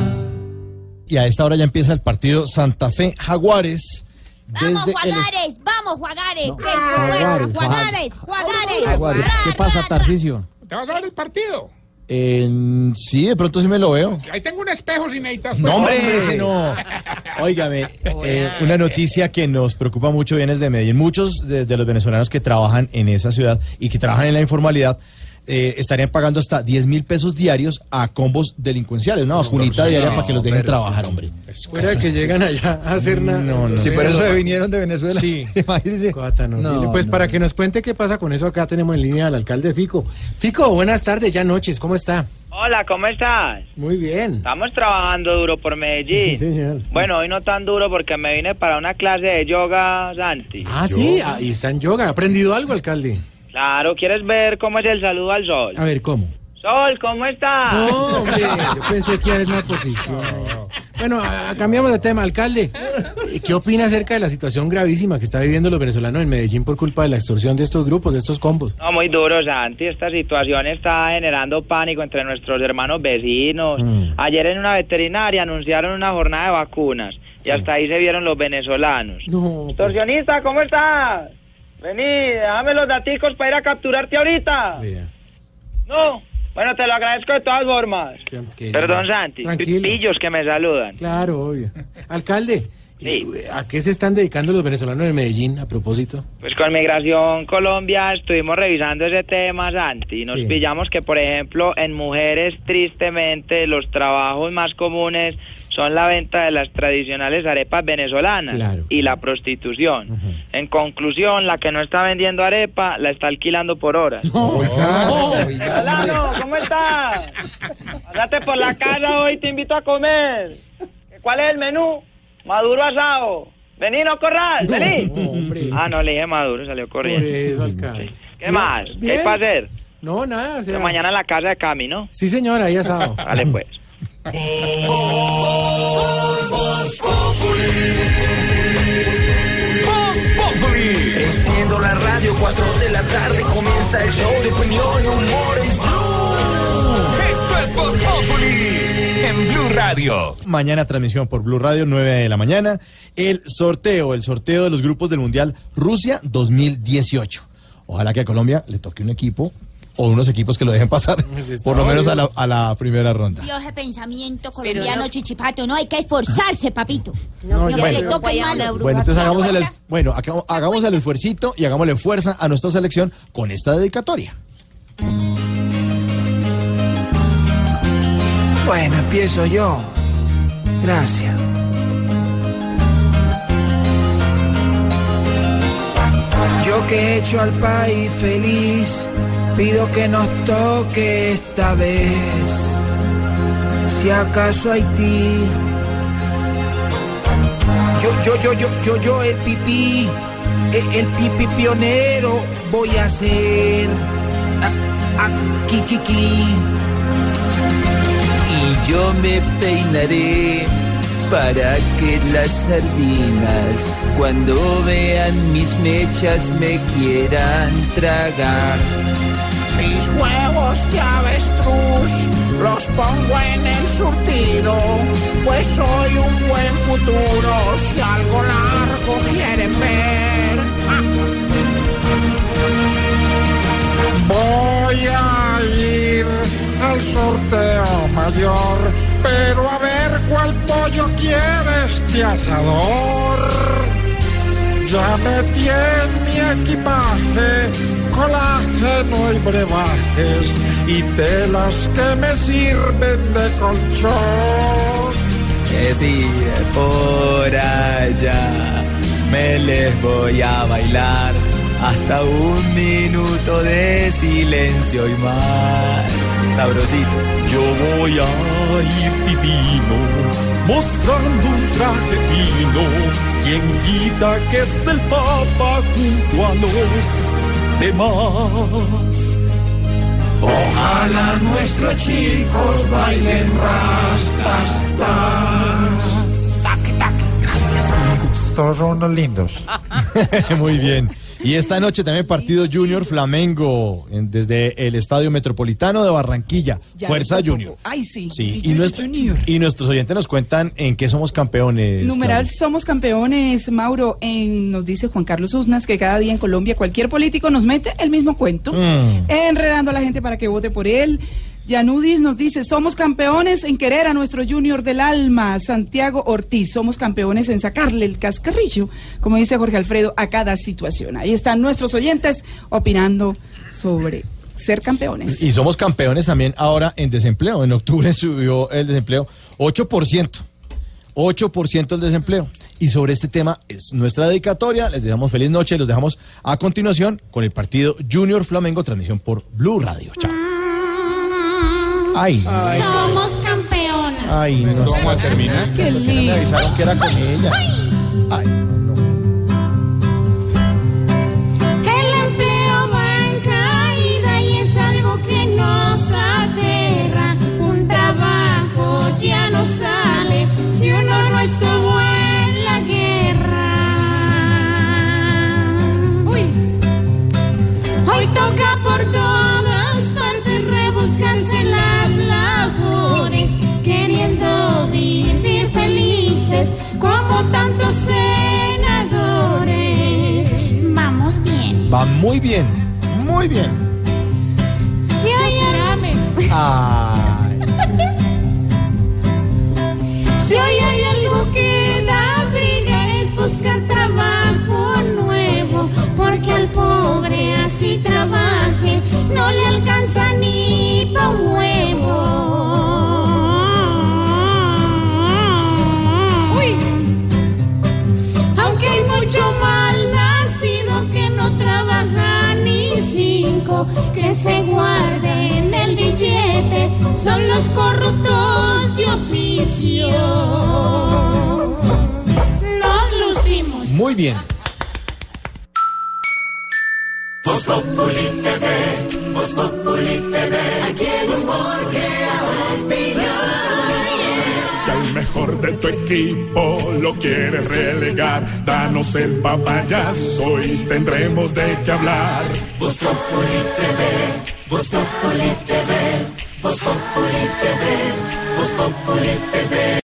Y a esta hora ya empieza el partido Santa Fe Jaguares. Vamos, el Juagares, vamos, Juagares. Jaguares, Juagares, Juagares. Jaguares. ¿Qué pasa, Tarcisio? ¿Te vas a ver el partido? En- sí, de pronto sí me lo veo. Ahí tengo un espejo si necesitas. No, pues. hombre, ese no. Óigame, eh, una noticia que nos preocupa mucho viene de Medellín. Muchos de, de los venezolanos que trabajan en esa ciudad y que trabajan en la informalidad eh, estarían pagando hasta 10 mil pesos diarios a combos delincuenciales, una vacunita diaria para que los dejen trabajar, hombre. Fuera de que llegan allá a hacer nada. No, no. Sí, por eso se vinieron de Venezuela. Sí. No, pues no. para que nos cuente qué pasa con eso, acá tenemos en línea al alcalde Fico. Fico, buenas tardes, ya noches, ¿cómo está? Hola, ¿cómo estás? Muy bien. Estamos trabajando duro por Medellín. Sí, señor. Bueno, hoy no tan duro porque me vine para una clase de yoga, Santi. Ah, sí, ahí está en yoga. ¿Ha aprendido algo, alcalde? Claro, ¿quieres ver cómo es el saludo al sol? A ver, ¿cómo? Sol, ¿cómo estás? No, hombre, yo pensé que iba a haber una oposición. Bueno, a- cambiamos de tema, alcalde. Eh, ¿Qué opina acerca de la situación gravísima que está viviendo los venezolanos en Medellín por culpa de la extorsión de estos grupos, de estos combos? No, muy duro, Santi. Esta situación está generando pánico entre nuestros hermanos vecinos. Mm. Ayer en una veterinaria anunciaron una jornada de vacunas y hasta ahí se vieron los venezolanos. No. Extorsionista, ¿cómo estás? Vení, déjame los daticos para ir a capturarte ahorita. No. Bueno, te lo agradezco de todas formas. Perdón, Santi. Tranquilo. Pillos que me saludan. Claro, obvio. Alcalde, ¿a qué se están dedicando los venezolanos en Medellín a propósito? Pues con Migración Colombia estuvimos revisando ese tema, Santi, y nos Sí. pillamos que, por ejemplo, en mujeres, tristemente, los trabajos más comunes son la venta de las tradicionales arepas venezolanas Claro. y la prostitución. En conclusión, la que no está vendiendo arepa la está alquilando por horas. Solano, ¿cómo estás? Pásate por la casa hoy, te invito a comer. ¿Cuál es el menú? Maduro asado. Vení, no corral, No, vení. Ah, no, le dije maduro, salió corriendo. Por eso, alcalde. ¿Qué más? ¿Qué hay para hacer? No, nada, o sea... Pero mañana en la casa de Cami, ¿no? Sí, señora, ahí asado. Vale, pues. Enciendo la radio, 4 de la tarde comienza el show de opinión y humor en Blue. Esto es Voz Populi en Blue Radio. Mañana transmisión por Blue Radio, 9 de la mañana. El sorteo, el sorteo de los grupos del Mundial Rusia 2018. Ojalá que a Colombia le toque un equipo o unos equipos que lo dejen pasar, por lo menos a la, a la primera ronda. Dios, ese pensamiento colombiano no- chichipato, no hay que esforzarse, papito. No, le bueno. toque malo. Bueno, entonces hagamos el, bueno, haga- hagamos el esfuercito y hagámosle fuerza a nuestra selección con esta dedicatoria. Bueno, empiezo yo. Gracias. Yo que he hecho al país feliz, pido que nos toque esta vez. Si acaso Haití. Yo, yo, yo, yo, yo, yo, el pipí, e- el pipi pionero voy a ser. Aquí, kiki. y yo me peinaré para que las sardinas cuando vean mis mechas me quieran tragar. Mis huevos de avestruz los pongo en el surtido, pues soy un buen futuro si algo largo quieren ver. Voy a ir al sorteo mayor, pero quiere este asador. Ya metí en mi equipaje colágeno y brebajes y telas que me sirven de colchón. Es ir por allá, me les voy a bailar hasta un minuto de silencio y más. Sabrosito. Yo voy a ir titino, mostrando un traje fino. Quien quita que es del Papa junto a los demás. Ojalá nuestros chicos bailen rastas, tas. Tac, tac. Gracias, amigos. Todos son unos lindos. Muy bien. Y esta noche también partido Junior Flamengo en- desde el Estadio Metropolitano de Barranquilla. Ya Fuerza Junior. Ay, sí. Sí, y, nuestro- y nuestros oyentes nos cuentan en qué somos campeones. Numeral somos campeones, Mauro. En, nos dice Juan Carlos Usnas que cada día en Colombia cualquier político nos mete el mismo cuento, Mm. enredando a la gente para que vote por él. Yanudis nos dice, somos campeones en querer a nuestro junior del alma, Santiago Ortiz. Somos campeones en sacarle el cascarrillo, como dice Jorge Alfredo, a cada situación. Ahí están nuestros oyentes opinando sobre ser campeones. Y somos campeones también ahora en desempleo. En octubre subió el desempleo 8%. 8% el desempleo. Y sobre este tema es nuestra dedicatoria. Les deseamos feliz noche los dejamos a continuación con el partido Junior Flamengo, transmisión por Blue Radio. Chao. Ay, ay, Somos campeones. ay, no ¿Esto sé. vamos a terminar? Qué ¿Por qué no me lindo. avisaron que era con ella? Ay, El empleo va en caída y es algo que nos aterra. Un trabajo ya no sale si uno no estuvo en la guerra. Uy. Hoy toca por todas tantos senadores. Vamos bien. va muy bien, muy bien. Si hoy Ay. Si hoy hay algo que da briga es buscar trabajo nuevo, porque al pobre así trabaje no le alcanza ni pa' un huevo. Que se guarde en el billete, son los corruptos de oficio. Nos lucimos. Muy bien. Voz Populi TV, Voz Populi TV, aquí el humor al mejor de tu equipo lo quieres relegar, danos el papayazo y tendremos de qué hablar. Voz Populi TV, Voz Populi TV, Voz Populi TV, Voz Populi TV.